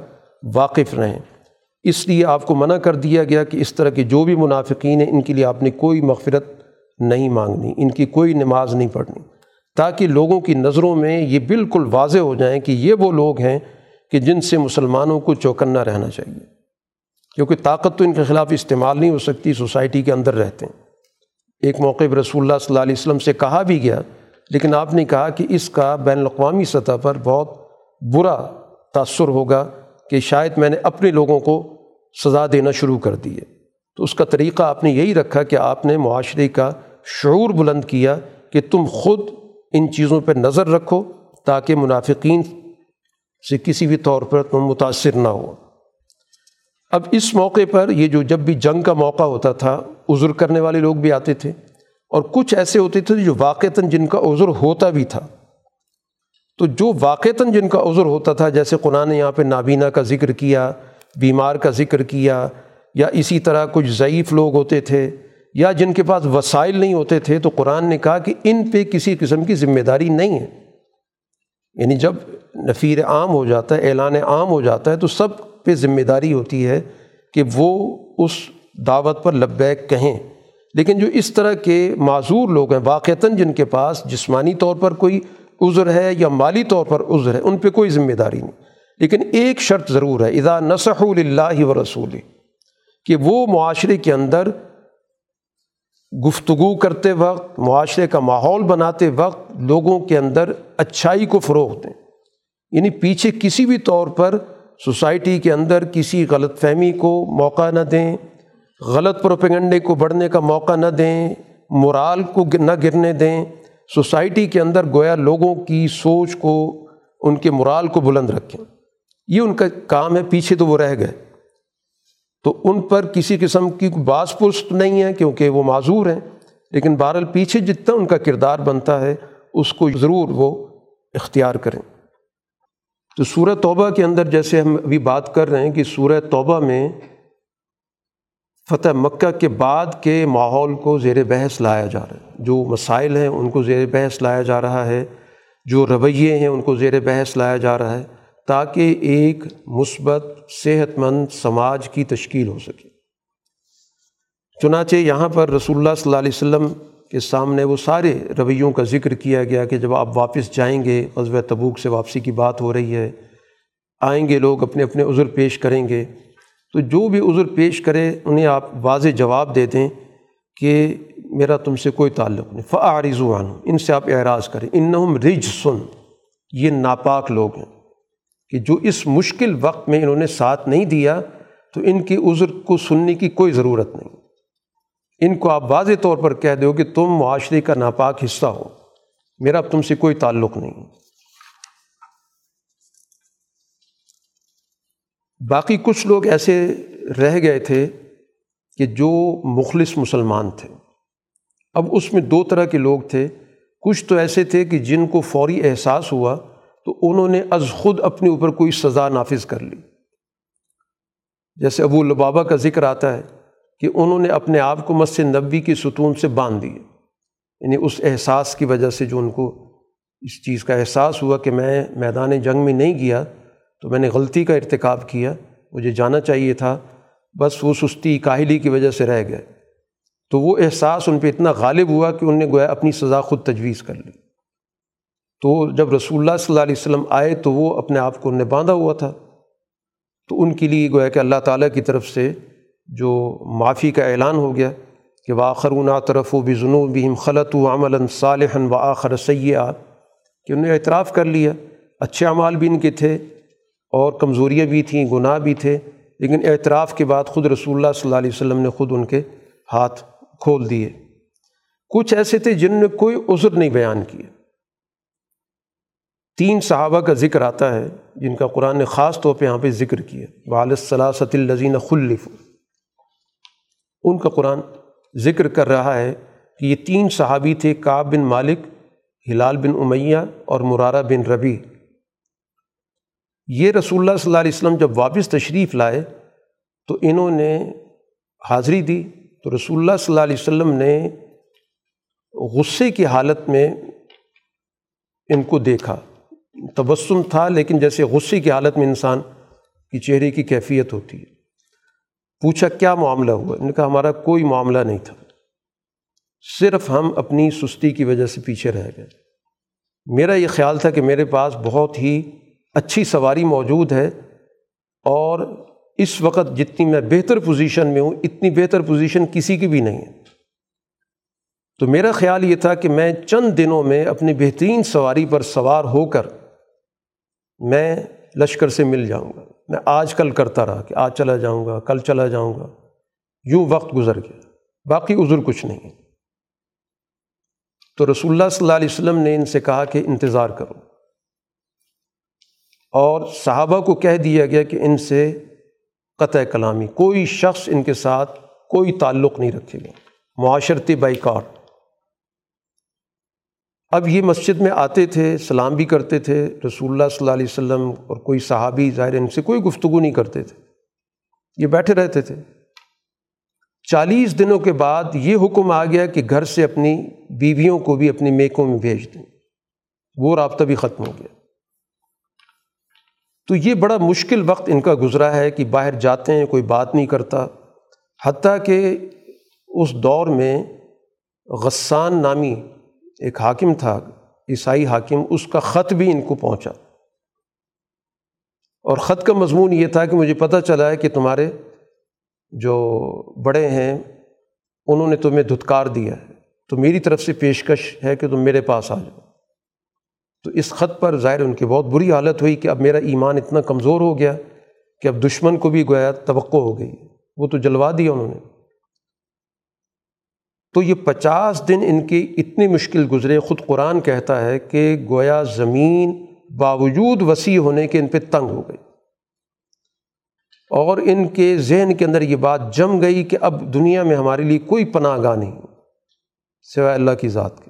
واقف رہیں۔ اس لیے آپ کو منع کر دیا گیا کہ اس طرح کے جو بھی منافقین ہیں، ان کے لیے آپ نے کوئی مغفرت نہیں مانگنی، ان کی کوئی نماز نہیں پڑھنی۔ تاکہ لوگوں کی نظروں میں یہ بالکل واضح ہو جائیں کہ یہ وہ لوگ ہیں کہ جن سے مسلمانوں کو چوکنا رہنا چاہیے۔ کیونکہ طاقت تو ان کے خلاف استعمال نہیں ہو سکتی، سوسائٹی کے اندر رہتے ہیں۔ ایک موقع پر رسول اللہ صلی اللہ علیہ وسلم سے کہا بھی گیا، لیکن آپ نے کہا کہ اس کا بین الاقوامی سطح پر بہت برا تأثر ہوگا کہ شاید میں نے اپنے لوگوں کو سزا دینا شروع کر دی ہے۔ تو اس کا طریقہ آپ نے یہی رکھا کہ آپ نے معاشرے کا شعور بلند کیا کہ تم خود ان چیزوں پہ نظر رکھو تاکہ منافقین سے کسی بھی طور پر تم متاثر نہ ہو۔ اب اس موقع پر یہ جو جب بھی جنگ کا موقع ہوتا تھا، عذر کرنے والے لوگ بھی آتے تھے، اور کچھ ایسے ہوتے تھے جو واقعتاً جن کا عذر ہوتا بھی تھا۔ تو جو واقعتاً جن کا عذر ہوتا تھا، جیسے قرآن نے یہاں پہ نابینا کا ذکر کیا، بیمار کا ذکر کیا، یا اسی طرح کچھ ضعیف لوگ ہوتے تھے، یا جن کے پاس وسائل نہیں ہوتے تھے، تو قرآن نے کہا کہ ان پہ کسی قسم کی ذمہ داری نہیں ہے۔ یعنی جب نفیر عام ہو جاتا ہے، اعلان عام ہو جاتا ہے، تو سب پہ ذمہ داری ہوتی ہے کہ وہ اس دعوت پر لبیک کہیں۔ لیکن جو اس طرح کے معذور لوگ ہیں، واقعتاً جن کے پاس جسمانی طور پر کوئی عذر ہے یا مالی طور پر عذر ہے، ان پہ کوئی ذمہ داری نہیں۔ لیکن ایک شرط ضرور ہے، اذا نصح اللہ و رسول کہ وہ معاشرے کے اندر گفتگو کرتے وقت، معاشرے کا ماحول بناتے وقت لوگوں کے اندر اچھائی کو فروغ دیں۔ یعنی پیچھے کسی بھی طور پر سوسائٹی کے اندر کسی غلط فہمی کو موقع نہ دیں، غلط پروپیگنڈے کو بڑھنے کا موقع نہ دیں مرال کو نہ گرنے دیں۔ سوسائٹی کے اندر گویا لوگوں کی سوچ کو، ان کے مرال کو بلند رکھیں۔ یہ ان کا کام ہے، پیچھے تو وہ رہ گئے۔ تو ان پر کسی قسم کی باس پست نہیں ہے، کیونکہ وہ معذور ہیں۔ لیکن بہرحال پیچھے جتنا ان کا کردار بنتا ہے، اس کو ضرور وہ اختیار کریں۔ تو سورہ توبہ کے اندر جیسے ہم ابھی بات کر رہے ہیں کہ سورہ توبہ میں فتح مکہ کے بعد کے ماحول کو زیر بحث لایا جا رہا ہے۔ جو مسائل ہیں ان کو زیر بحث لایا جا رہا ہے۔ جو رویے ہیں ان کو زیر بحث لایا جا رہا ہے تاکہ ایک مثبت صحت مند سماج کی تشکیل ہو سکے۔ چنانچہ یہاں پر رسول اللہ صلی اللہ علیہ وسلم کے سامنے وہ سارے رویوں کا ذکر کیا گیا کہ جب آپ واپس جائیں گے، غزوہ تبوک سے واپسی کی بات ہو رہی ہے، آئیں گے لوگ اپنے اپنے عذر پیش کریں گے۔ تو جو بھی عذر پیش کرے، انہیں آپ واضح جواب دے دیں کہ میرا تم سے کوئی تعلق نہیں۔ فعارض عنہ، ان سے آپ اعراض کریں۔ انہم رج سن یہ ناپاک لوگ ہیں کہ جو اس مشکل وقت میں انہوں نے ساتھ نہیں دیا، تو ان کی عذر کو سننے کی کوئی ضرورت نہیں۔ ان کو آپ واضح طور پر کہہ دو کہ تم معاشرے کا ناپاک حصہ ہو۔ میرا اب تم سے کوئی تعلق نہیں۔ باقی کچھ لوگ ایسے رہ گئے تھے کہ جو مخلص مسلمان تھے۔ اب اس میں دو طرح کے لوگ تھے۔ کچھ تو ایسے تھے کہ جن کو فوری احساس ہوا تو انہوں نے از خود اپنے اوپر کوئی سزا نافذ کر لی۔ جیسے ابو البابا کا ذکر آتا ہے۔ کہ انہوں نے اپنے آپ کو مسجد نبی کی ستون سے باندھ دیے یعنی اس احساس کی وجہ سے جو ان کو اس چیز کا احساس ہوا کہ میں میدان جنگ میں نہیں گیا تو میں نے غلطی کا ارتکاب کیا، مجھے جانا چاہیے تھا، بس وہ سستی کاہلی کی وجہ سے رہ گئے۔ تو وہ احساس ان پہ اتنا غالب ہوا کہ ان نے گویا اپنی سزا خود تجویز کر لی۔ تو جب رسول اللہ صلی اللہ علیہ وسلم آئے تو وہ اپنے آپ کو ان نے باندھا ہوا تھا۔ تو ان کے لیے گویا کہ اللہ تعالیٰ کی طرف سے جو معافی کا اعلان ہو گیا کہ واخرون طرف و بزنو بہم خلط و عمل صالحن و آخر سیاح کہ انہوں نے اعتراف کر لیا، اچھے اعمال بھی ان کے تھے اور کمزوریاں بھی تھیں، گناہ بھی تھے، لیکن اعتراف کے بعد خود رسول اللہ صلی اللہ علیہ وسلم نے خود ان کے ہاتھ کھول دیے۔ کچھ ایسے تھے جن نے کوئی عذر نہیں بیان کیا۔ تین صحابہ کا ذکر آتا ہے جن کا قرآن نے خاص طور پہ یہاں پہ ذکر کیا۔ والصلاست الزین خلف ان کا قرآن ذکر کر رہا ہے کہ یہ تین صحابی تھے کعب بن مالک، ہلال بن امیہ اور مرارہ بن ربی یہ رسول اللہ صلی اللہ علیہ وسلم جب واپس تشریف لائے تو انہوں نے حاضری دی۔ تو رسول اللہ صلی اللہ علیہ وسلم نے غصے کی حالت میں ان کو دیکھا۔ تبسم تھا لیکن جیسے غصے کی حالت میں انسان کی چہرے کی کیفیت ہوتی ہے۔ پوچھا کیا معاملہ ہوا؟ ان کا ہمارا کوئی معاملہ نہیں تھا۔ صرف ہم اپنی سستی کی وجہ سے پیچھے رہ گئے۔ میرا یہ خیال تھا کہ میرے پاس بہت ہی اچھی سواری موجود ہے اور اس وقت جتنی میں بہتر پوزیشن میں ہوں، اتنی بہتر پوزیشن کسی کی بھی نہیں ہے۔ تو میرا خیال یہ تھا کہ میں چند دنوں میں اپنی بہترین سواری پر سوار ہو کر میں لشکر سے مل جاؤں گا۔ میں آج کل کرتا رہا کہ آج چلا جاؤں گا، کل چلا جاؤں گا۔ یوں وقت گزر گیا۔ باقی عذر کچھ نہیں۔ تو رسول اللہ صلی اللہ علیہ وسلم نے ان سے کہا کہ انتظار کرو۔ اور صحابہ کو کہہ دیا گیا کہ ان سے قطع کلامی، کوئی شخص ان کے ساتھ کوئی تعلق نہیں رکھے گا۔ معاشرتی بائیکار اب یہ مسجد میں آتے تھے، سلام بھی کرتے تھے، رسول اللہ صلی اللہ علیہ وسلم اور کوئی صحابی ظاہر ان سے کوئی گفتگو نہیں کرتے تھے۔ یہ بیٹھے رہتے تھے۔ چالیس دنوں کے بعد یہ حکم آ گیا کہ گھر سے اپنی بیویوں کو بھی اپنی میکوں میں بھیج دیں۔ وہ رابطہ بھی ختم ہو گیا۔ تو یہ بڑا مشکل وقت ان کا گزرا ہے کہ باہر جاتے ہیں، کوئی بات نہیں کرتا۔ حتیٰ کہ اس دور میں غسان نامی ایک حاکم تھا، عیسائی حاکم، اس کا خط بھی ان کو پہنچا۔ اور خط کا مضمون یہ تھا کہ مجھے پتہ چلا ہے کہ تمہارے جو بڑے ہیں، انہوں نے تمہیں دھتکار دیا ہے۔ تو میری طرف سے پیشکش ہے کہ تم میرے پاس آ جاؤ۔ تو اس خط پر ظاہر ان کی بہت بری حالت ہوئی کہ اب میرا ایمان اتنا کمزور ہو گیا کہ اب دشمن کو بھی گویا توقع ہو گئی۔ وہ تو جلوا دیا انہوں نے۔ تو یہ پچاس دن ان کی اتنی مشکل گزرے۔ خود قرآن کہتا ہے کہ گویا زمین باوجود وسیع ہونے کے ان پہ تنگ ہو گئی۔ اور ان کے ذہن کے اندر یہ بات جم گئی کہ اب دنیا میں ہمارے لیے کوئی پناہ گاہ نہیں سوائے اللہ کی ذات کے۔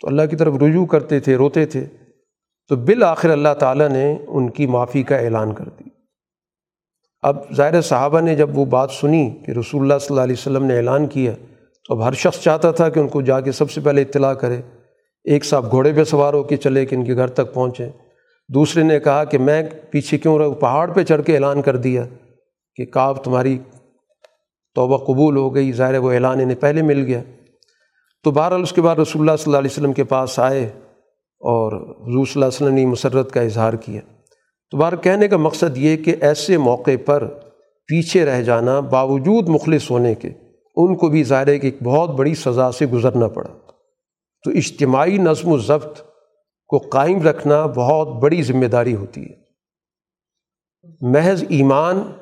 تو اللہ کی طرف رجوع کرتے تھے، روتے تھے۔ تو بالآخر اللہ تعالیٰ نے ان کی معافی کا اعلان کر دی اب ظاہر صحابہ نے جب وہ بات سنی کہ رسول اللہ صلی اللہ علیہ وسلم نے اعلان کیا اب ہر شخص چاہتا تھا کہ ان کو جا کے سب سے پہلے اطلاع کرے۔ ایک صاحب گھوڑے پہ سوار ہو کے چلے کہ ان کے گھر تک پہنچے۔ دوسرے نے کہا کہ میں پیچھے کیوں رہا پہاڑ پہ چڑھ کے اعلان کر دیا کہ کعب تمہاری توبہ قبول ہو گئی، ظاہر وہ اعلان انہیں پہلے مل گیا۔ تو بہرحال اس کے بعد رسول اللہ صلی اللہ علیہ وسلم کے پاس آئے اور حضور صلی اللہ علیہ وسلم نے مسرت کا اظہار کیا۔ تو بار کہنے کا مقصد یہ کہ ایسے موقع پر پیچھے رہ جانا باوجود مخلص ہونے کے ان کو بھی ظاہر ہے کہ ایک بہت بڑی سزا سے گزرنا پڑا۔ تو اجتماعی نظم و ضبط کو قائم رکھنا بہت بڑی ذمہ داری ہوتی ہے۔ محض ایمان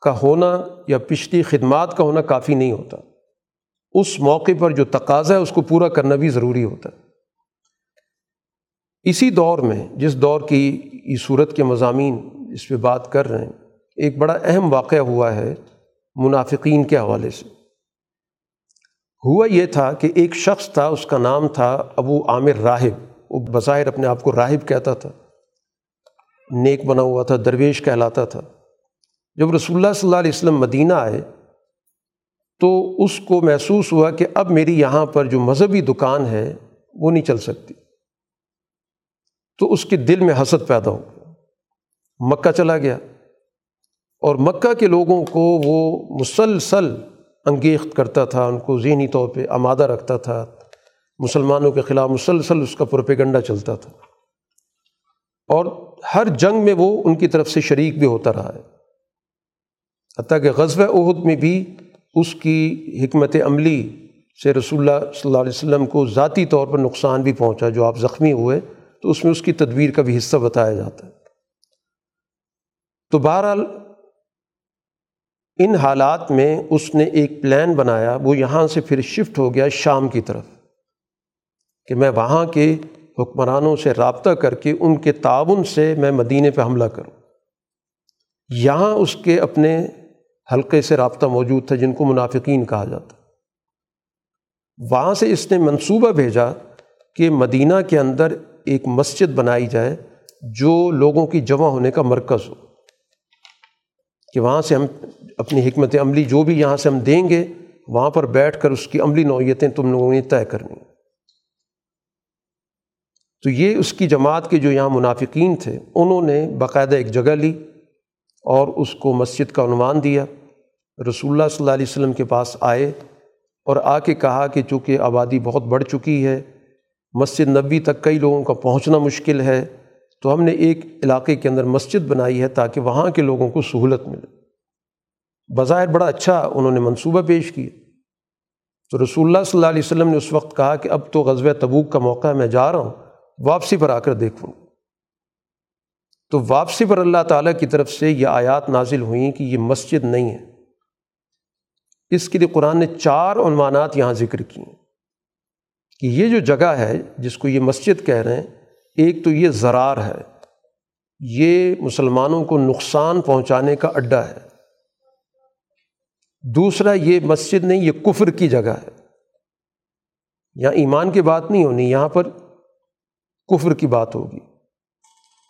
کا ہونا یا پچھلی خدمات کا ہونا کافی نہیں ہوتا۔ اس موقع پر جو تقاضا ہے، اس کو پورا کرنا بھی ضروری ہوتا۔ ہے اسی دور میں، جس دور کی یہ صورت کے مضامین اس پہ بات کر رہے ہیں، ایک بڑا اہم واقعہ ہوا ہے منافقین کے حوالے سے۔ ہوا یہ تھا کہ ایک شخص تھا، اس کا نام تھا ابو عامر راہب۔ وہ بظاہر اپنے آپ کو راہب کہتا تھا، نیک بنا ہوا تھا، درویش کہلاتا تھا۔ جب رسول اللہ صلی اللہ علیہ وسلم مدینہ آئے تو اس کو محسوس ہوا کہ اب میری یہاں پر جو مذہبی دکان ہے وہ نہیں چل سکتی۔ تو اس کے دل میں حسد پیدا ہو گیا۔ مکہ چلا گیا اور مکہ کے لوگوں کو وہ مسلسل انگیخت کرتا تھا، ان کو ذہنی طور پہ آمادہ رکھتا تھا۔ مسلمانوں کے خلاف مسلسل اس کا پروپیگنڈا چلتا تھا۔ اور ہر جنگ میں وہ ان کی طرف سے شریک بھی ہوتا رہا ہے۔ حتیٰ کہ غزب عہد میں بھی اس کی حکمت عملی سے رسول اللہ صلی اللہ علیہ وسلم کو ذاتی طور پر نقصان بھی پہنچا، جو آپ زخمی ہوئے تو اس میں اس کی تدبیر کا بھی حصہ بتایا جاتا ہے۔ تو بہرحال ان حالات میں اس نے ایک پلان بنایا، وہ یہاں سے پھر شفٹ ہو گیا شام کی طرف، کہ میں وہاں کے حکمرانوں سے رابطہ کر کے ان کے تعاون سے میں مدینے پہ حملہ کروں۔ یہاں اس کے اپنے حلقے سے رابطہ موجود تھا، جن کو منافقین کہا جاتا۔ وہاں سے اس نے منصوبہ بھیجا کہ مدینہ کے اندر ایک مسجد بنائی جائے، جو لوگوں کی جمع ہونے کا مرکز ہو۔ کہ وہاں سے ہم اپنی حکمت عملی جو بھی یہاں سے ہم دیں گے، وہاں پر بیٹھ کر اس کی عملی نوعیتیں تم لوگوں نے طے کرنی۔ تو یہ اس کی جماعت کے جو یہاں منافقین تھے، انہوں نے باقاعدہ ایک جگہ لی اور اس کو مسجد کا عنوان دیا۔ رسول اللہ صلی اللہ علیہ وسلم کے پاس آئے اور آ کے کہا کہ چونکہ آبادی بہت بڑھ چکی ہے، مسجد نبی تک کئی لوگوں کا پہنچنا مشکل ہے تو ہم نے ایک علاقے کے اندر مسجد بنائی ہے تاکہ وہاں کے لوگوں کو سہولت ملے۔ بظاہر بڑا اچھا انہوں نے منصوبہ پیش کیا۔ تو رسول اللہ صلی اللہ علیہ وسلم نے اس وقت کہا کہ اب تو غزوہ تبوک کا موقع ہے، میں جا رہا ہوں، واپسی پر آ کر دیکھوں۔ تو واپسی پر اللہ تعالیٰ کی طرف سے یہ آیات نازل ہوئیں کہ یہ مسجد نہیں ہے۔ اس کے لیے قرآن نے چار عنوانات یہاں ذکر کیے کہ یہ جو جگہ ہے جس کو یہ مسجد کہہ رہے ہیں ایک تو یہ زرار ہے، یہ مسلمانوں کو نقصان پہنچانے کا اڈا ہے۔ دوسرا، یہ مسجد نہیں، یہ کفر کی جگہ ہے۔ یہاں ایمان کی بات نہیں ہونی، یہاں پر کفر کی بات ہوگی۔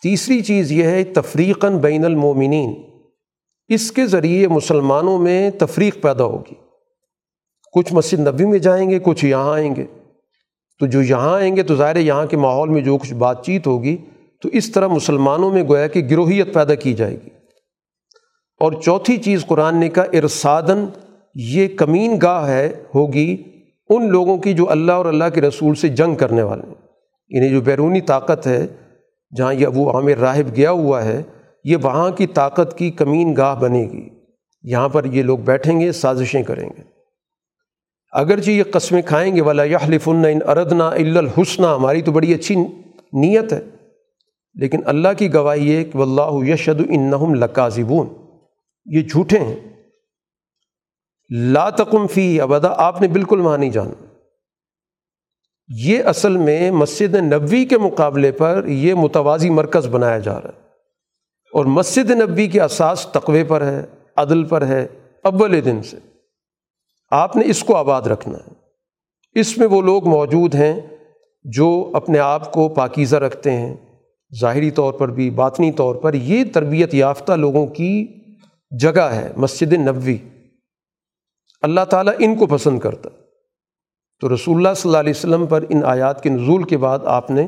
تیسری چیز یہ ہے، تفریقاً بین المومنین اس کے ذریعے مسلمانوں میں تفریق پیدا ہوگی۔ کچھ مسجد نبی میں جائیں گے، کچھ یہاں آئیں گے۔ تو جو یہاں آئیں گے تو ظاہر یہاں کے ماحول میں جو کچھ بات چیت ہوگی، تو اس طرح مسلمانوں میں گویا کہ گروہیت پیدا کی جائے گی۔ اور چوتھی چیز قرآن نے کہا ارسادن یہ کمین گاہ ہے، ہوگی ان لوگوں کی جو اللہ اور اللہ کے رسول سے جنگ کرنے والے۔ ہیں یعنی جو بیرونی طاقت ہے، جہاں یہ ابو عامر راہب گیا ہوا ہے، یہ وہاں کی طاقت کی کمین گاہ بنے گی۔ یہاں پر یہ لوگ بیٹھیں گے، سازشیں کریں گے۔ اگرچہ یہ قسمیں کھائیں گے والا یحلف ان اردنا الحسنہ ہماری تو بڑی اچھی نیت ہے۔ لیکن اللہ کی گواہی ہے کہ واللہ یشد انہم لکاذبون یہ جھوٹے ہیں۔ لا تقم فی ابدا آپ نے بالکل وہاں نہیں جانا۔ یہ اصل میں مسجد نبوی کے مقابلے پر یہ متوازی مرکز بنایا جا رہا ہے۔ اور مسجد نبوی کے اساس تقوے پر ہے، عدل پر ہے، اول دن سے۔ آپ نے اس کو آباد رکھنا ہے۔ اس میں وہ لوگ موجود ہیں جو اپنے آپ کو پاکیزہ رکھتے ہیں۔ ظاہری طور پر بھی، باطنی طور پر یہ تربیت یافتہ لوگوں کی جگہ ہے، مسجد نبوی۔ اللہ تعالیٰ ان کو پسند کرتا۔ تو رسول اللہ صلی اللہ علیہ وسلم پر ان آیات کے نزول کے بعد آپ نے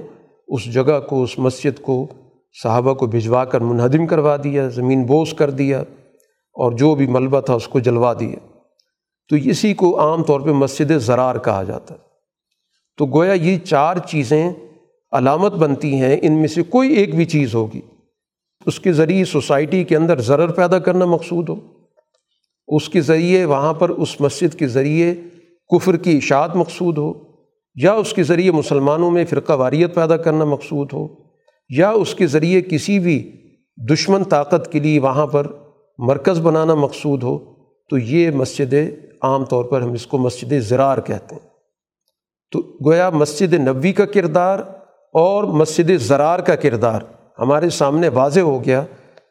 اس جگہ کو، اس مسجد کو، صحابہ کو بھجوا کر منہدم کروا دیا، زمین بوس کر دیا اور جو بھی ملبہ تھا اس کو جلوا دیا۔ تو اسی کو عام طور پہ مسجد زرار کہا جاتا ہے۔ تو گویا یہ چار چیزیں علامت بنتی ہیں، ان میں سے کوئی ایک بھی چیز ہوگی۔ اس کے ذریعے سوسائٹی کے اندر ضرر پیدا کرنا مقصود ہو۔ اس کے ذریعے وہاں پر اس مسجد کے ذریعے کفر کی اشاعت مقصود ہو۔ یا اس کے ذریعے مسلمانوں میں فرقہ واریت پیدا کرنا مقصود ہو۔ یا اس کے ذریعے کسی بھی دشمن طاقت کے لیے وہاں پر مرکز بنانا مقصود ہو۔ تو یہ مسجد عام طور پر ہم اس کو مسجد زرار کہتے ہیں۔ تو گویا مسجد نبوی کا کردار اور مسجد زرار کا کردار ہمارے سامنے واضح ہو گیا۔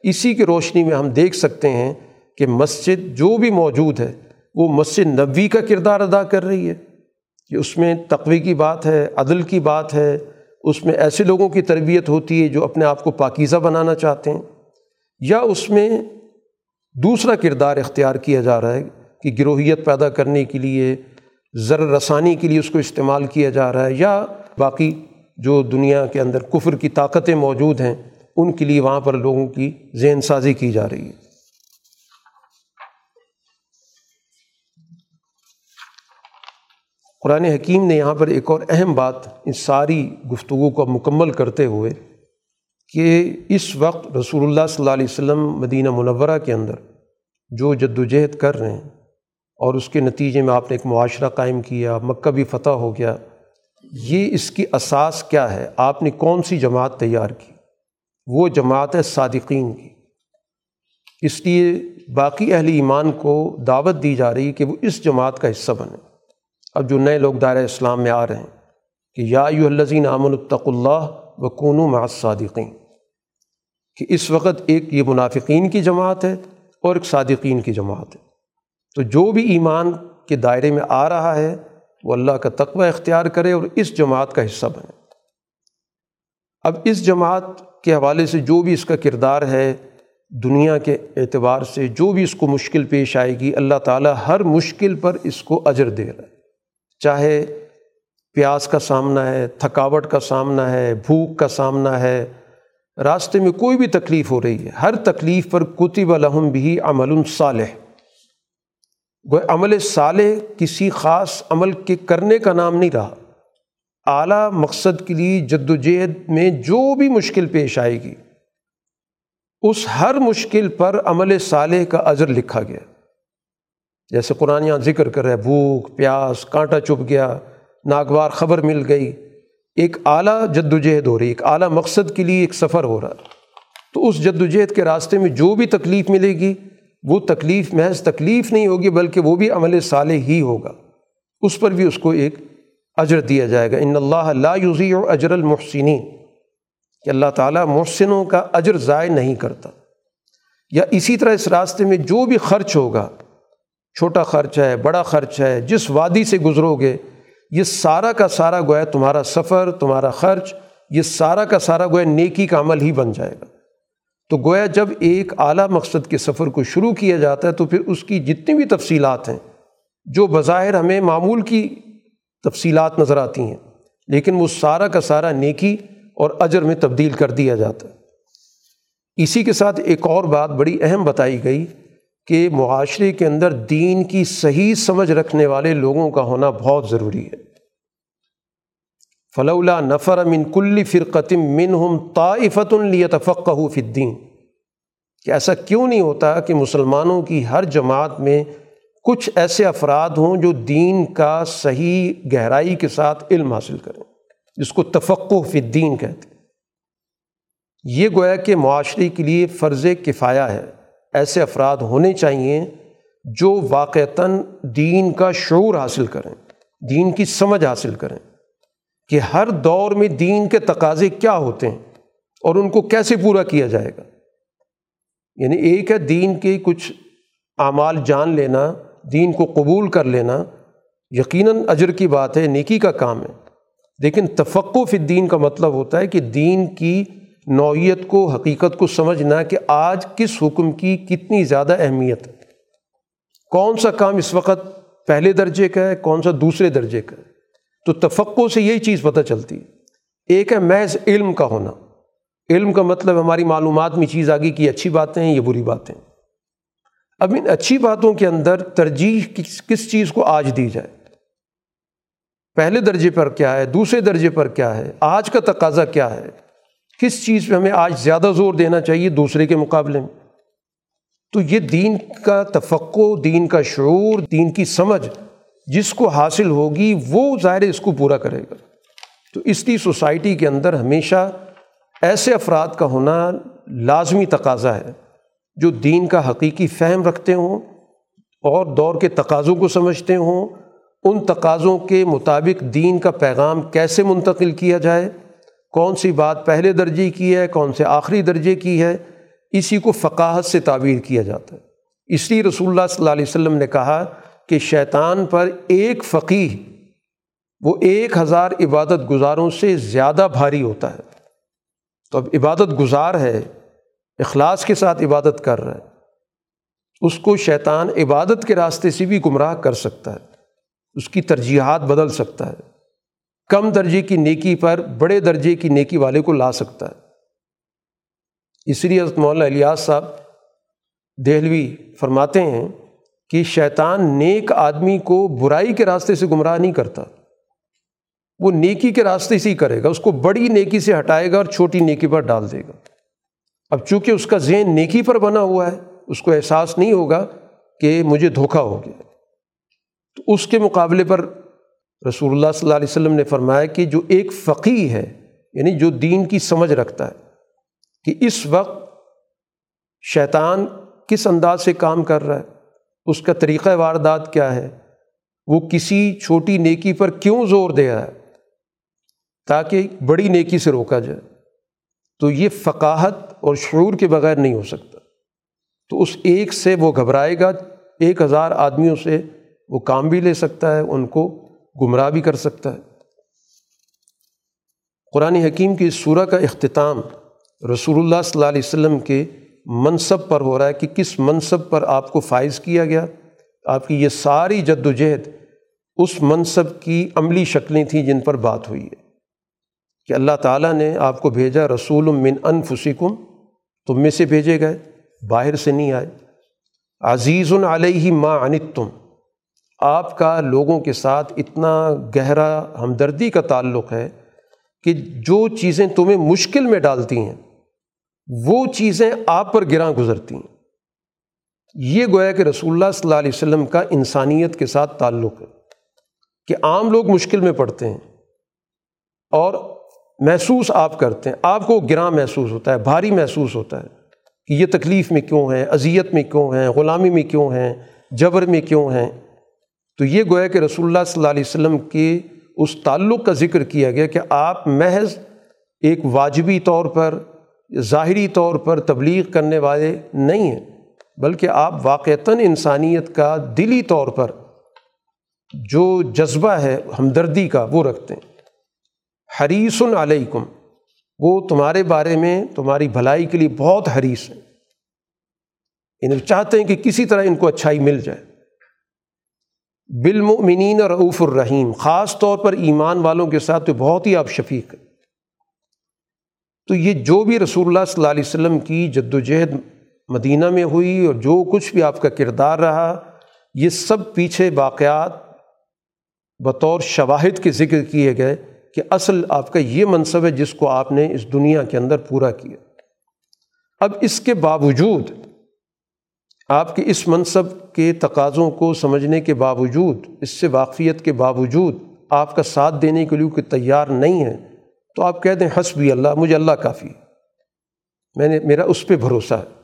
اسی کی روشنی میں ہم دیکھ سکتے ہیں کہ مسجد جو بھی موجود ہے، وہ مسجد نبوی کا کردار ادا کر رہی ہے۔ کہ اس میں تقوی کی بات ہے، عدل کی بات ہے۔ اس میں ایسے لوگوں کی تربیت ہوتی ہے جو اپنے آپ کو پاکیزہ بنانا چاہتے ہیں۔ یا اس میں دوسرا کردار اختیار کیا جا رہا ہے کہ گروہیت پیدا کرنے کے لیے، زر رسانی کے لیے اس کو استعمال کیا جا رہا ہے، یا باقی جو دنیا کے اندر کفر کی طاقتیں موجود ہیں، ان کے لیے وہاں پر لوگوں کی ذہن سازی کی جا رہی ہے۔ قرآن حکیم نے یہاں پر ایک اور اہم بات ان ساری گفتگو کو مکمل کرتے ہوئے کہ اس وقت رسول اللہ صلی اللہ علیہ وسلم مدینہ منورہ کے اندر جو جد و جہد کر رہے ہیں اور اس کے نتیجے میں آپ نے ایک معاشرہ قائم کیا، مکہ بھی فتح ہو گیا۔ یہ اس کی اساس کیا ہے؟ آپ نے کون سی جماعت تیار کی؟ وہ جماعت ہے صادقین کی۔ اس لیے باقی اہل ایمان کو دعوت دی جا رہی کہ وہ اس جماعت کا حصہ بنے اب جو نئے لوگ دائرۂ اسلام میں آ رہے ہیں کہ یا الزین امن الطق اللہ و کون مع صادقین کہ اس وقت ایک یہ منافقین کی جماعت ہے اور ایک صادقین کی جماعت ہے۔ تو جو بھی ایمان کے دائرے میں آ رہا ہے، وہ اللہ کا تقوی اختیار کرے اور اس جماعت کا حصہ بنے۔ اب اس جماعت کے حوالے سے جو بھی اس کا کردار ہے، دنیا کے اعتبار سے جو بھی اس کو مشکل پیش آئے گی، اللہ تعالیٰ ہر مشکل پر اس کو اجر دے رہا ہے۔ چاہے پیاس کا سامنا ہے، تھکاوٹ کا سامنا ہے، بھوک کا سامنا ہے، راستے میں کوئی بھی تکلیف ہو رہی ہے، ہر تکلیف پر کتب الحم بھی عمل صالح۔ گو عمل صالح کسی خاص عمل کے کرنے کا نام نہیں رہا۔ اعلیٰ مقصد کے لیے جد و جہد میں جو بھی مشکل پیش آئے گی، اس ہر مشکل پر عمل صالح کا اجر لکھا گیا۔ جیسے قرآن یہاں ذکر کر رہے بھوک، پیاس، کانٹا چپ گیا، ناگوار خبر مل گئی۔ ایک اعلیٰ جد و جہد ہو رہی، ایک اعلیٰ مقصد کے لیے ایک سفر ہو رہا۔ تو اس جد و جہد کے راستے میں جو بھی تکلیف ملے گی وہ تکلیف محض تکلیف نہیں ہوگی بلکہ وہ بھی عمل صالح ہی ہوگا۔ اس پر بھی اس کو ایک اجر دیا جائے گا۔ ان اللہ لا یوزی و اجر المحسنین۔ کہ اللہ تعالیٰ محسنوں کا اجر ضائع نہیں کرتا۔ یا اسی طرح اس راستے میں جو بھی خرچ ہوگا، چھوٹا خرچ ہے، بڑا خرچ ہے، جس وادی سے گزرو گے یہ سارا کا سارا گویا تمہارا سفر، تمہارا خرچ، یہ سارا کا سارا گویا نیکی کا عمل ہی بن جائے گا۔ تو گویا جب ایک اعلیٰ مقصد کے سفر کو شروع کیا جاتا ہے تو پھر اس کی جتنی بھی تفصیلات ہیں، جو بظاہر ہمیں معمول کی تفصیلات نظر آتی ہیں، لیکن وہ سارا کا سارا نیکی اور اجر میں تبدیل کر دیا جاتا ہے۔ اسی کے ساتھ ایک اور بات بڑی اہم بتائی گئی کہ معاشرے کے اندر دین کی صحیح سمجھ رکھنے والے لوگوں کا ہونا بہت ضروری ہے۔ فلولا نفر من کل فرقتم من ہم طائفت الفقہ فدین کہ ایسا کیوں نہیں ہوتا کہ مسلمانوں کی ہر جماعت میں کچھ ایسے افراد ہوں جو دین کا صحیح گہرائی کے ساتھ علم حاصل کریں، جس کو تفقع فدین کہتے ہیں۔ یہ گویا کہ معاشرے کے لیے فرض کفایا ہے۔ ایسے افراد ہونے چاہئیں جو واقعتاً دین کا شعور حاصل کریں، دین کی سمجھ حاصل کریں۔ کہ ہر دور میں دین کے تقاضے کیا ہوتے ہیں اور ان کو کیسے پورا کیا جائے گا؟ یعنی ایک ہے دین کے کچھ اعمال جان لینا، دین کو قبول کر لینا، یقیناً اجر کی بات ہے، نیکی کا کام ہے۔ لیکن تفقف الدین کا مطلب ہوتا ہے کہ دین کی نوعیت کو، حقیقت کو سمجھنا کہ آج کس حکم کی کتنی زیادہ اہمیت ہے۔ کون سا کام اس وقت پہلے درجے کا ہے، کون سا دوسرے درجے کا ہے؟ تو تفقع سے یہی چیز پتہ چلتی ہے۔ ایک ہے محض علم کا ہونا۔ علم کا مطلب ہماری معلومات میں چیز آگی کہ اچھی باتیں ہیں یہ بری باتیں اب ان اچھی باتوں کے اندر ترجیح کس کس چیز کو آج دی جائے؟ پہلے درجے پر کیا ہے؟ دوسرے درجے پر کیا ہے؟ آج کا تقاضا کیا ہے؟ کس چیز پہ ہمیں آج زیادہ زور دینا چاہیے دوسرے کے مقابلے میں؟ تو یہ دین کا تفقع دین کا شعور، دین کی سمجھ جس کو حاصل ہوگی وہ ظاہر اس کو پورا کرے گا۔ تو اس لیے سوسائٹی کے اندر ہمیشہ ایسے افراد کا ہونا لازمی تقاضا ہے جو دین کا حقیقی فہم رکھتے ہوں اور دور کے تقاضوں کو سمجھتے ہوں، ان تقاضوں کے مطابق دین کا پیغام کیسے منتقل کیا جائے، کون سی بات پہلے درجے کی ہے، کون سے آخری درجے کی ہے، اسی کو فقاہت سے تعبیر کیا جاتا ہے۔ اس لیے رسول اللہ صلی اللہ علیہ وسلم نے کہا کہ شیطان پر ایک فقی وہ ایک ہزار عبادت گزاروں سے زیادہ بھاری ہوتا ہے۔ تو اب عبادت گزار ہے، اخلاص کے ساتھ عبادت کر رہا ہے، اس کو شیطان عبادت کے راستے سے بھی گمراہ کر سکتا ہے، اس کی ترجیحات بدل سکتا ہے، کم درجے کی نیکی پر بڑے درجے کی نیکی والے کو لا سکتا ہے۔ اس لیے حضرت مولانا الیاس صاحب دہلوی فرماتے ہیں کہ شیطان نیک آدمی کو برائی کے راستے سے گمراہ نہیں کرتا۔ وہ نیکی کے راستے سے ہی کرے گا، اس کو بڑی نیکی سے ہٹائے گا اور چھوٹی نیکی پر ڈال دے گا۔ اب چونکہ اس کا ذہن نیکی پر بنا ہوا ہے، اس کو احساس نہیں ہوگا کہ مجھے دھوکہ ہو گیا۔ تو اس کے مقابلے پر رسول اللہ صلی اللہ علیہ وسلم نے فرمایا کہ جو ایک فقی ہے یعنی جو دین کی سمجھ رکھتا ہے کہ اس وقت شیطان کس انداز سے کام کر رہا ہے اس کا طریقہ واردات کیا ہے؟ وہ کسی چھوٹی نیکی پر کیوں زور دے رہا ہے؟ تاکہ بڑی نیکی سے روکا جائے۔ تو یہ فقاہت اور شعور کے بغیر نہیں ہو سکتا۔ تو اس ایک سے وہ گھبرائے گا، ایک ہزار آدمیوں سے وہ کام بھی لے سکتا ہے، ان کو گمراہ بھی کر سکتا ہے۔ قرآن حکیم کی اس سورہ کا اختتام رسول اللہ صلی اللہ علیہ وسلم کے منصب پر ہو رہا ہے کہ کس منصب پر آپ کو فائز کیا گیا؟ آپ کی یہ ساری جد و جہد اس منصب کی عملی شکلیں تھیں جن پر بات ہوئی ہے۔ کہ اللہ تعالیٰ نے آپ کو بھیجا رسول من انفسکم، تم میں سے بھیجے گئے، باہر سے نہیں آئے۔ عزیز علیہ ما انت تم آپ کا لوگوں کے ساتھ اتنا گہرا ہمدردی کا تعلق ہے کہ جو چیزیں تمہیں مشکل میں ڈالتی ہیں وہ چیزیں آپ پر گراں گزرتی ہیں یہ گویا کہ رسول اللہ صلی اللہ علیہ وسلم کا انسانیت کے ساتھ تعلق ہے کہ عام لوگ مشکل میں پڑتے ہیں اور محسوس آپ کرتے ہیں۔ آپ کو گراں محسوس ہوتا ہے، بھاری محسوس ہوتا ہے کہ یہ تکلیف میں کیوں ہیں، اذیت میں کیوں ہیں، غلامی میں کیوں ہیں، جبر میں کیوں ہیں۔ تو یہ گویا کہ رسول اللہ صلی اللہ علیہ وسلم کے اس تعلق کا ذکر کیا گیا کہ آپ محض ایک واجبی طور پر ظاہری طور پر تبلیغ کرنے والے نہیں ہیں، بلکہ آپ واقعتاً انسانیت کا دلی طور پر جو جذبہ ہے، ہمدردی کا، وہ رکھتے ہیں۔ حریث علیکم، وہ تمہارے بارے میں، تمہاری بھلائی کے لیے بہت حریث ہیں۔ انہیں چاہتے ہیں کہ کسی طرح ان کو اچھائی مل جائے۔ بالمؤمنین رعوف الرحیم، خاص طور پر ایمان والوں کے ساتھ تو بہت ہی آپ شفیق ہیں۔ تو یہ جو بھی رسول اللہ صلی اللہ علیہ وسلم کی جد و جہد مدینہ میں ہوئی اور جو کچھ بھی آپ کا کردار رہا، یہ سب پیچھے واقعات بطور شواہد کے ذکر کیے گئے کہ اصل آپ کا یہ منصب ہے جس کو آپ نے اس دنیا کے اندر پورا کیا۔ اب اس کے باوجود آپ کے اس منصب کے تقاضوں کو سمجھنے کے باوجود، اس سے واقفیت کے باوجود آپ کا ساتھ دینے کے لیے کوئی تیار نہیں ہے تو آپ کہہ دیں حسبی اللہ، مجھے اللہ کافی میں نے، میرا اس پہ بھروسہ ہے۔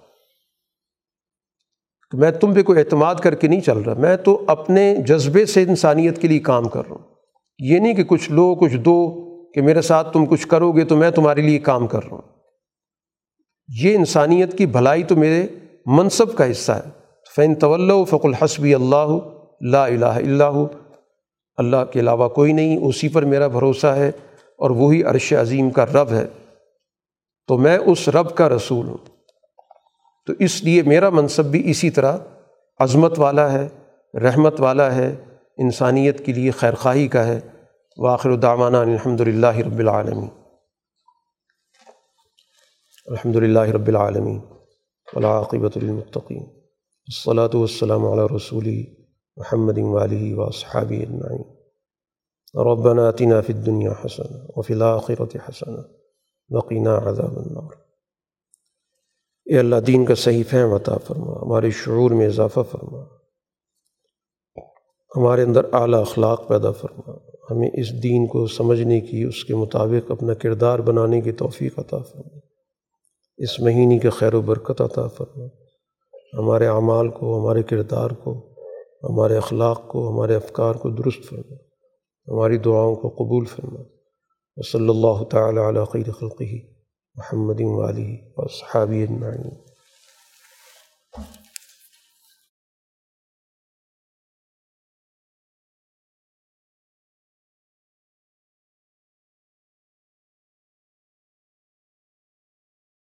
میں تم پہ کوئی اعتماد کر کے نہیں چل رہا۔ میں تو اپنے جذبے سے انسانیت کے لیے کام کر رہا ہوں۔ یہ نہیں کہ کچھ لو، کچھ دو، کہ میرے ساتھ تم کچھ کرو گے تو میں تمہارے لیے کام کر رہا ہوں۔ یہ انسانیت کی بھلائی تو میرے منصب کا حصہ ہے۔ فین طول فق الحسبی اللہ لا الہ اللہ اللہ کے علاوہ کوئی نہیں، اسی پر میرا بھروسہ ہے۔ اور وہی عرش عظیم کا رب ہے، تو میں اس رب کا رسول ہوں۔ تو اس لیے میرا منصب بھی اسی طرح عظمت والا ہے، رحمت والا ہے، انسانیت کے لیے خیر خواہی کا ہے۔ واخر الدعمانہ الحمد للہ رب العالمین۔ الحمد للہ رب العالمین۔ ولاقبۃ المطقین الصلاۃ والسلام علی رسول محمد والی و صحابی اجمعین۔ ربنا آتنا فی الدنیا حسن وفی الآخرت حسن وقینا عذاب النار۔ اے اللہ، دین کا صحیح فہم عطا فرما، ہمارے شعور میں اضافہ فرما۔ ہمارے اندر اعلیٰ اخلاق پیدا فرما۔ ہمیں اس دین کو سمجھنے کی، اس کے مطابق اپنا کردار بنانے کی توفیق عطا فرما۔ اس مہینے کے خیر و برکت عطا فرما۔ ہمارے اعمال کو، ہمارے کردار کو، ہمارے اخلاق کو، ہمارے افکار کو درست فرما۔ ہماری دعاؤں کو قبول فرما۔ وصلی اللہ تعالیٰ علی خیر خلقی محمد والی اور صحابی اجمعین۔